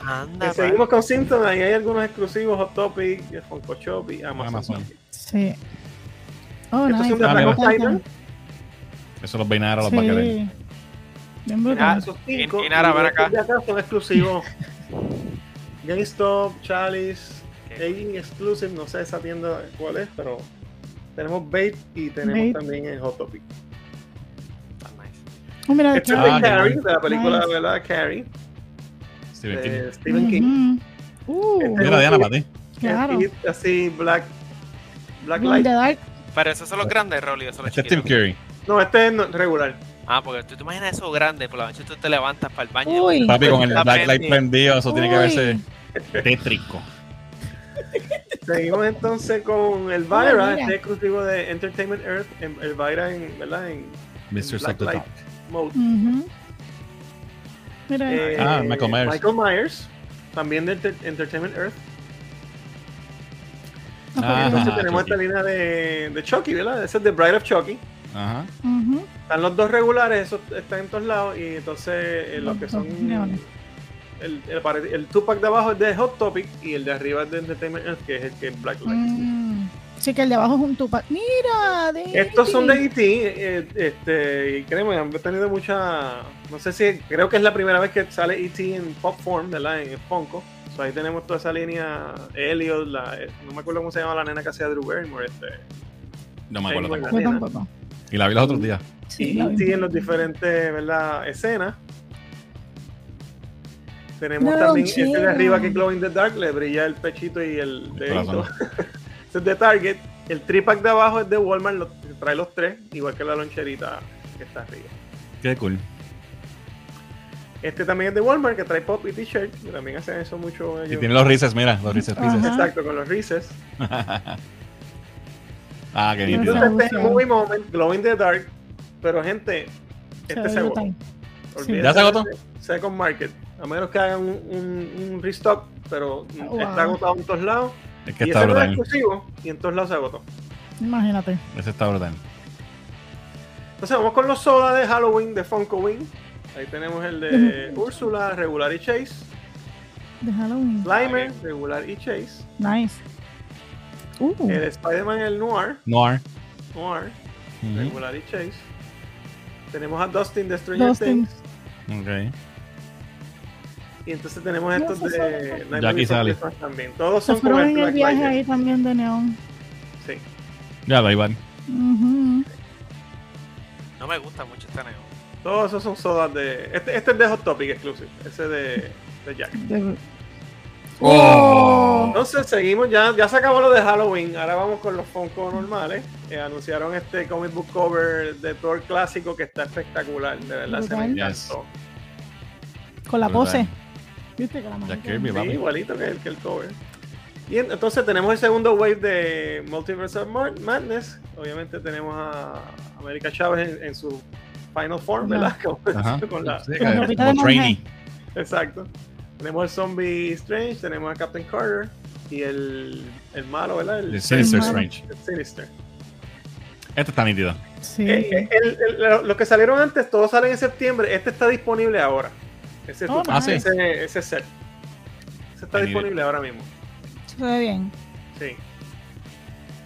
Anda, Seguimos con Simpsons. Ahí hay algunos exclusivos: Hot Topic, Funko Shop y Amazon. Sí. Oh, Estos son de ah, Eso los vainaron los sí. Ah, esos cinco. Y, nada, ven acá. Acá son exclusivos. GameStop, Chalice, okay. Exclusive, no sé esa tienda cuál es, pero tenemos Bait y tenemos también el Hot Topic. Oh, mira, este es de Carrie, de la película nice. ¿verdad? Carrie. Stephen King. Stephen King. Uh, este mira, Diana, para ti. Claro. así, Black, Black Light. Pero esos son los grandes, Rolly. Este es Tim Curry. No, este es regular. Ah, porque tú te imaginas eso grande, por la noche tú te levantas para el baño. Uy. Papi, con el Black Light prendido, eso tiene que verse tétrico. Seguimos entonces con el Vira, este exclusivo de Entertainment Earth, el Vira en, ¿verdad? En, Mr. Black Light Mode. eh, ah, Michael Myers. Michael Myers, también de Entertainment Earth. Ah, entonces tenemos esta línea de, de Chucky, ¿verdad? Ese es de Bride of Chucky. Ajá. Están los dos regulares, eso están en todos lados. Y entonces eh, los que son. El, el, el, Tupac de abajo es de Hot Topic y el de arriba es de Entertainment Earth, que es el que es Black Light. Mm. Sí, que el de abajo es un Tupac. Mira, de Estos son de E.T. Eh, este, y créeme, han tenido mucha. No sé si. Creo que es la primera vez que sale E.T. en pop form, ¿verdad? En Funko. ahí tenemos toda esa línea. Elliot, la, no me acuerdo cómo se llama la nena que hacía Drew Barrymore. Este, no me acuerdo tampoco. Y la vi los otros días. Sí, y en las diferentes ¿verdad? escenas. Tenemos también este de arriba que Glow in the Dark, le brilla el pechito y el dedito. este es de Target. El tripack de abajo es de Walmart, trae los tres, igual que la loncherita que está arriba. Qué cool. Este también es de Walmart, que trae pop y t-shirt, que también hacen eso mucho. Y tiene los rises, mira, los rises. Exacto, con los rises. Ah, qué nítido. Entonces, este es muy moment, Glow in the Dark. Pero, gente, este se agotó. ¿Ya se agotó? Second Market. A menos que hagan un, un, restock, pero está agotado en todos lados. Es que y está brutal. exclusivo y en todos lados se agotó. Imagínate. Ese está brutal. Entonces vamos con los soda de Halloween de Funko Wing. Ahí tenemos el de Úrsula, regular y Chase. De Halloween. Slimer, regular y Chase. Nice. Uh. El Spider-Man, el Noir. Noir. Noir. Regular y Chase. Tenemos a Dustin de Stranger Things. Ok. Y entonces tenemos estos de Jackie Sally. también. Todos son con el, el viaje ahí también de Neon. Sí. Ya lo iban. No me gusta mucho este Neon. Todos esos son sodas de. Este, este es de Hot Topic Exclusive. Ese de, de Jack. De... Oh. Entonces seguimos, ya, ya se acabó lo de Halloween, ahora vamos con los Funko normales. Eh, anunciaron este comic book cover de Thor clásico que está espectacular, de verdad se me encantó. Con la pose. ¿Viste que la sí, igualito que el, que el cover. Y entonces tenemos el segundo wave de Multiverse of Madness. Obviamente tenemos a América Chávez en, su final form, ¿verdad? Con, la, trainee. Exacto. Tenemos el Zombie Strange, tenemos a Captain Carter y el, el malo, ¿verdad? El, Sinister Strange. El Sinister. Este está nítido. Sí. Eh, eh, los que salieron antes, todos salen en septiembre. Este está disponible ahora. Ese, oh, ese, ese set. Ese está disponible ahora mismo. Se ve bien. Sí.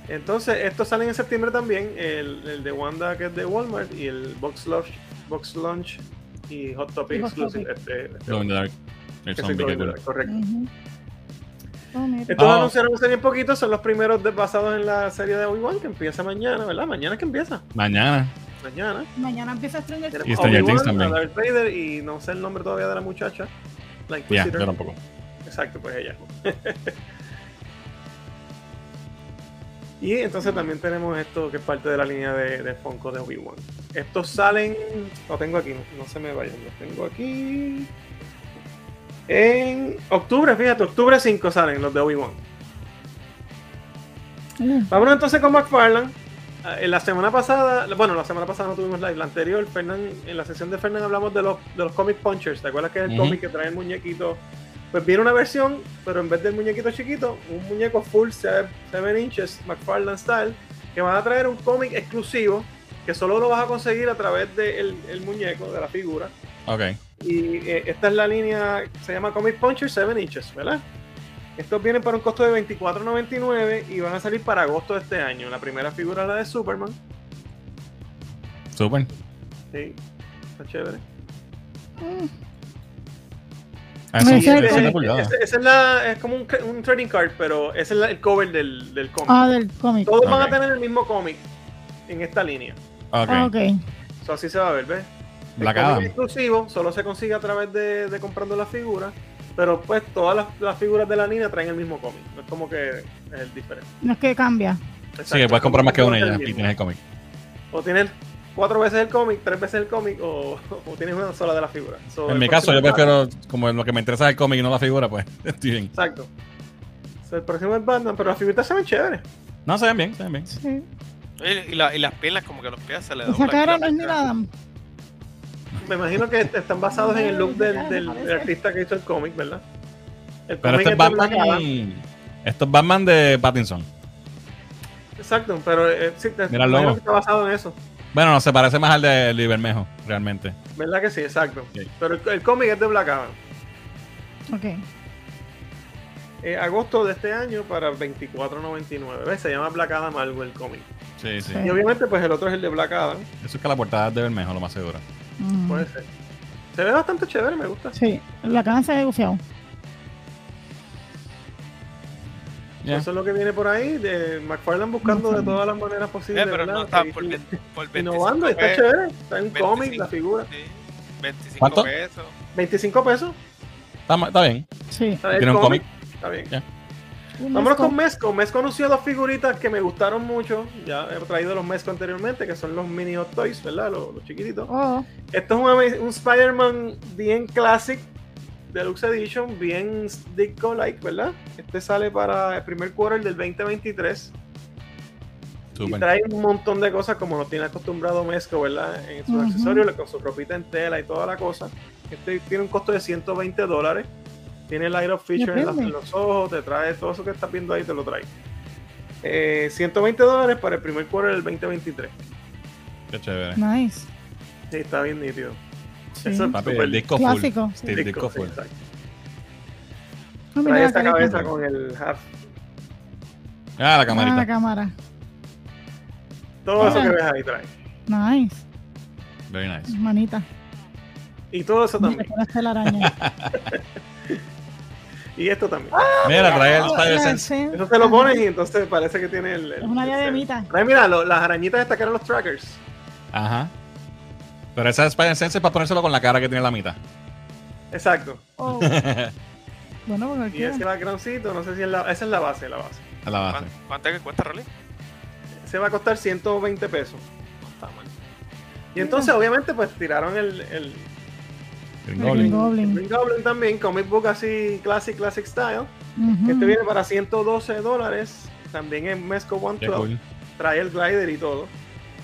Entonces, estos salen en septiembre también. El, el, de Wanda, que es de Walmart, y el Box Lunch, Box Lunch y Hot Topic Exclusive. Este, este el zombie que Correcto. Oh, Estos oh. anunciaron hace bien poquito, son los primeros basados en la serie de Obi-Wan que empieza mañana, ¿verdad? Mañana que empieza. Mañana. Mañana. Mañana empieza Stranger Things. Y Stranger Things también. Darth Vader y no sé el nombre todavía de la muchacha. La Inquisitor. Yeah, yo tampoco. Exacto, pues ella. Y entonces también tenemos esto que es parte de la línea de, de Funko de Obi-Wan. Estos salen, lo tengo aquí, no, se me vayan, lo tengo aquí. En octubre, fíjate, octubre 5 salen los de Obi-Wan. Mm. Vámonos entonces con McFarlane. Ah, en la semana pasada, bueno, la semana pasada no tuvimos live, la anterior, en la sesión de Fernand hablamos de los, de los comic punchers. ¿Te acuerdas que es el cómic que trae el muñequito? Pues viene una versión, pero en vez del muñequito chiquito, un muñeco full 7 inches, McFarlane style, que va a traer un cómic exclusivo que solo lo vas a conseguir a través del el muñeco, de la figura. Ok. Y eh, esta es la línea, se llama Comic Puncher 7 inches, ¿verdad? Estos vienen para un costo de $24.99 y van a salir para agosto de este año. La primera figura es la de Superman. Super. Sí, está chévere. Ah, es, es, como un, trading card, pero ese es el cover del, del cómic. Ah, del cómic. Todos van a tener el mismo cómic en esta línea. Ok. Ah, okay. así se va a ver, ¿ves? El cómic exclusivo solo se consigue a través de, de comprando la figura. Pero pues todas las, figuras de la línea traen el mismo cómic. No es como que es el diferente. No es que cambia. Sí, que puedes comprar más que una y, tienes el cómic. O tienes cuatro veces el cómic, tres veces el cómic, o, o, tienes una sola de la figura. en mi caso, yo prefiero, como lo que me interesa es el cómic y no la figura, pues estoy bien. Exacto. el próximo es Batman, pero las figuritas se ven chéveres. No, se ven bien, se ven bien. Sí. Y, la, y las piernas, como que los pies se le dan. No es ni nada. Me imagino que están basados en el look del, del artista que hizo el cómic, ¿verdad? pero este es Batman. Esto es Batman de Pattinson. Exacto, pero eh, sí, Mira el logo. está basado en eso. Bueno, no, se parece más al de Libermejo, realmente. ¿Verdad que sí? Exacto. Pero el, cómic es de Black Adam. Ok. Eh, agosto de este año para 24.99. ¿Ves? Se llama Black Adam algo el cómic. Sí, sí. Y obviamente, pues el otro es el de Black Adam. Eso es que la portada es de Bermejo, lo más seguro. Puede ser. Se ve bastante chévere, me gusta. Sí, la cara se ve gufiado. Eso es lo que viene por ahí, de McFarlane buscando de todas las maneras posibles. Eh, pero no está por, por innovando, está chévere, está en cómic la figura. Sí, 25 pesos. 25 pesos. Está, está bien. Sí. Tiene un cómic. Está bien. Vámonos con Mesco. Mesco anunció dos figuritas que me gustaron mucho. Ya he traído los Mesco anteriormente, que son los mini Hot Toys, ¿verdad? Los, chiquititos. Oh. Esto es un, un Spider-Man bien classic Deluxe Edition, bien Ditko like, ¿verdad? Este sale para el primer quarter del 2023. Y trae un montón de cosas como nos tiene acostumbrado Mesco, ¿verdad? En sus accesorios, con su ropita en tela y toda la cosa. Este tiene un costo de 120 dólares. Tiene el light of feature en, los ojos, te trae todo eso que estás viendo ahí, te lo trae. 120 eh, dólares para el primer quarter del 2023. Qué chévere. Nice. Sí, está bien nítido. Eso es Papi, el disco clásico. Full. el disco, full. No, Trae esta cabeza con el half. Ah, la camarita. Ah, la cámara. Todo eso que ves ahí trae. Nice. Very nice. Manita. Y todo eso también. la araña. y esto también. Ah, mira, trae el Spider Sense. Eso te lo pones y entonces parece que tiene el. es una diademita. Trae, mira, lo, las arañitas estas que eran los trackers. Ajá. Pero esa es Spider Sense es para ponérselo con la cara que tiene la mitad. Exacto. Oh. bueno, bueno, Y ese backgroundcito, no sé si es la, esa es la base, la base. A la base. ¿Cuánto es que cuesta, Rolly? Se va a costar 120 pesos. No está mal. Y entonces, obviamente, pues tiraron el, el Green Goblin. Goblin. Green Goblin también, comic book así, classic, classic style. Que este viene para 112 dólares. También en Mesco 112. Trae el glider y todo.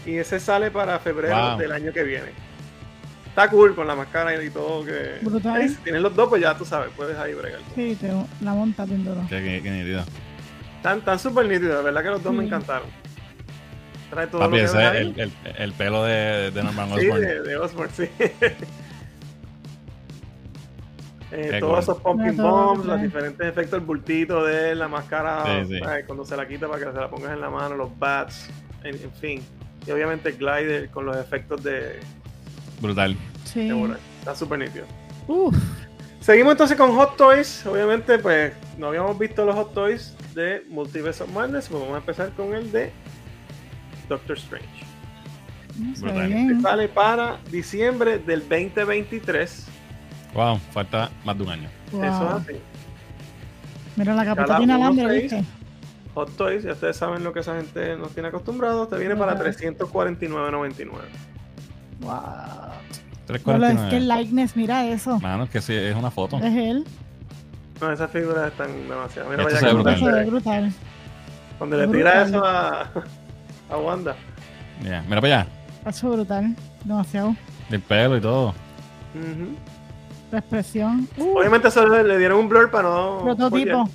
Y ese sale para febrero del año que viene. Está cool con la máscara y todo. Que, Brutal. si tienes los dos, pues ya tú sabes, puedes ahí bregar. Sí, te, la monta duro. Qué, qué, nítido. Están, tan súper nítidos, verdad que los dos me encantaron. Trae todo Papi, lo ese es el, el, el, pelo de, de Norman Osborn. Sí, de, de Osborn, sí. Eh, todos esos pumping bombs, los diferentes efectos, el bultito de la máscara, cuando se la quita para que se la pongas en la mano, los bats, en fin. Y obviamente el glider con los efectos de. Brutal. Sí. Está súper nítido. Seguimos entonces con Hot Toys. Obviamente, pues no habíamos visto los Hot Toys de Multiverse of Madness. Pues vamos a empezar con el de Doctor Strange. Brutal. Este sale para diciembre del 2023. Wow, falta más de un año. Eso es así. Mira, la capita tiene alambre, ¿viste? Hot Toys, ya ustedes saben lo que esa gente nos tiene acostumbrados, te viene para 349.99. Wow. 349. es que el likeness, mira eso. Mano, que sí, es una foto. Es él. No, esas figuras están demasiado. Mira, vaya se, ve brutal. se ve brutal. Cuando le tira eso a, a Wanda. Yeah. Mira para allá. Eso brutal. Demasiado. El pelo y todo. La expresión. Obviamente solo le dieron un blur para no. Prototipo.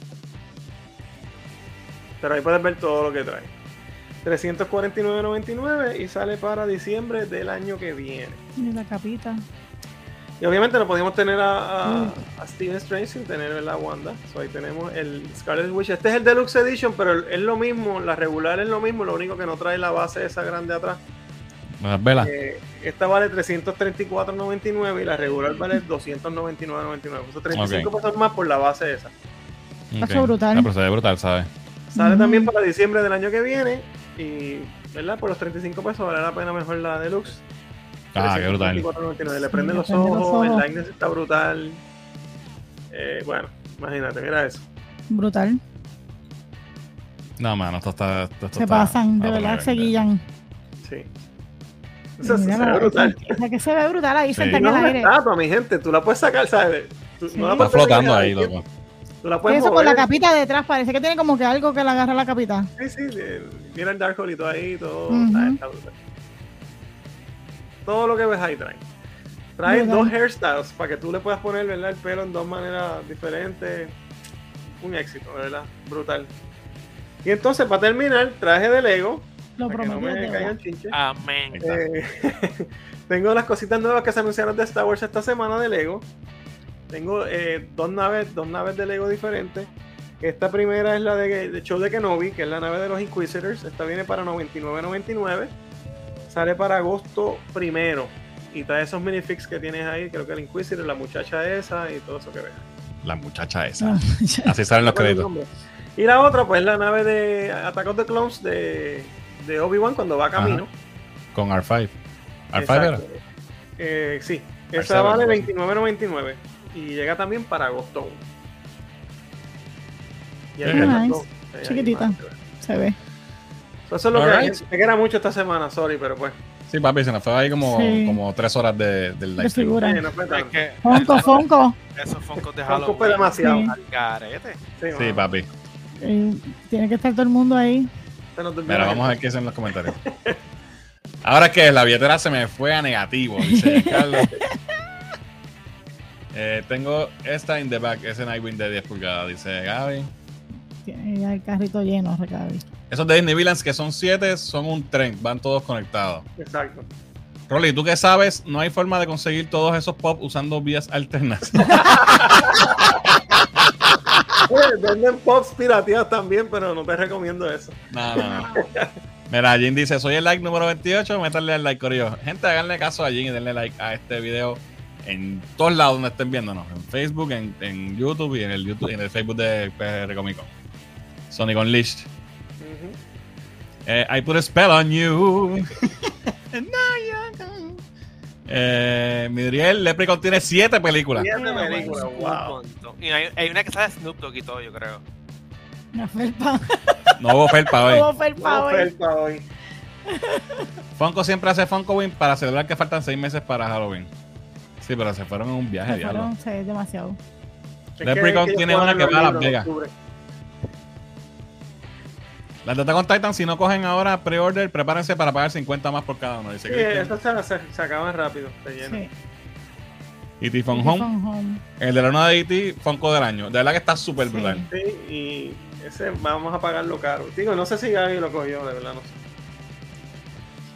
Pero ahí puedes ver todo lo que trae. 349.99 y sale para diciembre del año que viene. Y la capita. Y obviamente no podíamos tener a, a, Steven Strange sin tener la Wanda. ahí tenemos el Scarlet Witch. Este es el Deluxe Edition, pero es lo mismo. La regular es lo mismo. Lo único que no trae la base esa grande atrás. Vela. Eh, esta vale 334.99 y la regular vale 299.99. O 35 pesos más por la base esa. Okay. brutal. Ah, pero se ve brutal, ¿sabes? Sale también para diciembre del año que viene. Y, ¿verdad? Por los 35 pesos vale la pena mejor la deluxe. Ah, qué brutal. Le prenden los, ojos, el lightness está brutal. Eh, bueno, imagínate, mira eso. Brutal. No, mano, esto está. Esto, se pasan, de verdad, se guillan. Sí. Eso, se ve brutal. O que se ve brutal ahí sí. sentada en el aire. No, mi gente, tú la puedes sacar, ¿sabes? La está flotando ahí, loco. Eso con la capita detrás, parece que tiene como que algo que le agarra la capita. Sí, sí, mira el Darkhold y todo ahí, todo. todo lo que ves ahí trae. Trae dos hairstyles para que tú le puedas poner ¿verdad? el pelo en dos maneras diferentes. Un éxito, ¿verdad? Brutal. Y entonces, para terminar, traje de Lego. Lo. No Amén. Eh, tengo las cositas nuevas que se anunciaron de Star Wars esta semana de Lego. Tengo eh, dos naves, dos naves de Lego diferentes. Esta primera es la de, de, Show de Kenobi, que es la nave de los Inquisitors. Esta viene para 99.99. Sale para agosto primero. Y trae esos minifigs que tienes ahí. Creo que el Inquisitor, la muchacha esa y todo eso que veas. La muchacha esa. Así salen los créditos. Y la otra, pues la nave de Attack of the Clones de, de Obi-Wan cuando va a camino. Con R5. ¿R5 era? Eh, sí. Esa vale 29.99 y llega también para agosto Y nice. Chiquitita, se ve. Eso es lo que me queda mucho esta semana, sorry, pero pues. Sí, papi, se nos fue ahí como, como tres horas de, del live. De figura. fonco, Fonco. Esos Foncos de Halloween. Fonco fue demasiado. Sí, sí papi. tiene que estar todo el mundo ahí. Mira, vamos a ver qué dicen en los comentarios. Ahora que la billetera se me fue a negativo, dice Carlos. Eh, tengo esta in the back, ese Nightwing de 10 pulgadas, dice Gaby. Tiene el carrito lleno, Gaby. Esos de Disney Villains que son 7 son un tren, van todos conectados. Exacto. Rolly, ¿tú qué sabes? No hay forma de conseguir todos esos pop usando vías alternas. Venden pops pirateados también, pero no te recomiendo eso. No, no, no. Mira, Jin dice, soy el like número 28, métanle al like, Corillo. Gente, háganle caso a Jin y denle like a este video en todos lados donde estén viéndonos, en Facebook, en, YouTube y en el YouTube, en el Facebook de PR Comic Con. Sonic Unleashed. Eh, I put a spell on you. eh, Midriel Leprechaun tiene siete películas. Siete películas, wow. Y hay, una que sale Snoop Dogg y todo, yo creo. No felpa. No hubo felpa hoy. No hubo felpa, hoy. Funko siempre hace Funko Win para celebrar que faltan seis meses para Halloween. Sí, pero se fueron en un viaje, se fueron, sí, demasiado. Leprechaun tiene una que va a Las Vegas. Las de Attack Titan, si no cogen ahora pre-order, prepárense para pagar 50 más por cada uno. Dice sí, esas se, se, acaban rápido, se llenan. Sí. E.T. Phone Home. Home. El de la nueva de E.T. Funko del año. De verdad que está súper sí. brutal. Sí, y ese vamos a pagarlo caro. Digo, no sé si Gaby lo cogió, de verdad, no sé.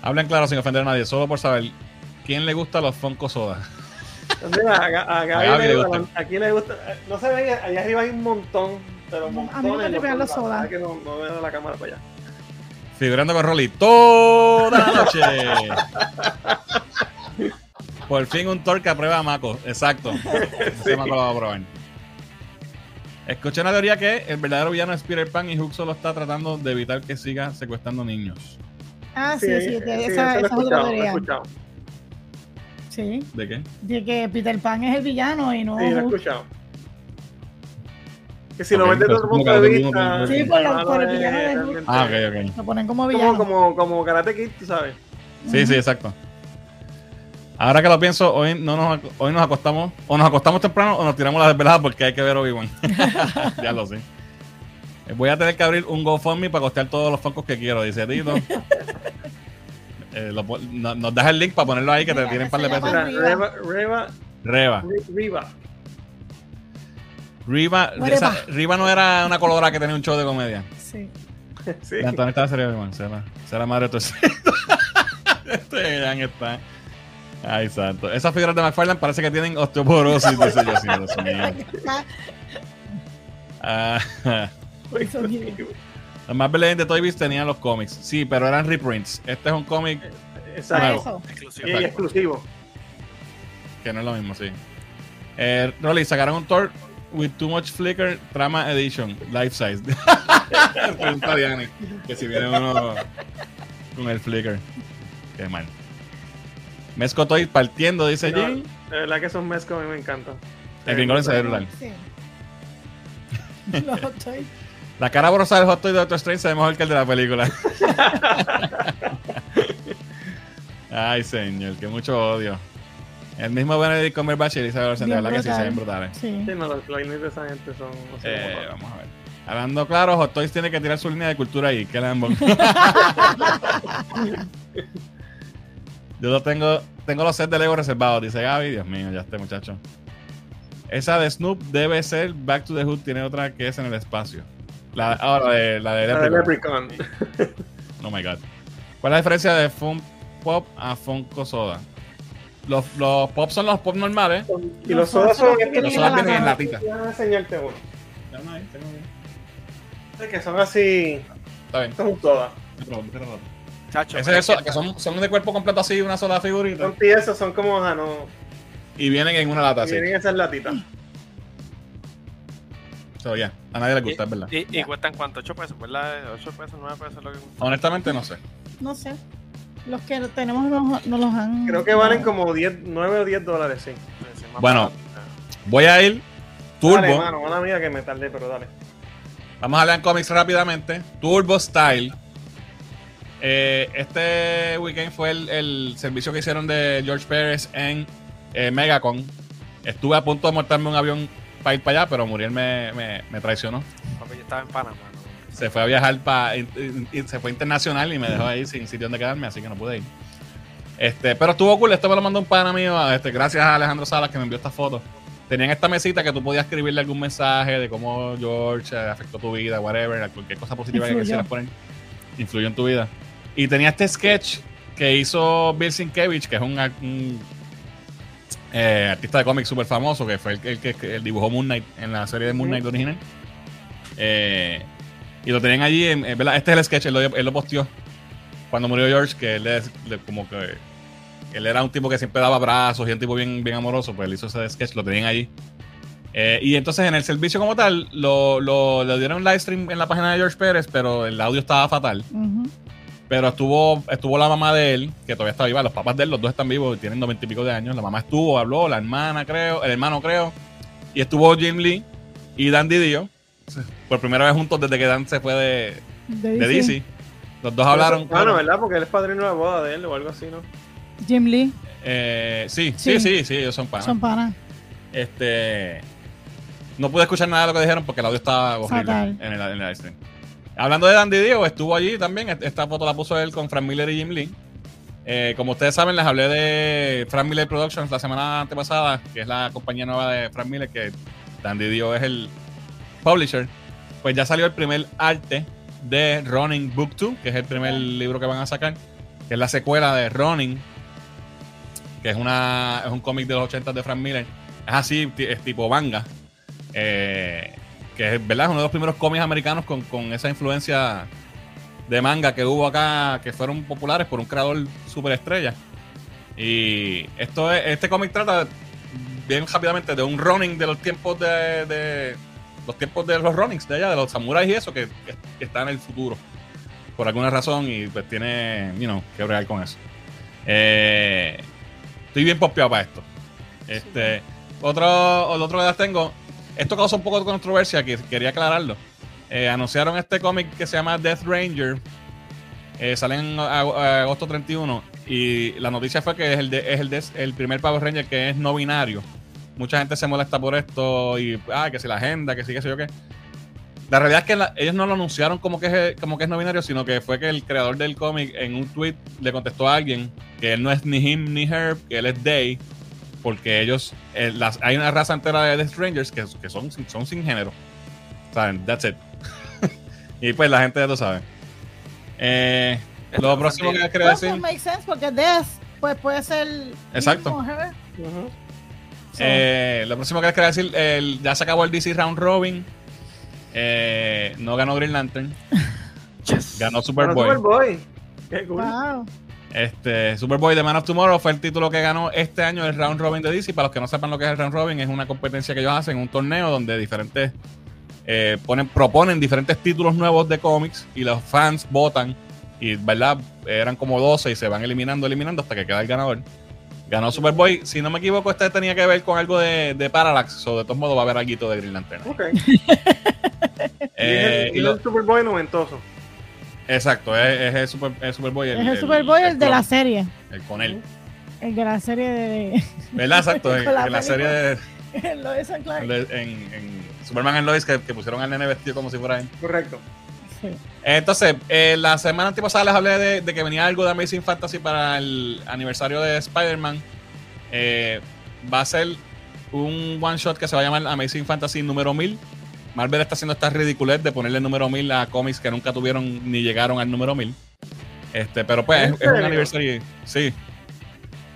Hablen claro sin ofender a nadie, solo por saber quién le gusta los Funko Soda. Mira, a, a, Gaby le, gusta. aquí le gusta. No se ve, allá arriba hay un montón, pero montones. A mí me gusta los soda. que no, no veo la cámara para allá. Figurando con Rolly toda la noche. Por fin un Thor que aprueba a Mako. Exacto. sí. Mako lo va a probar. Escuché una teoría que el verdadero villano es Peter Pan y Hook solo está tratando de evitar que siga secuestrando niños. Ah, sí, sí, sí, sí esa, esa es otra teoría. Sí. ¿De qué? De que Peter Pan es el villano y no. Sí, lo he escuchado. Que si lo ves desde otro punto de vista. Sí, por, lo, por el de Ah, ok, ok. Lo ponen como villano. Como, como, como Karate Kid, tú sabes. Sí, sí, exacto. Ahora que lo pienso, hoy, no nos, hoy nos acostamos, o nos acostamos temprano o nos tiramos la desvelada porque hay que ver Obi-Wan. ya lo sé. Voy a tener que abrir un GoFundMe para costear todos los focos que quiero, dice Tito. eh, nos das el link para ponerlo ahí que te tienen par de pesos. Reba. Reba. Reba. Riva. Riva, esa, Riva no era una colorada que tenía un show de comedia. Sí. sí. Antonio estaba serio, hermano. Será, será madre de todo Este ya está. Ay, santo. Esas figuras de McFarlane parece que tienen osteoporosis, dice yo, sí, Dios mío. Ah, los más belén de Toy Biz tenían los cómics. Sí, pero eran reprints. Este es un cómic Exacto. Exclusivo. Y exclusivo. Que no es lo mismo, sí. Eh, Rolly, sacaron un tour with too much flicker trama edition, life size. Pregunta Diane, que si viene uno con el flicker. Qué mal. Mezco estoy partiendo, dice no, Jim. De verdad que esos mezcos a mí me encantan. El gringo se ve Sí. La cara borrosa del hot toy de Doctor Strange se ve mejor que el de la película. Ay, señor, que mucho odio. El mismo Benedict Cumberbatch y Elizabeth Olsen, de verdad que sí se ven brutales. Sí, sí no, los planes de esa gente son... eh, vamos a ver. Hablando claro, Hot Toys tiene que tirar su línea de cultura ahí. Que la Yo lo tengo, tengo los sets de Lego reservados, dice Gaby. Dios mío, ya este muchacho. Esa de Snoop debe ser Back to the Hood, tiene otra que es en el espacio. La, ahora de, la de Leprechaun. oh my god. ¿Cuál es la diferencia de Fun Pop a Funko Soda? Los, los pop son los pop normales. Y los sodas son Los sodas vienen en latita. Voy a enseñarte uno. Es que son así. Está bien. Un soda. Chacho, es eso, que son, son de cuerpo completo así, una sola figurita. Son piezas, son como, no. Y vienen en una lata así. Vienen esas latitas. So, ya, a nadie le gusta, es verdad. ¿Y, y cuestan cuánto? ¿8 pesos, verdad? ¿8 pesos, 9 pesos? Lo que... Honestamente, no sé. No sé. Los que tenemos no, no los han. Creo que valen como 10, 9 o 10 dólares, sí. Bueno, voy a ir. Turbo. Dale, mano, una mía que me tardé, pero dale. Vamos a leer cómics rápidamente. Turbo Style. Eh, este weekend fue el, el, servicio que hicieron de George Pérez en eh, Megacon. Estuve a punto de montarme un avión para ir para allá, pero Muriel me, me, me traicionó. Papi, yo estaba en Panamá. Se fue a viajar para. Se fue internacional y me dejó ahí sin sitio donde quedarme, así que no pude ir. Este, pero estuvo cool. Esto me lo mandó un pana mío. Este, gracias a Alejandro Salas que me envió esta foto. Tenían esta mesita que tú podías escribirle algún mensaje de cómo George afectó tu vida, whatever, cualquier cosa positiva que quisieras poner. Influyó en tu vida. Y tenía este sketch que hizo Bill Sienkiewicz, que es un, eh, artista de cómics súper famoso, que fue el, que dibujó Moon Knight en la serie de Moon Knight original. Eh, y lo tenían allí, en, ¿verdad? Este es el sketch, él lo, posteó cuando murió George, que él es como que él era un tipo que siempre daba abrazos y un tipo bien, bien amoroso, pues él hizo ese sketch, lo tenían allí. Eh, y entonces en el servicio como tal, lo, lo, le dieron un live stream en la página de George Pérez, pero el audio estaba fatal. Pero estuvo, estuvo la mamá de él, que todavía está viva, los papás de él, los dos están vivos, tienen noventa y pico de años. La mamá estuvo, habló, la hermana creo, el hermano creo. Y estuvo Jim Lee y Dan Didio, por primera vez juntos desde que Dan se fue de, de, DC. Los dos hablaron. Bueno, ¿verdad? Porque él es padrino de la boda de él o algo así, ¿no? Jim Lee. Eh, sí, sí, sí, sí, ellos son panas. Son panas. Este. No pude escuchar nada de lo que dijeron porque el audio estaba horrible en el, en el stream. Hablando de Dandy Diego, estuvo allí también. Esta foto la puso él con Frank Miller y Jim Lee. Eh, como ustedes saben, les hablé de Frank Miller Productions la semana antepasada, que es la compañía nueva de Frank Miller, que Dandy Dio es el publisher. Pues ya salió el primer arte de Running Book 2, que es el primer libro que van a sacar, que es la secuela de Running, que es, una, es un cómic de los 80 de Frank Miller. Es así, es tipo manga. Eh, que es, ¿verdad? uno de los primeros cómics americanos con, esa influencia de manga que hubo acá, que fueron populares por un creador superestrella. Y esto es, este cómic trata bien rápidamente de un running de los tiempos de, los tiempos de los runnings de allá, de los samuráis y eso, que, está en el futuro. Por alguna razón, y pues tiene, you know, que bregar con eso. Eh, estoy bien popeado para esto. Este, otro, otro que las tengo, esto causó un poco de controversia, que quería aclararlo. Eh, anunciaron este cómic que se llama Death Ranger. Eh, sale en agosto 31. Y la noticia fue que es el, es el, el primer Power Ranger que es no binario. Mucha gente se molesta por esto y, ah, que si la agenda, que sí, que sé yo qué. La realidad es que ellos no lo anunciaron como que, es, como que es no binario, sino que fue que el creador del cómic en un tweet le contestó a alguien que él no es ni him ni her, que él es they, porque ellos, eh, las, hay una raza entera de Death Strangers que, que son, son sin género. ¿Saben? That's it. y pues la gente ya lo sabe. Eh, lo próximo que quería decir. Eso make sense porque Death pues, puede ser. Exacto. Eh, lo próximo que quería decir, el, ya se acabó el DC Round Robin. Eh, no ganó Green Lantern. Ganó Superboy. Superboy. Este, Superboy de Man of Tomorrow fue el título que ganó este año el Round Robin de DC. Para los que no sepan lo que es el Round Robin, es una competencia que ellos hacen, un torneo donde diferentes eh, ponen, proponen diferentes títulos nuevos de cómics y los fans votan. Y, ¿verdad? Eran como 12 y se van eliminando, eliminando hasta que queda el ganador. Ganó Superboy. Si no me equivoco, este tenía que ver con algo de, de Parallax. O de todos modos va a haber algo de Green Lantern. Ok. eh, y, el, Superboy noventoso. Exacto, es, el, super, Superboy. El, es el Superboy el, de la serie. El con él. El de la serie de. ¿Verdad? Exacto. en la, serie de. Lois and Clark. En, en, Superman and Lois que, que, pusieron al nene vestido como si fuera él. Correcto. Entonces, eh, la semana antipasada les hablé de, que venía algo de Amazing Fantasy para el aniversario de Spider-Man. Eh, va a ser un one shot que se va a llamar Amazing Fantasy número 1000. Marvel está haciendo esta ridiculez de ponerle el número 1000 a cómics que nunca tuvieron ni llegaron al número 1000. Este, pero pues es, un aniversario. Sí.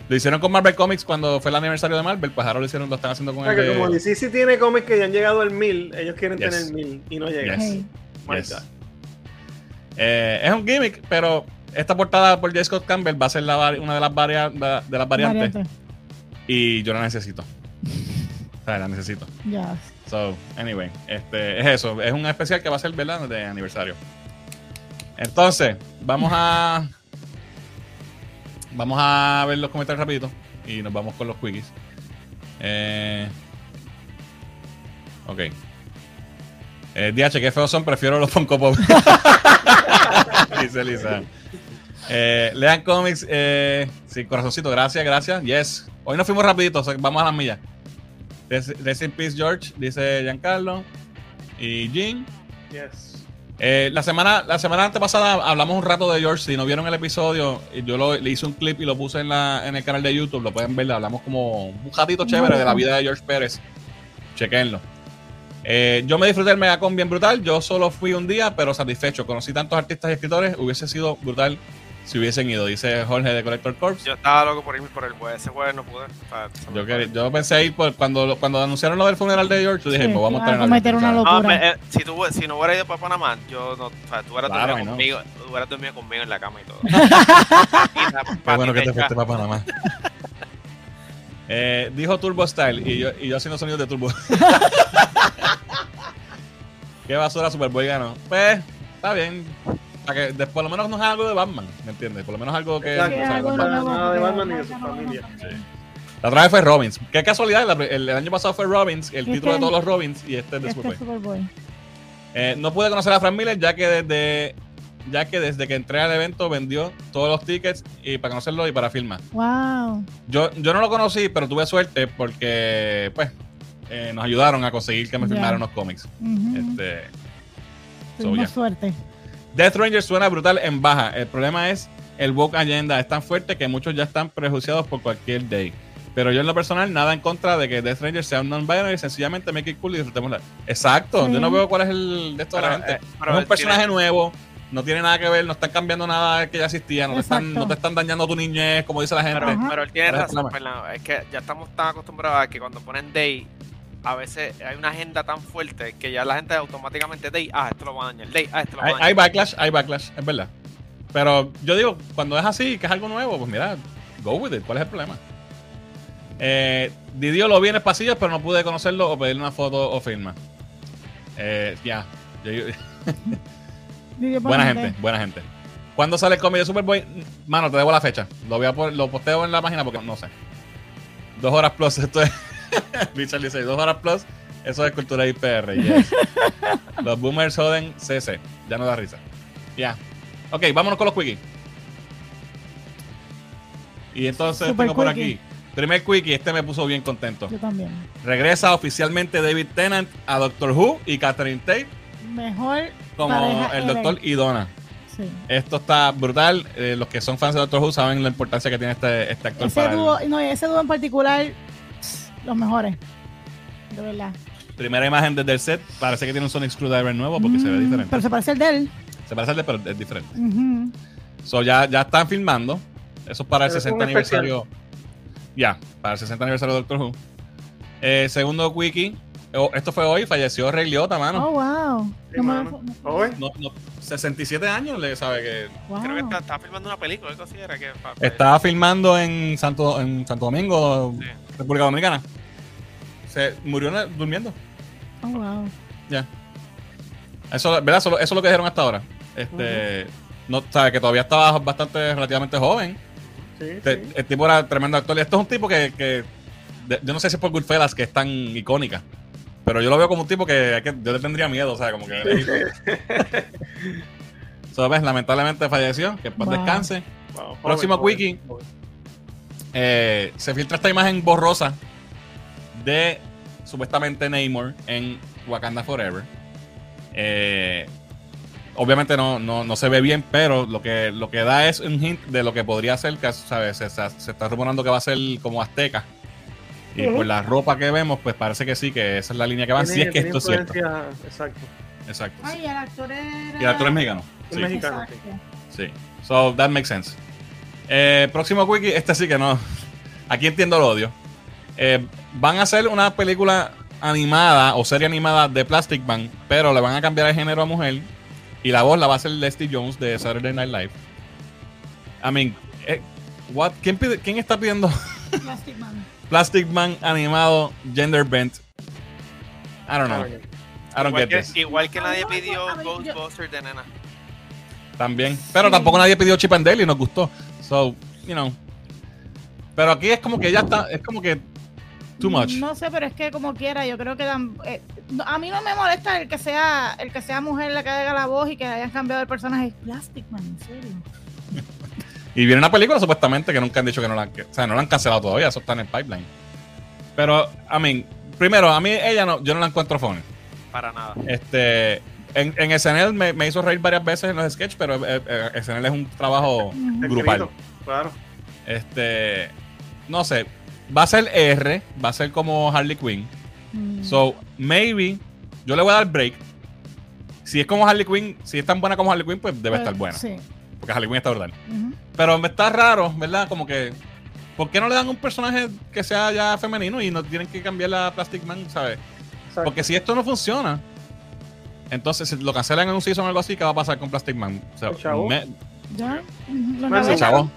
Lo hicieron con Marvel Comics cuando fue el aniversario de Marvel, pues ahora lo hicieron, lo están haciendo con el de... Como DC sí tiene cómics que ya han llegado al 1000, ellos quieren tener 1000 y no llegan. Eh, es un gimmick, pero esta portada por J. Scott Campbell va a ser la, una de las, de las variantes. Y yo la necesito. o sea, la necesito. Ya. So, anyway, este, es eso. Es un especial que va a ser, ¿verdad? De aniversario. Entonces, vamos a. Vamos a ver los comentarios rapidito. Y nos vamos con los quickies. Eh, ok. Eh, DH, qué feos son, prefiero los Funko Pop. Dice Lisa. Eh, lean cómics. Eh, sí, corazoncito, gracias, gracias. Yes. Hoy nos fuimos rapidito, vamos a las millas. Rest in Peace George, dice Giancarlo. Y Jean. Yes. Eh, la semana la semana antepasada hablamos un rato de George. Si no vieron el episodio, yo lo, le hice un clip y lo puse en, la, en el canal de YouTube. Lo pueden ver. Hablamos como un ratito chévere de la vida de George Pérez. Chequenlo. Eh, yo me disfruté del Megacon bien brutal. Yo solo fui un día, pero satisfecho. Conocí tantos artistas y escritores. Hubiese sido brutal si hubiesen ido, dice Jorge de Collector Corps. Yo estaba loco por irme por el jueves. Ese jueves no pude. yo, yo, pensé ir por, cuando, cuando anunciaron lo del funeral de George. Yo dije, pues vamos a meter una locura. No, eh, si, tú, si no hubiera ido para Panamá, yo no, o sea, tú hubieras dormido conmigo, tú hubieras dormido conmigo en la cama y todo. Qué bueno que te fuiste para Panamá. eh, dijo Turbo Style y yo, y yo haciendo sonidos de Turbo. Qué basura Superboy ganó. Pues, está bien. Para que por lo menos no es algo de Batman, ¿me entiendes? Por lo menos algo que. Exacto, nada de Batman ni de su familia. Sí. La otra vez fue Robins. Qué casualidad, el, año pasado fue Robins, el título de todos los Robins, y este es de este Superboy. Eh, no pude conocer a Frank Miller ya que desde ya que desde que entré al evento vendió todos los tickets y para conocerlo y para filmar. Wow. Yo, yo no lo conocí, pero tuve suerte porque pues eh, nos ayudaron a conseguir que me firmaran los cómics. este, suerte. Death Ranger suena brutal en baja. El problema es el woke agenda es tan fuerte que muchos ya están prejuiciados por cualquier day. Pero yo en lo personal nada en contra de que Death Ranger sea un non-binary, sencillamente make it cool y disfrutemos la... Exacto, yo no veo cuál es el de esto de la gente. Eh, es un personaje nuevo, no tiene nada que ver, no están cambiando nada que ya existía, no te, están, no te están dañando tu niñez, como dice la gente. Pero, él tiene razón, es que ya estamos tan acostumbrados a que cuando ponen day a veces hay una agenda tan fuerte que ya la gente automáticamente day, ah, esto lo va a dañar, day, ah, esto lo va a dañar. Hay, backlash, hay backlash, es verdad. Pero yo digo, cuando es así, que es algo nuevo, pues mira, go with it, ¿cuál es el problema? Eh, Didio lo vi en el pasillo, pero no pude conocerlo o pedirle una foto o firma. Eh, ya. buena gente, buena gente. ¿Cuándo sale el cómic de Superboy? Mano, te debo la fecha. Lo voy a lo posteo en la página porque no sé. Dos horas plus, esto es. Richard dice, dos horas plus. Eso es cultura IPR. Los boomers joden CC. Ya no da risa. Ya. Ok, vámonos con los quickies. Y entonces tengo por aquí. Primer quickie, este me puso bien contento. Yo también. Regresa oficialmente David Tennant a Doctor Who y Catherine Tate. Mejor. Como el Doctor Idona. Sí. Esto está brutal. Eh, los que son fans de Doctor Who saben la importancia que tiene este, este actor. Ese, dúo, no, ese dúo en particular, los mejores. De verdad. Primera imagen desde el set. Parece que tiene un Sonic Screwdriver nuevo porque se ve mm, diferente. Pero se parece al de él. Se parece al de él, pero es diferente. so, ya, ya están filmando. Eso es para el 60 aniversario. Ya, para el 60 aniversario de Doctor Who. Eh, segundo wiki. Oh, esto fue hoy, falleció Rey Liotta, mano. Oh, wow. ¿Hoy? No, 67 años, le sabe que. Creo que estaba filmando una película, algo así era que. Estaba filmando en Santo, en Santo Domingo, República Dominicana. Se murió durmiendo. Oh, wow. Ya. Eso, ¿verdad? Eso, es lo que dijeron hasta ahora. Este. No, sabe que todavía estaba bastante relativamente joven el tipo era tremendo actor. Y esto es un tipo que, yo no sé si es por Goodfellas que es tan icónica. Pero yo lo veo como un tipo que, yo le tendría miedo, o sea, como que. ¿Sabes? Lamentablemente falleció. Que después descanse. Próximo quickie. Eh, se filtra esta imagen borrosa de supuestamente Namor en Wakanda Forever. Eh, obviamente no, no, se ve bien, pero lo que, lo que da es un hint de lo que podría ser, que ¿sabes? Se, está rumorando que va a ser como azteca. Y por la ropa que vemos, pues parece que sí, que esa es la línea que va. Si es que esto es cierto. Exacto. Exacto. Ay, el actor era... Y el actor es mexicano. Sí. Mexicano, sí. So, that makes sense. Eh, próximo wiki, este sí que no. Aquí entiendo el odio. Eh, van a hacer una película animada o serie animada de Plastic Man, pero le van a cambiar el género a mujer y la voz la va a hacer Leslie Jones de Saturday Night Live. I mean, eh, what, ¿quién, ¿quién está pidiendo? Plastic Man. Plastic Man animado, gender bent. I don't know. I don't igual, get que, igual que nadie pidió Ghostbusters de nena. También. Pero tampoco nadie pidió Chip and Dale y nos gustó. So, you know. Pero aquí es como que ya está. Es como que Too much. No sé, pero es que como quiera, yo creo que dan, eh, a mí no me molesta el que sea el que sea mujer la que haga la voz y que hayan cambiado el personaje. Plastic Man, en serio. y viene una película supuestamente que nunca han dicho que no la, o sea, no la han cancelado todavía, eso está en el pipeline. Pero, I mean, primero, a mí ella no, yo no la encuentro funny. Para nada. Este, en, en SNL me, me, hizo reír varias veces en los sketches, pero eh, eh, SNL es un trabajo grupal. Claro. Este, no sé, va a ser R, va a ser como Harley Quinn. Mm. So, maybe yo le voy a dar break. Si es como Harley Quinn, si es tan buena como Harley Quinn, pues debe estar buena. Sí. Porque Harley Quinn está brutal. Pero me está raro, ¿verdad? Como que. ¿Por qué no le dan un personaje que sea ya femenino y no tienen que cambiar la Plastic Man, ¿sabes? Porque si esto no funciona, entonces si lo cancelan en un season o algo así, ¿qué va a pasar con Plastic Man? O sea, chavo? ¿Ya? chavo?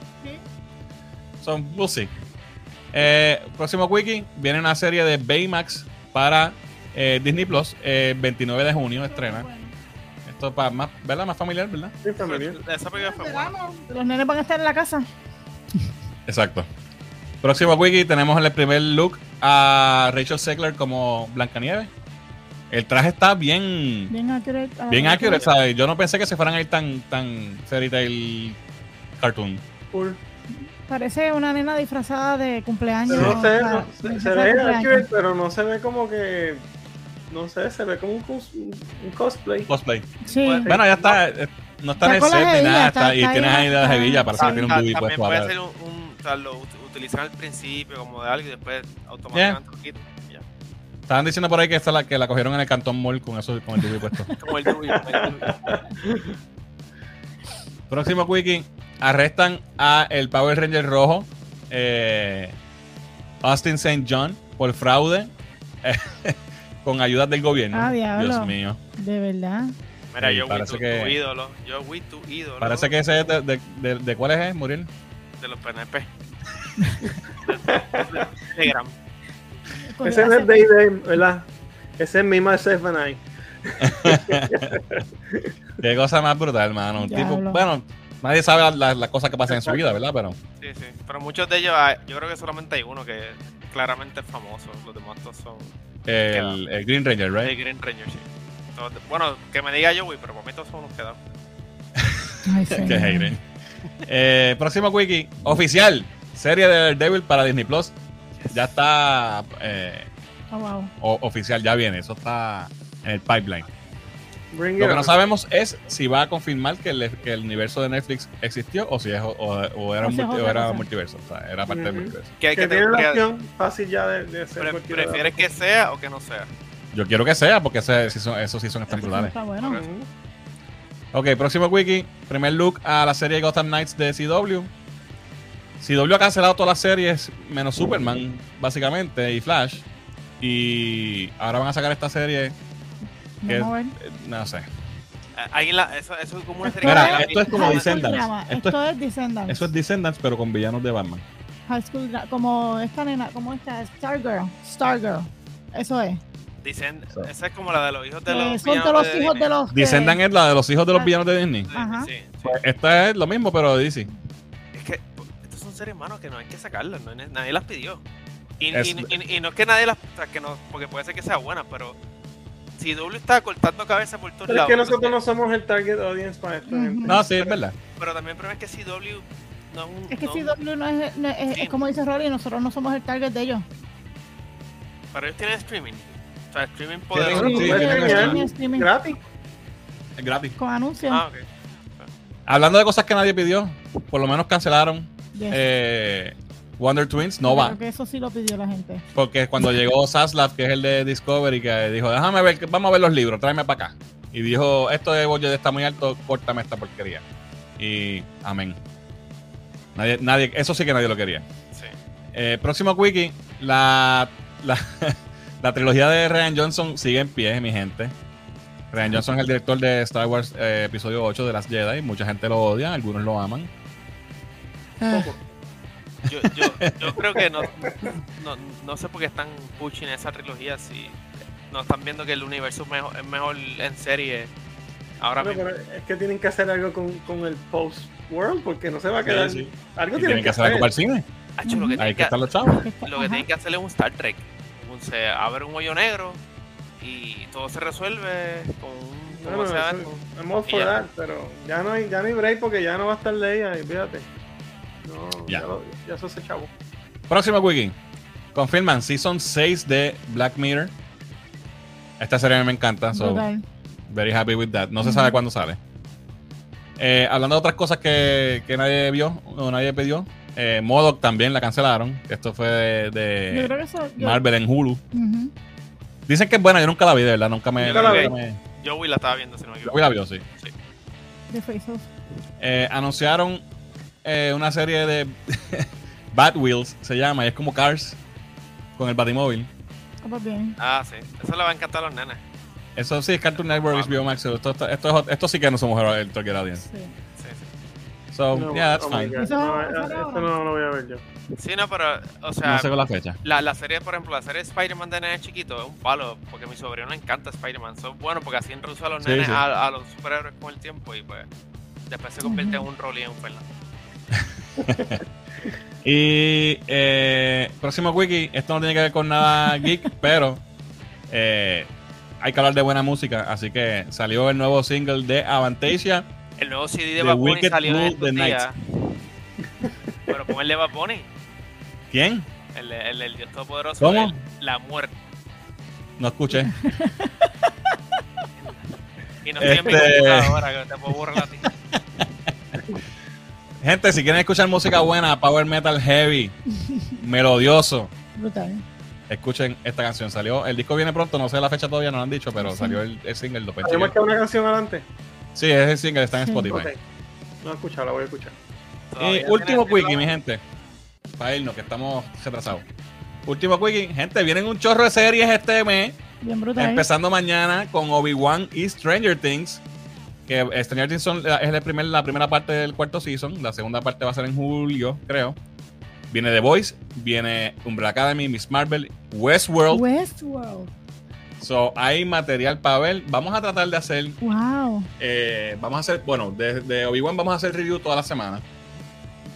So, we'll see. Eh, próximo wiki, viene una serie de Baymax para eh, Disney Plus, eh, 29 de junio estrena. Esto es para más, ¿verdad? Más familiar, ¿verdad? Sí, familiar. Los nenes van a estar en la casa. Exacto. Próximo wiki, tenemos en el primer look a Rachel Segler como Blancanieves. El traje está bien. Bien accurate. Bien accurate, ¿sabes? Yo no pensé que se fueran a ir tan, tan fairy tale cartoon. Cool. Parece una nena disfrazada de cumpleaños. No sé, se, ve accurate, pero no se ve como que. No sé, se ve como un, un cosplay. Cosplay. Sí. Bueno, ya está. Eh, no está, en el set ni nada. Está, y tienes ahí la jevilla, parece que tiene un booby puesto. Puede ser un. un o sea, lo utilizan al principio como de algo y después automáticamente lo quitan. Estaban diciendo por ahí que, esta la, que la cogieron en el Cantón Mall con eso con el booby puesto. como el booby. Próximo quickie arrestan a el Power Ranger rojo, eh, Austin St. John, por fraude con ayuda del gobierno. Ah, Dios mío. De verdad. Mira, yo tu, que, tu, ídolo. Yo tu ídolo. Parece que ese es de, de, de, de cuál es, Muriel? De los PNP. Telegram. Ese es de ¿verdad? Ese es Mima Stephanie. Qué cosa más brutal, hermano. Tipo, bueno, nadie sabe las cosas que pasan en su vida, ¿verdad? Pero... Sí, sí. Pero muchos de ellos, yo creo que solamente hay uno que claramente es famoso. Los demás todos son. El, Green Ranger, ¿right? El Green Ranger, sí. bueno, que me diga yo, güey, pero por mí todos son unos quedados. Qué hate. Eh, próximo wiki, oficial, serie de Devil para Disney Plus. Ya está eh, oh, oficial, ya viene, eso está en el pipeline. Lo que no sabemos es si va a confirmar que el, universo de Netflix existió o si es, o, era, un multiverso. O sea, era parte del multiverso. Que, que, tiene una fácil ya de, ser ¿Prefieres que sea o que no sea? Yo quiero que sea, porque ese, esos sí son espectaculares. Está bueno. Ok, próximo wiki. Primer look a la serie Gotham Knights de CW. CW ha cancelado todas las series menos Superman, básicamente, y Flash. Y ahora van a sacar esta serie eh, no sé. Eh, eso, eso, es como una serie Mira, esto es como Descendants. Esto, es Descendants. Eso es Descendants, pero con villanos de Batman. High School, como esta nena, como esta, Stargirl. Stargirl. Eso es. Dicen, esa es como la de los hijos de los, son de los hijos de los Descendants es la de los hijos de los villanos de Disney. Ajá. Sí, pues esta es lo mismo, pero de DC. Series manos que no hay que sacarlas, nadie las pidió. Y, y, y, no es que nadie las, o sea, que no, porque puede ser que sea buena, pero CW está cortando cabeza por todos lados. Es que nosotros no somos el target audience para esto. No, sí, es verdad. Pero también pero es que CW no es que CW no es, es, como dice Rory, nosotros no somos el target de ellos. Pero ellos tienen streaming. O sea, streaming poderoso. Sí, sí, streaming. Gratis. Es gratis. Con anuncios. Ah, okay. Hablando de cosas que nadie pidió, por lo menos cancelaron. Eh, Wonder Twins no va. Porque eso sí lo pidió la gente. Porque cuando llegó Saslav, que es el de Discovery, que dijo, déjame ver, vamos a ver los libros, tráeme para acá. Y dijo, esto de Boyer está muy alto, córtame esta porquería. Y amén. Nadie, nadie, eso sí que nadie lo quería. Sí. Eh, próximo wiki, la, la, trilogía de Ryan Johnson sigue en pie, mi gente. Ryan Johnson es el director de Star Wars eh, Episodio 8 de las Jedi. Mucha gente lo odia, algunos lo aman. Ah. Yo, yo, yo creo que no, no, no, sé por qué están pushing esa trilogía si no están viendo que el universo es mejor, es mejor en serie ahora mismo. es que tienen que hacer algo con, con el post world porque no se va a quedar. Algo tienen, que hacer algo para el cine. lo que Hay que, estar los chavos. Lo que tienen que hacer es un Star Trek. Se abre un hoyo negro y todo se resuelve con un. Bueno, eso, for pero ya no, hay, ya no hay break porque ya no va a estar Leia, fíjate. No, ya. Ya, se hace chavo. Próximo wiki. Confirman Season 6 de Black Mirror. Esta serie me encanta. So, very happy with that. No se sabe cuándo sale. Eh, hablando de otras cosas que, que, nadie vio o nadie pidió. Eh, Modoc también la cancelaron. Esto fue de, Marvel en Hulu. Dicen que es buena, yo nunca la vi, de verdad. Nunca me. la, vi. Yo la estaba viendo, si no Yo la vio, sí. sí. De. Eh, anunciaron eh, una serie de Bad Wheels, se llama, y es como Cars con el Batimóvil. Ah, sí. Eso le va a encantar a los nenes. Eso sí, es Cartoon Network, es Biomax. Esto, esto, esto, sí que no somos el target audience. Sí. Sí, sí. So, no, yeah, that's oh fine. Eso, no, esto no lo voy a ver yo. Sí, no, pero, o sea. No sé con la fecha. La, la serie, por ejemplo, la serie Spider-Man de nenes chiquito es un palo, porque a mi sobrino le encanta Spider-Man. Son bueno porque así introduce a los nenes a, a, los superhéroes con el tiempo y pues después se convierte en un rol y en un Fernández. y eh, próximo wiki, esto no tiene que ver con nada geek, pero eh, hay que hablar de buena música, así que salió el nuevo single de Avantasia. El nuevo CD de Bad Bunny salió en estos días. Pero con el de Bad Bunny. ¿Quién? El, el, el Dios Todopoderoso. ¿Cómo? la muerte. No escuché. y no estoy este... en mi ahora, que te puedo borrar a ti. Gente, si quieren escuchar música buena, power metal heavy, melodioso, Brutal. escuchen esta canción. Salió, el disco viene pronto, no sé la fecha todavía, no lo han dicho, pero salió el, single. Lo ¿Hay más que una canción adelante? Sí, es el single, está en Spotify. No he escuchado, la voy a escuchar. Y último quickie, mi gente. Para irnos, que estamos retrasados. Último quickie. Gente, vienen un chorro de series este mes. Bien brutal. Empezando mañana con Obi-Wan y Stranger Things. Que Stranger Things es el primer, la primera parte del cuarto season. La segunda parte va a ser en julio, creo. Viene The Voice, viene Umbrella Academy, Miss Marvel, Westworld. Westworld. So, hay material para ver. Vamos a tratar de hacer. Wow. Eh, vamos a hacer, bueno, de, Obi-Wan vamos a hacer review toda la semana.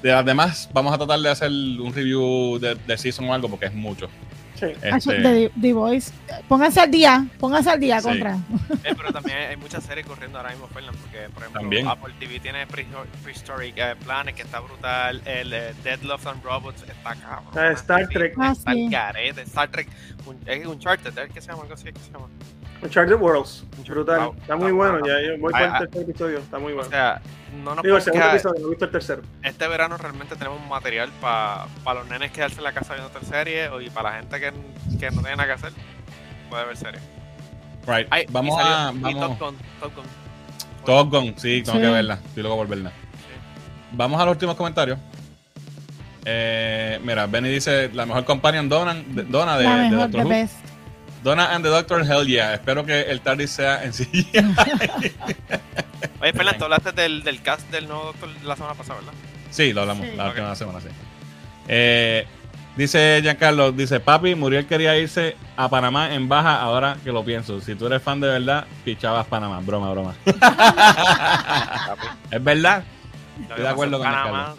De las demás, vamos a tratar de hacer un review de, de season o algo porque es mucho. Este... The, The, Voice. Pónganse al día, pónganse al día contra. Eh, pero también hay muchas series corriendo ahora mismo, Fernan, porque por ejemplo Apple TV tiene Prehistoric uh, Planet, que está brutal, el uh, Dead Love and Robots está cabrón. Star Trek. Ah, está el garete, Star Trek, un, es Uncharted, ¿qué se llama? ¿Qué se llama? Uncharted Worlds, brutal. está muy bueno, ya yo voy con el tercer episodio, está muy bueno. O sea, no nos Digo, el segundo episodio, no he visto el tercero. Este verano realmente tenemos material para pa los nenes quedarse en la casa viendo otra serie y para la gente que, que no tiene nada que hacer, puede ver serie. Right. vamos a. Vamos. Top Gun. Top Gun. Top Gun, sí, tengo que verla. Estoy luego por verla. Vamos a los últimos comentarios. Eh, mira, Benny dice: La mejor companion Donna, de, Donna de, la mejor, de Doctor Who. Donna and the Doctor, hell yeah. Espero que el TARDIS sea en sí. Oye, Fernando, hablaste del, del, cast del nuevo Doctor la semana pasada, ¿verdad? Sí, lo hablamos la última semana, sí. Eh, dice Giancarlo, dice, papi, Muriel quería irse a Panamá en baja, ahora que lo pienso. Si tú eres fan de verdad, pichabas Panamá. Broma, broma. es verdad. Estoy de acuerdo con Giancarlo.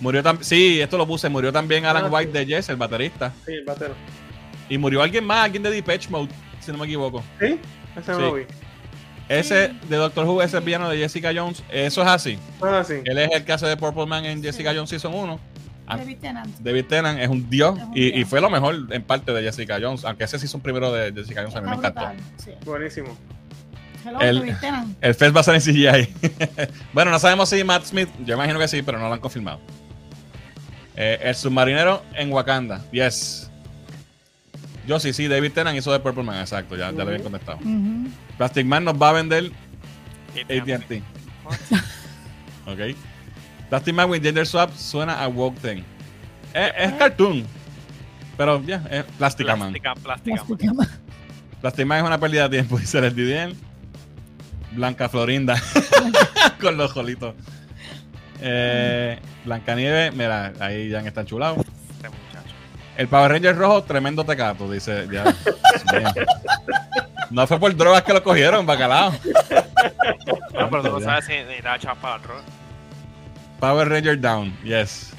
Murió también, sí, esto lo puse, murió también Alan ah, White de Jess, el baterista. Sí, el batero. Y murió alguien más, alguien de Depeche Mode, si no me equivoco. ¿Sí? Ese no lo vi. Ese de Doctor Who, ese villano de Jessica Jones, eso es así. Es así. Él es el que hace de Purple Man en Jessica Jones Season 1. Ah, David Tennant. David Tennant es un dios, y, y, fue lo mejor en parte de Jessica Jones, aunque ese Season primero de Jessica Jones a mí me encantó. Buenísimo. el, el Fest va a ser en CGI. bueno, no sabemos si Matt Smith, yo imagino que sí, pero no lo han confirmado. Eh, el submarinero en Wakanda, yes. Yo sí, sí, David Tennant hizo de Purple Man, exacto, ya, ya le había contestado. Plastic Man nos va a vender ATT. ok. Plastic Man with Gender Swap suena a Woke Thing. Es, es cartoon. Pero ya, es Plástica Man. Plástica, Man. Plastic Man es una pérdida de tiempo, dice el Didien. Blanca Florinda. Con los jolitos. Eh, Nieve, mira, ahí ya están chulados. El Power Ranger rojo, tremendo tecato, dice. Ya. no fue por drogas que lo cogieron, bacalao. No, pero tú no sabes si necesitaba chapa Power Ranger down, yes.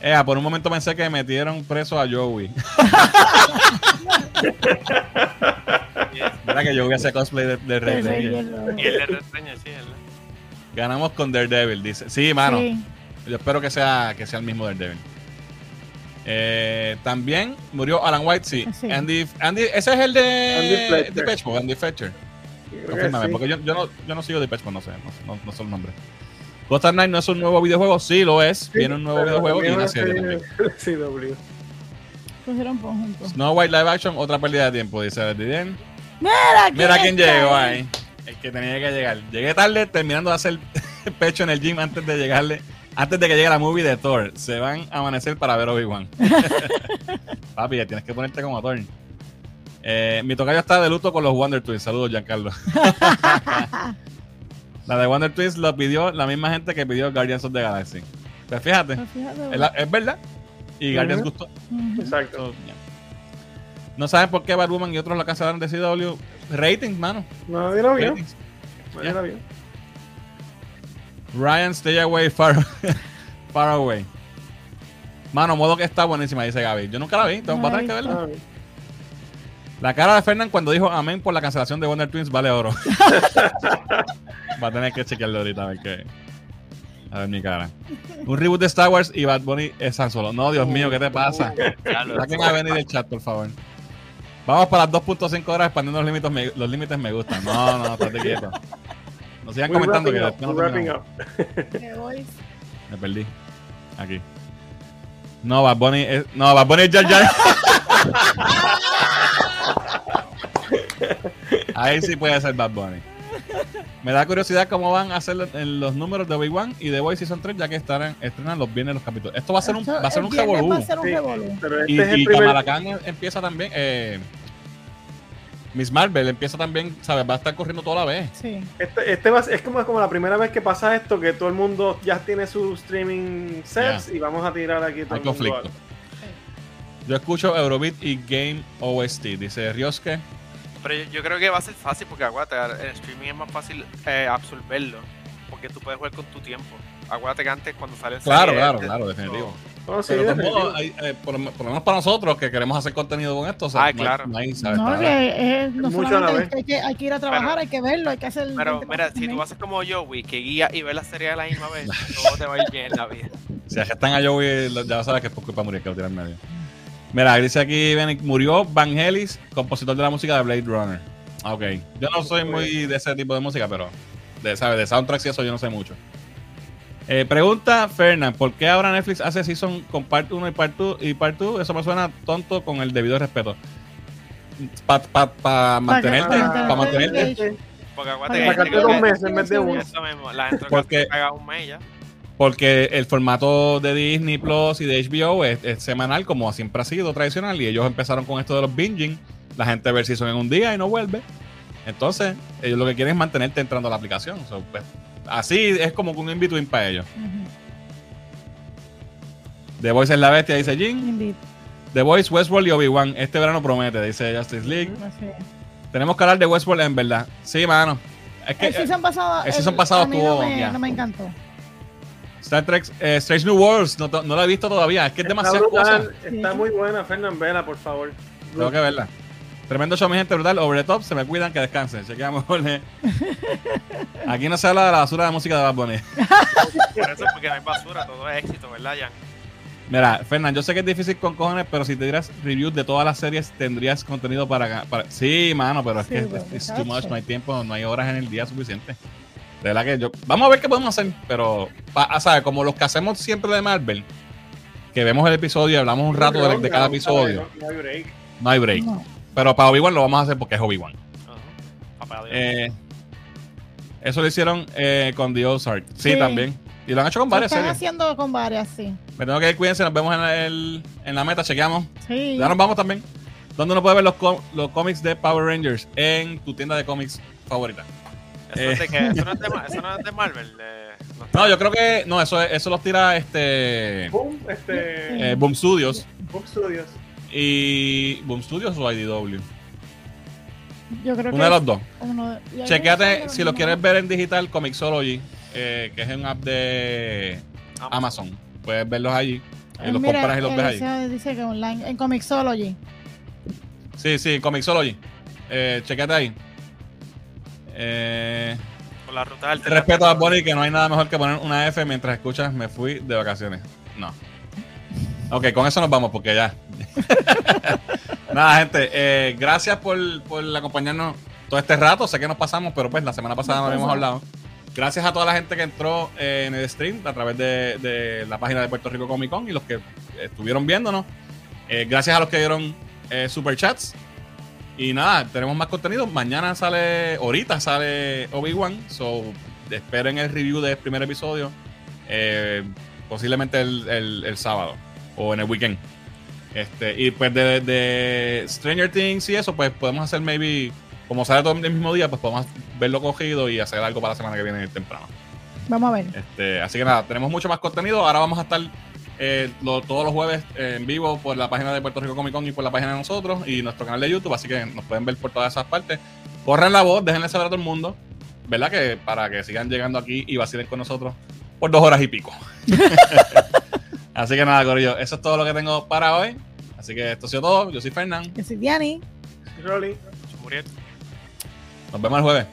Ea, por un momento pensé que metieron preso a Joey. Mira que Joey hace cosplay de, de Red Y él le reseña, sí, él. Ganamos con Daredevil, dice. Sí, mano. Yo espero que sea, que sea el mismo Daredevil. Eh, también murió Alan White, sí. Andy, Andy, ese es el de Depeche Mode, Andy Fletcher. Confírmame, porque yo, yo, no, yo no sigo Depeche Mode, no sé, no, no, no sé el nombre. Gotham Knight no es un nuevo videojuego, sí lo es. Viene un nuevo videojuego y una serie también. Sí, W. Snow White Live Action, otra pérdida de tiempo, dice Didien. Mira, Mira quién llegó ahí. El que tenía que llegar. Llegué tarde terminando de hacer pecho en el gym antes de llegarle antes de que llegue la movie de Thor, se van a amanecer para ver Obi-Wan. Papi, ya tienes que ponerte como Thor. Eh, mi tocayo está de luto con los Wonder Twins. Saludos, Giancarlo. la de Wonder Twins lo pidió la misma gente que pidió Guardians of the Galaxy. Pero fíjate, pues es, verdad. Y Guardians gustó. Exacto. No saben por qué Batwoman y otros la cancelaron de CW. Ratings, mano. No, no vio. No, no vio. Ryan, stay away, far, far away. Mano, modo que está buenísima, dice Gaby. Yo nunca la vi, tengo que verla. La cara de Fernand cuando dijo amén por la cancelación de Wonder Twins vale oro. Va a tener que chequearlo ahorita a ver qué. A ver mi cara. Un reboot de Star Wars y Bad Bunny es tan Solo. No, Dios mío, ¿qué te pasa? Saquen a venir del chat, por favor. Vamos para las 2.5 horas expandiendo los límites, me, los límites me gustan. No, no, estate quieto. No sigan comentando que no Me perdí. Aquí. No, Bad Bunny es, no, Bad Bunny es Jar Jar. Ahí sí puede ser Bad Bunny. Me da curiosidad cómo van a hacer en los números de Obi-Wan y de Boy Season 3, ya que estarán, estrenan los bienes los capítulos. Esto va a ser un, va a ser un revolú. y, este y empieza también. Eh, Miss Marvel empieza también, ¿sabes? Va a estar corriendo toda la vez. Sí. Este, este es como, como la primera vez que pasa esto, que todo el mundo ya tiene su streaming sets y vamos a tirar aquí todo Hay conflicto. Yo escucho Eurobeat y Game OST, dice Rioske. Pero yo, creo que va a ser fácil porque aguante, el streaming es más fácil eh, absorberlo. Porque tú puedes jugar con tu tiempo. Aguante que antes cuando sale Claro, claro, claro, definitivo. Eh, por, lo menos para nosotros que queremos hacer contenido con esto, o claro. no, hay, que, no hay, que, hay que ir a trabajar, hay que verlo, hay que hacer. Pero mira, si tú haces como Joey, que guía y ve la serie a la misma vez, todo te va a ir bien en la vida. Si están a Joey, ya sabes que es por culpa morir, que lo tiran medio. Mira, dice aquí, murió Vangelis, compositor de la música de Blade Runner. Ok, yo no soy muy de ese tipo de música, pero de, ¿sabes? de soundtracks y eso yo no sé mucho. Eh, pregunta Fernand, ¿por qué ahora Netflix hace season con part 1 y part 2 y part 2? Eso me suena tonto con el debido respeto. Para pa, pa mantenerte, para mantenerte. Porque aguante dos meses en vez de uno. la gente porque, paga un mes ya. Porque el formato de Disney Plus y de HBO es, semanal, como siempre ha sido tradicional, y ellos empezaron con esto de los binging. La gente ve season en un día y no vuelve. Entonces, ellos lo que quieren es mantenerte entrando a la aplicación. pues, así es como un in-between para ellos. The Voice es la bestia, dice Jin. The Voice, Westworld y Obi-Wan. Este verano promete, dice Justice League. Tenemos que hablar de Westworld en verdad. Sí, mano. Es que, el season pasado, el season pasado estuvo. No me, encantó. Star Trek eh, Strange New Worlds, no, no, la he visto todavía. Es que es demasiado cosa. Está muy buena, Fernand Vela, por favor. Tengo que verla. Tremendo show, mi gente, brutal. Over the top, se me cuidan, que descansen. Chequeamos. Aquí no se habla de la basura de música de Bad Bunny. Por eso, porque no hay basura, todo es éxito, ¿verdad, Jan? Mira, Fernán, yo sé que es difícil con cojones, pero si te dieras reviews de todas las series, tendrías contenido para. para... Sí, mano, pero es que es too much, no hay tiempo, no hay horas en el día suficiente. De verdad que yo. Vamos a ver qué podemos hacer, pero. ¿Sabes? Como los que hacemos siempre de Marvel, que vemos el episodio y hablamos un rato de, cada episodio. No hay break. No hay break. Pero para Obi-Wan lo vamos a hacer porque es Obi-Wan. eh, eso lo hicieron eh, con The Ozark. Sí, sí, también. Y lo han hecho con varias lo están haciendo con varias, sí. Me tengo que ir, cuídense, nos vemos en, el, en la meta, chequeamos. Sí. Ya nos vamos también. ¿Dónde uno puede ver los, los cómics de Power Rangers? En tu tienda de cómics favorita. ¿Eso, eh. de eso, no, es de, eso no es de Marvel. no, yo creo que. No, eso, eso los tira este. Boom, este. Eh, Boom Studios. Boom Studios. Y Boom Studios o IDW. Yo creo Uno de los dos. Chequéate si lo quieres ver en digital, Comixology, eh, que es un app de Amazon. Puedes verlos allí. Y los compras y los ves ahí. Dice que online, en Comixology. Sí, sí, Comixology. Eh, chequéate ahí. Eh, Con la ruta Respeto a Bonnie que no hay nada mejor que poner una F mientras escuchas Me fui de vacaciones. No. Ok, con eso nos vamos porque ya. Nada, gente, eh, gracias por, acompañarnos todo este rato. Sé que nos pasamos, pero pues la semana pasada no habíamos hablado. Gracias a toda la gente que entró eh, en el stream a través de, la página de Puerto Rico Comic Con y los que estuvieron viéndonos. Eh, gracias a los que dieron super chats. Y nada, tenemos más contenido. Mañana sale, ahorita sale Obi-Wan. So, esperen el review del primer episodio. posiblemente el sábado o en el weekend. Este, y pues de, Stranger Things y eso, pues podemos hacer maybe, como sale todo el mismo día, pues podemos verlo cogido y hacer algo para la semana que viene temprano. Vamos a ver. Este, así que nada, tenemos mucho más contenido. Ahora vamos a estar eh, todos los jueves en vivo por la página de Puerto Rico Comic Con y por la página de nosotros y nuestro canal de YouTube, así que nos pueden ver por todas esas partes. Corren la voz, déjenle saber a todo el mundo, ¿verdad? Que para que sigan llegando aquí y vacilen con nosotros por dos horas y pico. Así que nada, Corillo, eso es todo lo que tengo para hoy. Así que esto ha sido todo. Yo soy Fernán. Yo soy Diani. Rolly. Nos vemos el jueves.